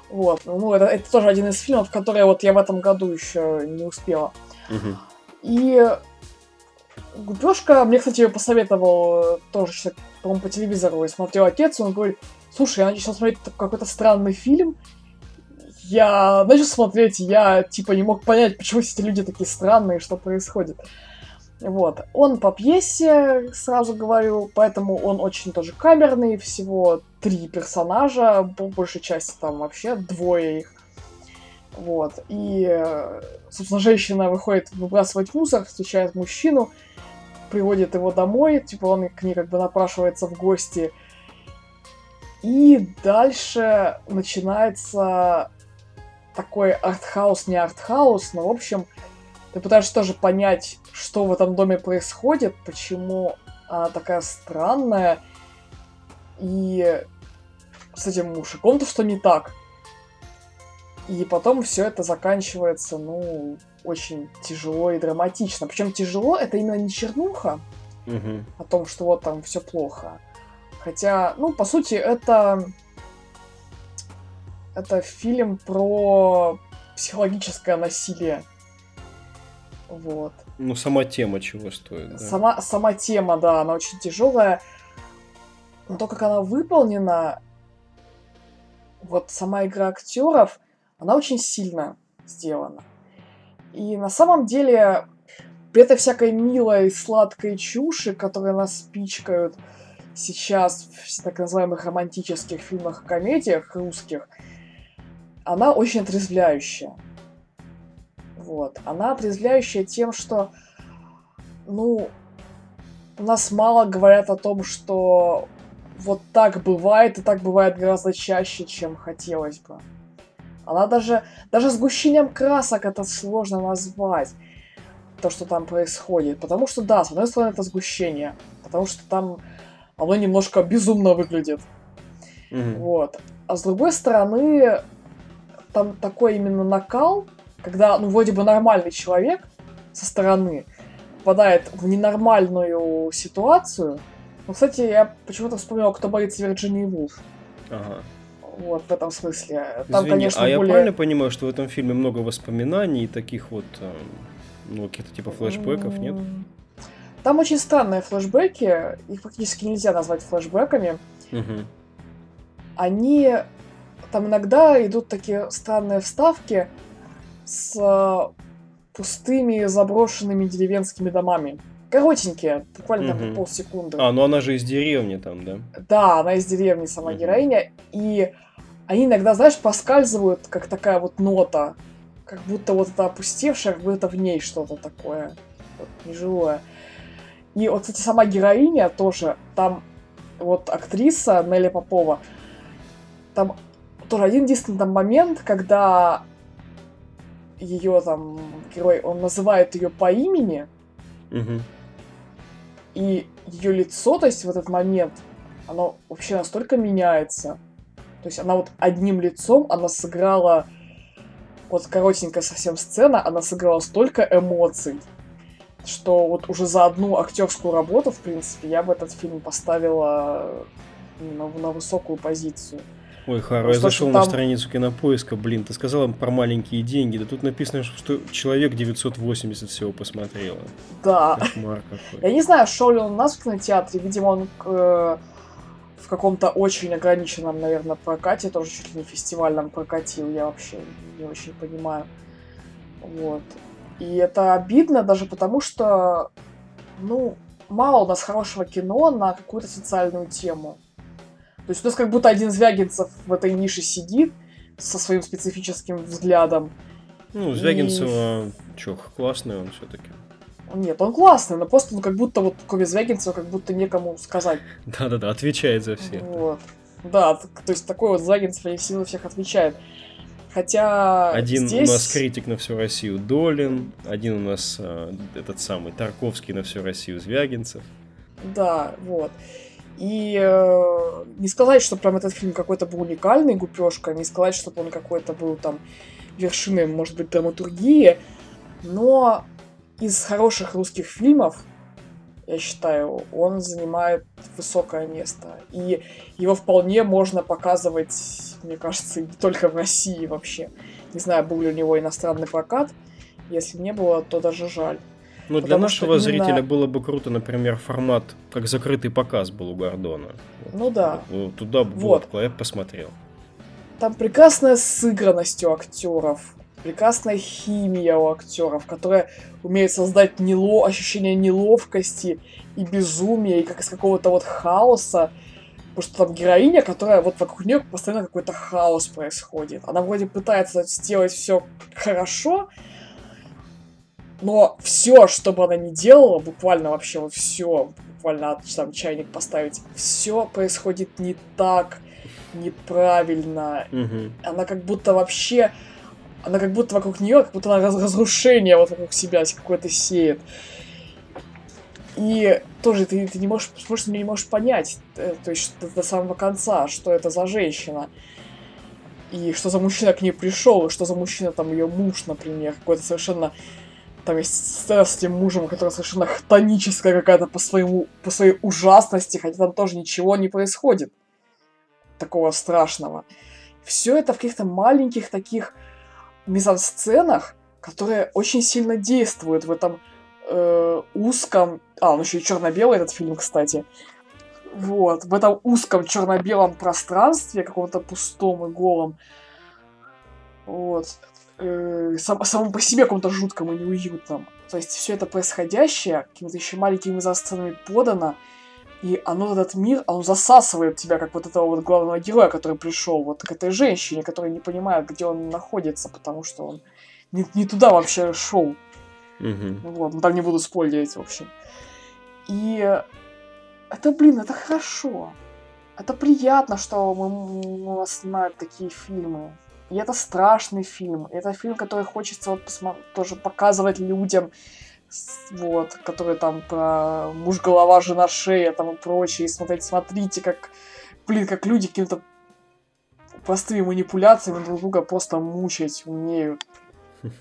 Вот, ну это, это тоже один из фильмов, которые вот я в этом году еще не успела. Мгм. И Гупешка, мне, кстати, посоветовал э, тоже, по-моему, по телевизору я смотрел отец, он говорит, слушай, я начал смотреть какой-то странный фильм, я начал смотреть, я, типа, не мог понять, почему эти люди такие странные, что происходит. Вот. Он по пьесе, сразу говорю, поэтому он очень тоже камерный, всего три персонажа, по большей части там вообще двое их. Вот. И, собственно, женщина выходит выбрасывать мусор, встречает мужчину, приводит его домой, типа он к ней как бы напрашивается в гости. И дальше начинается такой артхаус, не артхаус, но, в общем, ты пытаешься тоже понять, что в этом доме происходит, почему она такая странная, и с этим мужиком-то что не так. И потом все это заканчивается, ну, очень тяжело и драматично. Причем тяжело это именно не чернуха Мгм. о том, что вот там все плохо. Хотя, ну, по сути, это это фильм про психологическое насилие. Вот. Ну, сама тема чего стоит. да. Сама, сама тема, да, она очень тяжелая. Но то, как она выполнена, вот сама игра актеров, она очень сильно сделана. И на самом деле, при этой всякой милой, сладкой чуши, которые нас пичкают сейчас в так называемых романтических фильмах и комедиях русских, она очень отрезвляющая. Вот. Она отрезвляющая тем, что, ну, у нас мало говорят о том, что вот так бывает, и так бывает гораздо чаще, чем хотелось бы. Она даже, даже сгущением красок это сложно назвать, то, что там происходит. Потому что, да, с одной стороны, это сгущение, потому что там оно немножко безумно выглядит. Мгм. Вот. А с другой стороны, там такой именно накал, когда, ну, вроде бы нормальный человек со стороны попадает в ненормальную ситуацию. Ну, кстати, я почему-то вспомнила, кто боится Вирджинии Вулф. Ага. Вот, в этом смысле. Там, Извини, конечно, а я более... правильно понимаю, что в этом фильме много воспоминаний и таких вот, э, ну, каких-то типа флешбеков, нет? Там очень странные флешбеки, их практически нельзя назвать флешбеками. Мгм. они там иногда идут такие странные вставки с э, пустыми заброшенными деревенскими домами. Коротенькие, буквально там Мгм. по полсекунды. А, ну она же из деревни там, да? Да, она из деревни сама Мгм. героиня, и они иногда, знаешь, поскальзывают, как такая вот нота, как будто вот это опустевшее, как будто в ней что-то такое вот, нежилое. И вот, кстати, сама героиня тоже, там вот актриса Нелли Попова, там тоже один единственный там момент, когда ее там герой, он называет ее по имени, Мгм. и ее лицо, то есть в этот момент, оно вообще настолько меняется. То есть она вот одним лицом, она сыграла, вот коротенькая совсем сцена, она сыграла столько эмоций, что вот уже за одну актерскую работу, в принципе, я бы этот фильм поставила на, на высокую позицию. Ой, Харо, Ну, я зашел ж на там- страницу кинопоиска, блин, ты сказала про маленькие деньги, да тут написано, что человек 980 всего посмотрело. Да. Кошмар Я какой. не знаю, шел ли он у нас в кинотеатре, видимо, он э, в каком-то очень ограниченном, наверное, прокате, тоже чуть ли не фестивальном прокатил, я вообще не очень понимаю. Вот. И это обидно даже потому, что, ну, мало у нас хорошего кино на какую-то социальную тему. То есть у нас как будто один Звягинцев в этой нише сидит со своим специфическим взглядом. Ну, Звягинцева, чё, классный он все-таки. Нет, он классный, но просто ну, как будто вот кроме Звягинцева как будто некому сказать. Да-да-да, отвечает за всех. Вот. Да, то есть такой вот Звягинцев и силы всех отвечает. Хотя Один здесь... у нас критик на всю Россию Долин, один у нас э, этот самый Тарковский на всю Россию Звягинцев. Да, вот. И э, не сказать, что прям этот фильм какой-то был уникальный, гупешка, не сказать, чтобы он какой-то был там вершиной, может быть, драматургии, но из хороших русских фильмов, я считаю, он занимает высокое место. И его вполне можно показывать, мне кажется, не только в России вообще. Не знаю, был ли у него иностранный прокат. Если не было, то даже жаль. Ну, для нашего именно... зрителя было бы круто, например, формат, как закрытый показ был у Гордона. Ну да. Туда вот. я посмотрел. Там прекрасная сыгранность у актеров, прекрасная химия у актеров, которая умеет создать нело... ощущение неловкости и безумия, и как из какого-то вот хаоса. Потому что там героиня, которая вот вокруг нее постоянно какой-то хаос происходит. Она вроде пытается сделать все хорошо, но все, что бы она ни делала, буквально вообще вот все, буквально там чайник поставить, все происходит не так, неправильно. Угу. Она как будто вообще, она как будто вокруг нее, как будто она разрушение вот вокруг себя какое-то сеет. И тоже ты, ты не можешь, просто не можешь понять, э, то есть до, до самого конца, что это за женщина. И что за мужчина к ней пришел, и что за мужчина там ее муж, например, какой-то совершенно там есть с тем мужем, который совершенно хтоническая какая-то по, своему, по своей ужасности, хотя там тоже ничего не происходит такого страшного. Все это в каких-то маленьких таких мизансценах, которые очень сильно действуют в этом э, узком... А, он еще и черно-белый этот фильм, кстати. Вот, в этом узком черно-белом пространстве, каком-то пустом и голом. Вот э, сам, самому по себе каком-то жутком и неуютном. То есть все это происходящее какими-то еще маленькими засценами подано, и оно, этот мир, оно засасывает тебя, как вот этого вот главного героя, который пришел вот к этой женщине, которая не понимает, где он находится, потому что он не, не туда вообще шел. Mm-hmm. Вот, ну там не буду спойлерить, в общем. И это, блин, это хорошо. Это приятно, что мы, у нас снимают такие фильмы. И это страшный фильм. Это фильм, который хочется вот посмо- тоже показывать людям, вот, которые там про муж, голова, жена, шея там и прочее. И смотреть, смотрите, как, блин, как люди каким-то простыми манипуляциями друг друга просто мучать умеют.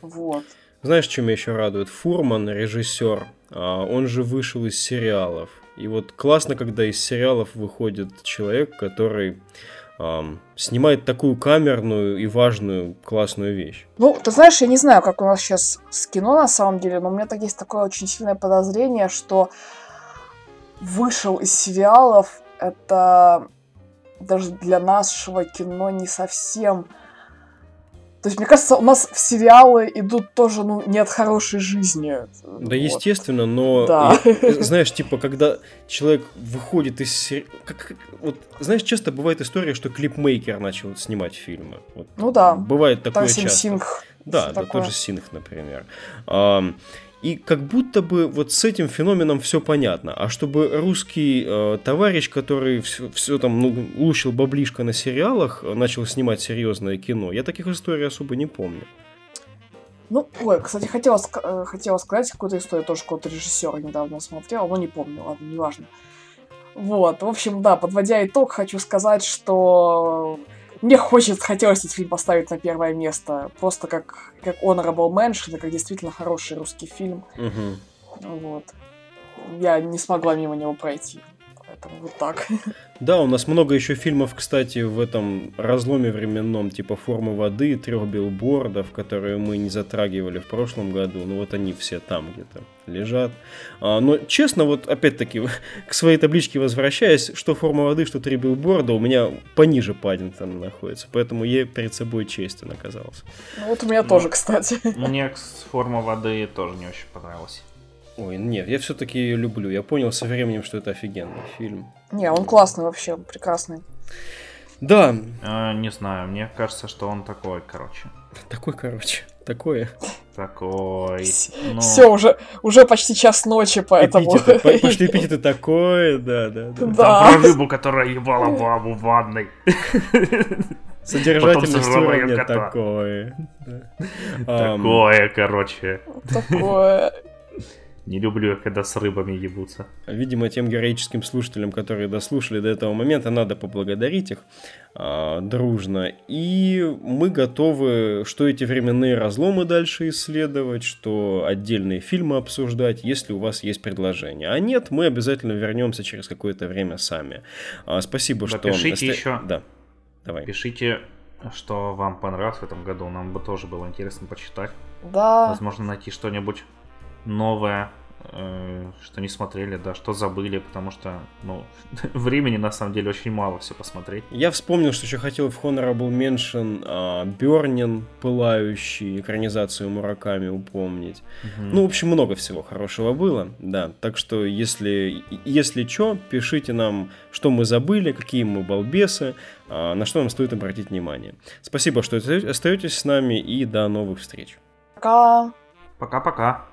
Вот. Знаешь, чем меня еще радует? Фурман, режиссер, а, он же вышел из сериалов. И вот классно, когда из сериалов выходит человек, который снимает такую камерную и важную классную вещь. Ну, ты знаешь, я не знаю, как у нас сейчас с кино на самом деле, но у меня так есть такое очень сильное подозрение, что вышел из сериалов это даже для нашего кино не совсем то есть, мне кажется, у нас в сериалы идут тоже, ну, не от хорошей жизни. Да, вот. естественно, но, да. я, знаешь, типа, когда человек выходит из сериала... Вот, знаешь, часто бывает история, что клипмейкер начал снимать фильмы. Вот, ну да. Бывает такое Таксим часто. Синг. Да, да, тоже Синг, например. Um, и как будто бы вот с этим феноменом все понятно. А чтобы русский э, товарищ, который все, все там ну, лучил баблишко на сериалах, начал снимать серьезное кино, я таких историй особо не помню. Ну, ой, кстати, хотела, э, хотела сказать какую-то историю, тоже какого-то режиссера недавно смотрел, но не помню, ладно, неважно. Вот, в общем, да, подводя итог, хочу сказать, что мне хочется, хотелось этот фильм поставить на первое место. Просто как, как Honorable Mention, как действительно хороший русский фильм. Угу. Вот. Я не смогла мимо него пройти. Поэтому вот так. Да, у нас много еще фильмов, кстати, в этом разломе временном, типа «Формы воды», «Трех билбордов», которые мы не затрагивали в прошлом году. Ну вот они все там где-то лежат. А, но честно, вот опять-таки, к своей табличке возвращаясь, что «Форма воды», что «Три билборда» у меня пониже Паддингтона находится. Поэтому я перед собой честен оказался. Ну вот у меня ну, тоже, кстати. Мне «Форма воды» тоже не очень понравилась. Ой, нет, я все-таки ее люблю. Я понял со временем, что это офигенный фильм. Не, он классный вообще, прекрасный. Да. Э, не знаю, мне кажется, что он такой, короче. Такой, короче. Такое. Такой. Но... Все, уже, уже почти час ночи, поэтому... Эпитеты, пошли эпитеты такое, да, да, да. да. Там про рыбу, которая ебала бабу в ванной. Содержательность уровня такое. Такое, короче. Такое. Не люблю, когда с рыбами ебутся. Видимо, тем героическим слушателям, которые дослушали до этого момента, надо поблагодарить их а, дружно. И мы готовы, что эти временные разломы дальше исследовать, что отдельные фильмы обсуждать, если у вас есть предложения. А нет, мы обязательно вернемся через какое-то время сами. А, спасибо, да, что... Пишите еще. Да, давай. Пишите, что вам понравилось в этом году. Нам бы тоже было интересно почитать. Да. Возможно, найти что-нибудь новое, э, что не смотрели, да, что забыли, потому что, ну, времени на самом деле очень мало все посмотреть. Я вспомнил, что еще хотел в Honorable Mention а, Бернин, пылающий, экранизацию Мураками упомнить. Угу. Ну, в общем, много всего хорошего было, да. Так что, если, если что, пишите нам, что мы забыли, какие мы балбесы, а, на что нам стоит обратить внимание. Спасибо, что остаетесь с нами, и до новых встреч. Пока. Пока-пока.